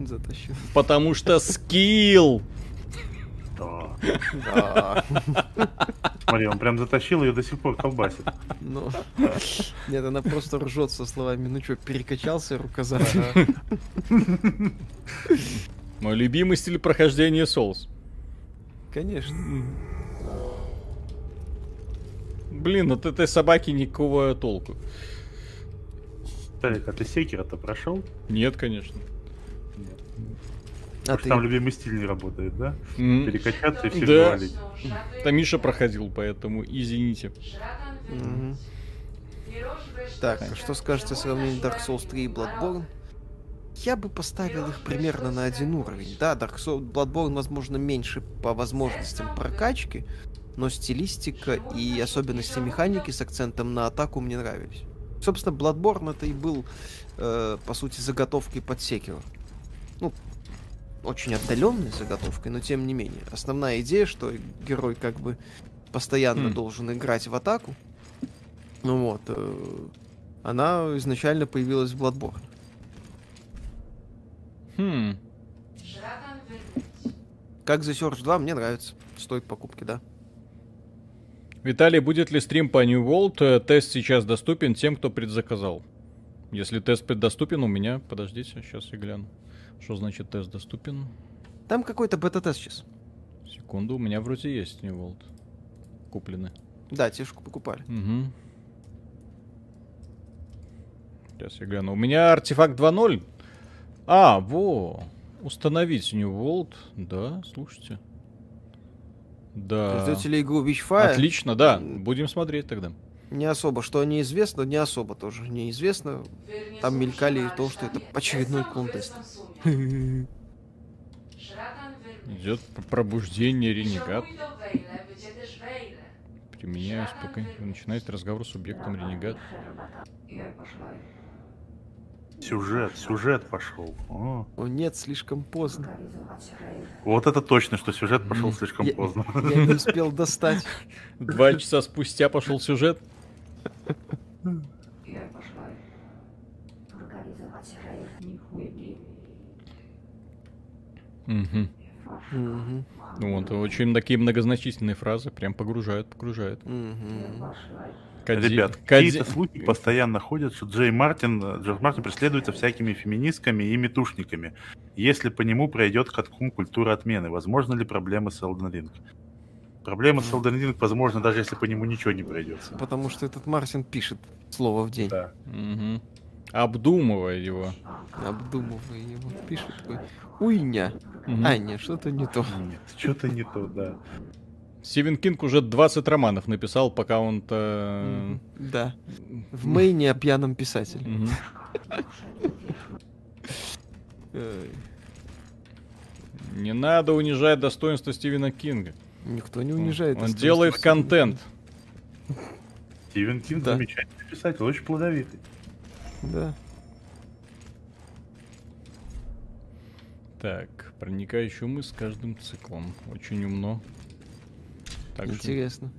Затащил. Потому что скилл. Да. Да. Смотри, он прям затащил ее до сих пор колбасит. Ну, нет, она просто ржет со словами, ну что, перекачался рукоза. Мой любимый стиль прохождения соус. Конечно. Блин, от этой собаки никакого толку. Тарик, а ты секера-то прошел? Нет, конечно. А ты... там любимый стиль не работает, да? Mm. Перекачаться и все да. валить. Там Миша проходил, поэтому извините. Mm-hmm. Так, а что скажете о сравнении Dark Souls 3 и Bloodborne? Я бы поставил их примерно на один уровень. Да, Dark Souls, Bloodborne, возможно, меньше по возможностям прокачки, но стилистика и особенности механики с акцентом на атаку мне нравились. Собственно, Bloodborne это и был, э, по сути, заготовкой под Sekiro. Ну, очень отдаленной заготовкой, но тем не менее. Основная идея, что герой как бы постоянно mm. должен играть в атаку. Ну вот. Э, она изначально появилась в Bloodborne. Хм. Как The Surge 2 мне нравится. Стоит покупки, да. Виталий, будет ли стрим по New World? Э, тест сейчас доступен тем, кто предзаказал. Если тест доступен, у меня, подождите, сейчас я гляну. Что значит тест доступен? Там какой-то бета-тест сейчас. Секунду, у меня вроде есть New World. Куплены. Да, те покупали. Угу. Сейчас я гляну. У меня артефакт 2.0. А, во. Установить New World. Да, слушайте. Да. Ждете ли игру Witchfire? Отлично, да. Будем смотреть тогда. Не особо, что неизвестно, не особо тоже неизвестно. Там мелькали то, что это очередной контест. Идет пробуждение ренегат. Применяю спокойно. Начинает разговор с объектом ренегат. Сюжет, сюжет пошел. О. О нет, слишком поздно. Вот это точно, что сюжет пошел слишком я, поздно. Я не успел достать. Два часа спустя пошел сюжет. Угу. Угу. Ну, вот, очень такие многозначительные фразы, прям погружают, погружают. Угу. Кади... Ребят, какие-то слухи постоянно ходят, что Джей Мартин, Джордж Мартин преследуется всякими феминистками и метушниками. Если по нему пройдет каткум культура отмены, возможно ли проблемы с Elden Ring? Проблема с Elden Ring возможно, даже если по нему ничего не пройдется. Потому что этот Мартин пишет слово в день. Да. Угу. Обдумывая его. Обдумывая его. Пишет такой, уйня. Угу. А, нет, что-то не то. Нет, что-то не то, да. Стивен Кинг уже 20 романов написал, пока он-то... Да. В Мэйне о пьяном писателе. Не надо унижать достоинство Стивена Кинга. Никто не унижает. Он делает контент. Стивен Кинг да. замечательный писатель, очень плодовитый. Да. Так, проникающий умы с каждым циклом. Очень умно. Так Интересно.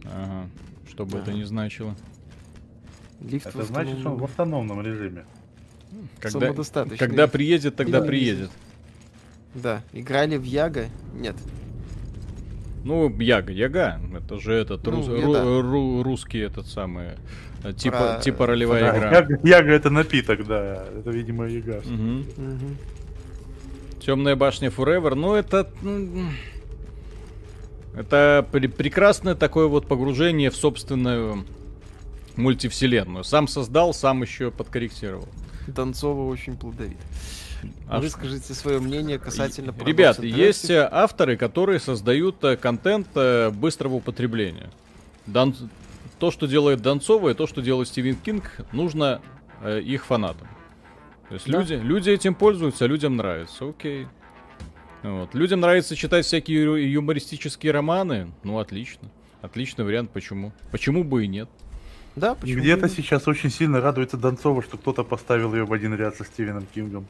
Что... Ага. Что бы ага. это ни значило. Лифт это значит, что он в автономном режиме. Когда, когда приедет, тогда Или приедет. Да. Играли в Яга? Нет. Ну, Яга, Яга. Это же этот ну, рус, ру, да. ру, русский этот самый э, типа, Про... типа ролевая да, игра. Яга, Яга это напиток, да. Это, видимо, Яга. Угу. Угу. Темная башня Forever, ну это... Это при прекрасное такое вот погружение в собственную мультивселенную. Сам создал, сам еще подкорректировал. Донцова очень плодовит. А Выскажите свое мнение касательно... Ребят, есть э, авторы, которые создают э, контент э, быстрого употребления. Дон... То, что делает Донцова и то, что делает Стивен Кинг, нужно их фанатам. То есть да? люди, люди этим пользуются, людям нравится, окей. Вот. Людям нравится читать всякие юмористические романы. Ну, отлично. Отличный вариант, почему? Почему бы и нет? Да, почему? Где-то сейчас очень сильно радуется Донцова, что кто-то поставил ее в один ряд со Стивеном Кингом.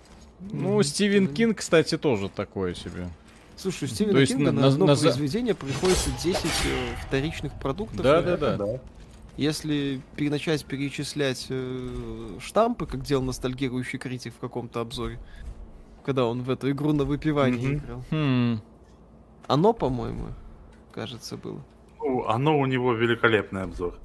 Ну, Стивен Кинг, кстати, тоже такое себе. Слушай, у Стивена Кинга на, на одно на... произведение приходится 10 э, вторичных продуктов. Да, да, да, да. Если начать перечислять э, штампы, как делал ностальгирующий критик в каком-то обзоре, когда он в эту игру на выпивание mm-hmm. играл. Hmm. Оно, по-моему, кажется, было. Ну, оно у него великолепный обзор.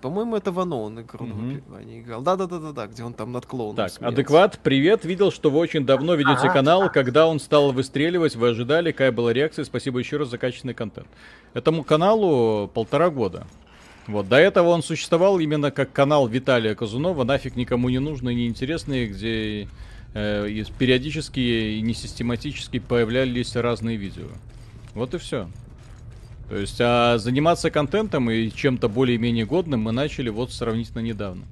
По-моему, это Вано он игру mm-hmm. на выпивание играл. Да-да-да-да, где он там над клоуном Так, смеялся. адекват, привет. Видел, что вы очень давно ведете ага. канал. Когда он стал выстреливать, вы ожидали, какая была реакция? Спасибо еще раз за качественный контент. Этому каналу полтора года. Вот, до этого он существовал именно как канал Виталия Казунова, нафиг никому не нужный, неинтересный, где э, периодически и несистематически появлялись разные видео. Вот и все. То есть, а заниматься контентом и чем-то более-менее годным мы начали вот сравнительно недавно.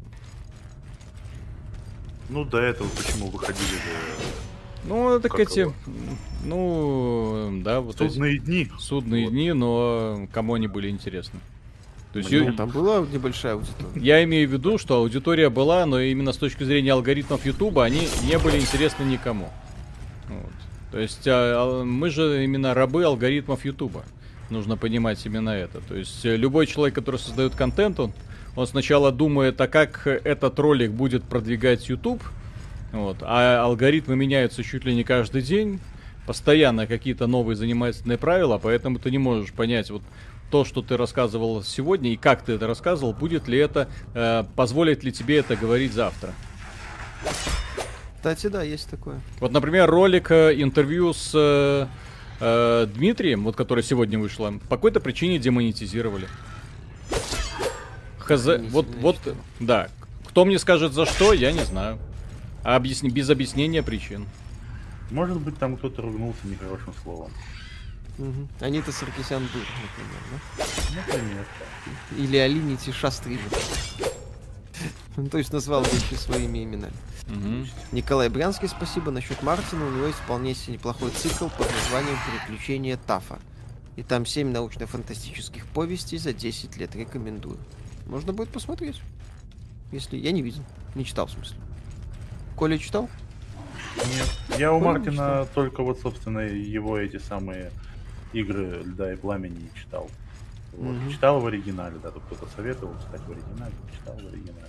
Ну, до этого почему выходили Ну, так эти... Его? Ну, да, вот Судные эти... дни. Судные вот. дни, но кому они были интересны. То есть, ну, там была небольшая аудитория. Я имею в виду, что аудитория была, но именно с точки зрения алгоритмов Ютуба они не были интересны никому. Вот. То есть а, а, мы же именно рабы алгоритмов Ютуба. Нужно понимать именно это. То есть э, любой человек, который создает контент, он, он сначала думает, а как этот ролик будет продвигать YouTube, вот, а алгоритмы меняются чуть ли не каждый день, постоянно какие-то новые занимательные правила, поэтому ты не можешь понять, вот то, что ты рассказывал сегодня и как ты это рассказывал, будет ли это, э, позволит ли тебе это говорить завтра? Кстати, да, есть такое. Вот, например, ролик э, интервью с э, э, Дмитрием, вот который сегодня вышло, по какой-то причине демонетизировали. Хз, вот, вот, да. Кто мне скажет за что, я не знаю. А объясни, без объяснения причин. Может быть, там кто-то ругнулся нехорошим словом. Угу. Анита Саркисян был, например, да? Например. Или Алини Тиша Ну, то есть назвал вещи своими именами. Угу. Николай Брянский, спасибо. Насчет Мартина, у него есть вполне себе неплохой цикл под названием «Приключения Тафа». И там 7 научно-фантастических повестей за 10 лет. Рекомендую. Можно будет посмотреть. Если я не видел. Не читал, в смысле. Коля читал? Нет. Я у Коля Мартина только вот, собственно, его эти самые игры льда и пламени читал. Вот. Mm-hmm. Читал в оригинале, да, тут кто-то советовал читать в оригинале, читал в оригинале.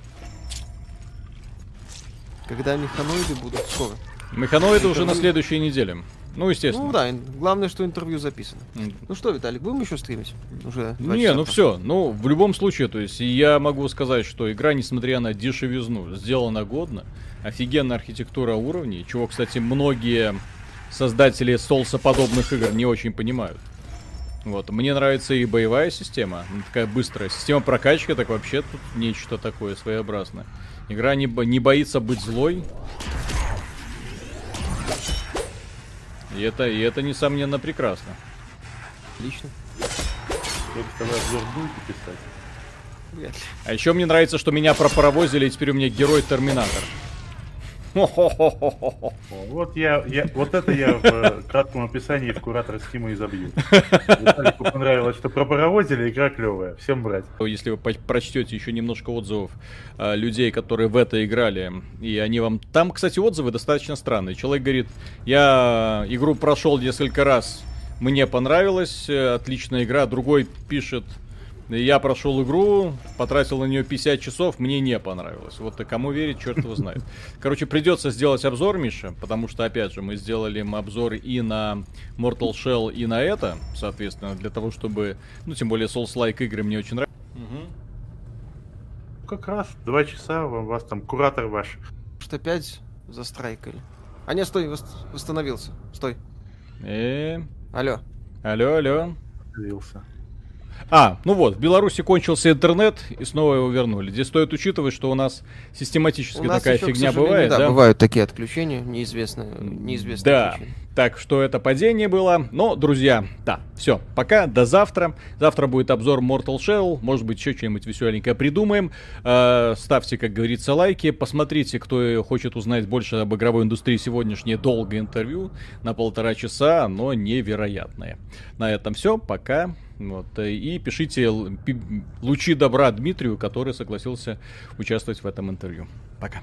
Когда механоиды будут скоро? Механоиды уже на следующей неделе. Ну, естественно. Ну да, главное, что интервью записано. Mm. Ну что, Виталик, будем еще стримить? Уже Не, ну все. Ну, в любом случае, то есть я могу сказать, что игра, несмотря на дешевизну, сделана годно. Офигенная архитектура уровней, чего, кстати, многие создатели солсоподобных игр не очень понимают. Вот. Мне нравится и боевая система, такая быстрая. Система прокачки, так вообще тут нечто такое своеобразное. Игра не, бо не боится быть злой. И это, и это, несомненно, прекрасно. Отлично. А еще мне нравится, что меня пропаровозили, и теперь у меня герой Терминатор. Вот я, я, вот это я в э, кратком описании в куратора Стима и забью. Виталику понравилось, что про паровозили, игра клевая. Всем брать. Если вы прочтете еще немножко отзывов э, людей, которые в это играли, и они вам... Там, кстати, отзывы достаточно странные. Человек говорит, я игру прошел несколько раз, мне понравилось, э, отличная игра. Другой пишет, я прошел игру, потратил на нее 50 часов, мне не понравилось. Вот и кому верить, черт его знает. Короче, придется сделать обзор, Миша, потому что, опять же, мы сделали обзор и на Mortal Shell, и на это, соответственно, для того, чтобы... Ну, тем более Souls-like игры мне очень нравятся. Угу. Как раз два часа у вас там куратор ваш. Что опять застрайкали. А не, стой, восстановился. Стой. Э. Алло. Алло, алло. Восстановился. А, ну вот, в Беларуси кончился интернет, и снова его вернули. Здесь стоит учитывать, что у нас систематически у нас такая еще, фигня бывает. Да, да, бывают такие отключения, неизвестные, неизвестные Да, причины. так что это падение было. Но, друзья, да, все, пока, до завтра. Завтра будет обзор Mortal Shell, может быть, еще что-нибудь веселенькое придумаем. Э, ставьте, как говорится, лайки, посмотрите, кто хочет узнать больше об игровой индустрии сегодняшнее долгое интервью на полтора часа, но невероятное. На этом все, пока. Вот, э, и пишите лучи добра Дмитрию, который согласился участвовать в этом интервью. Пока.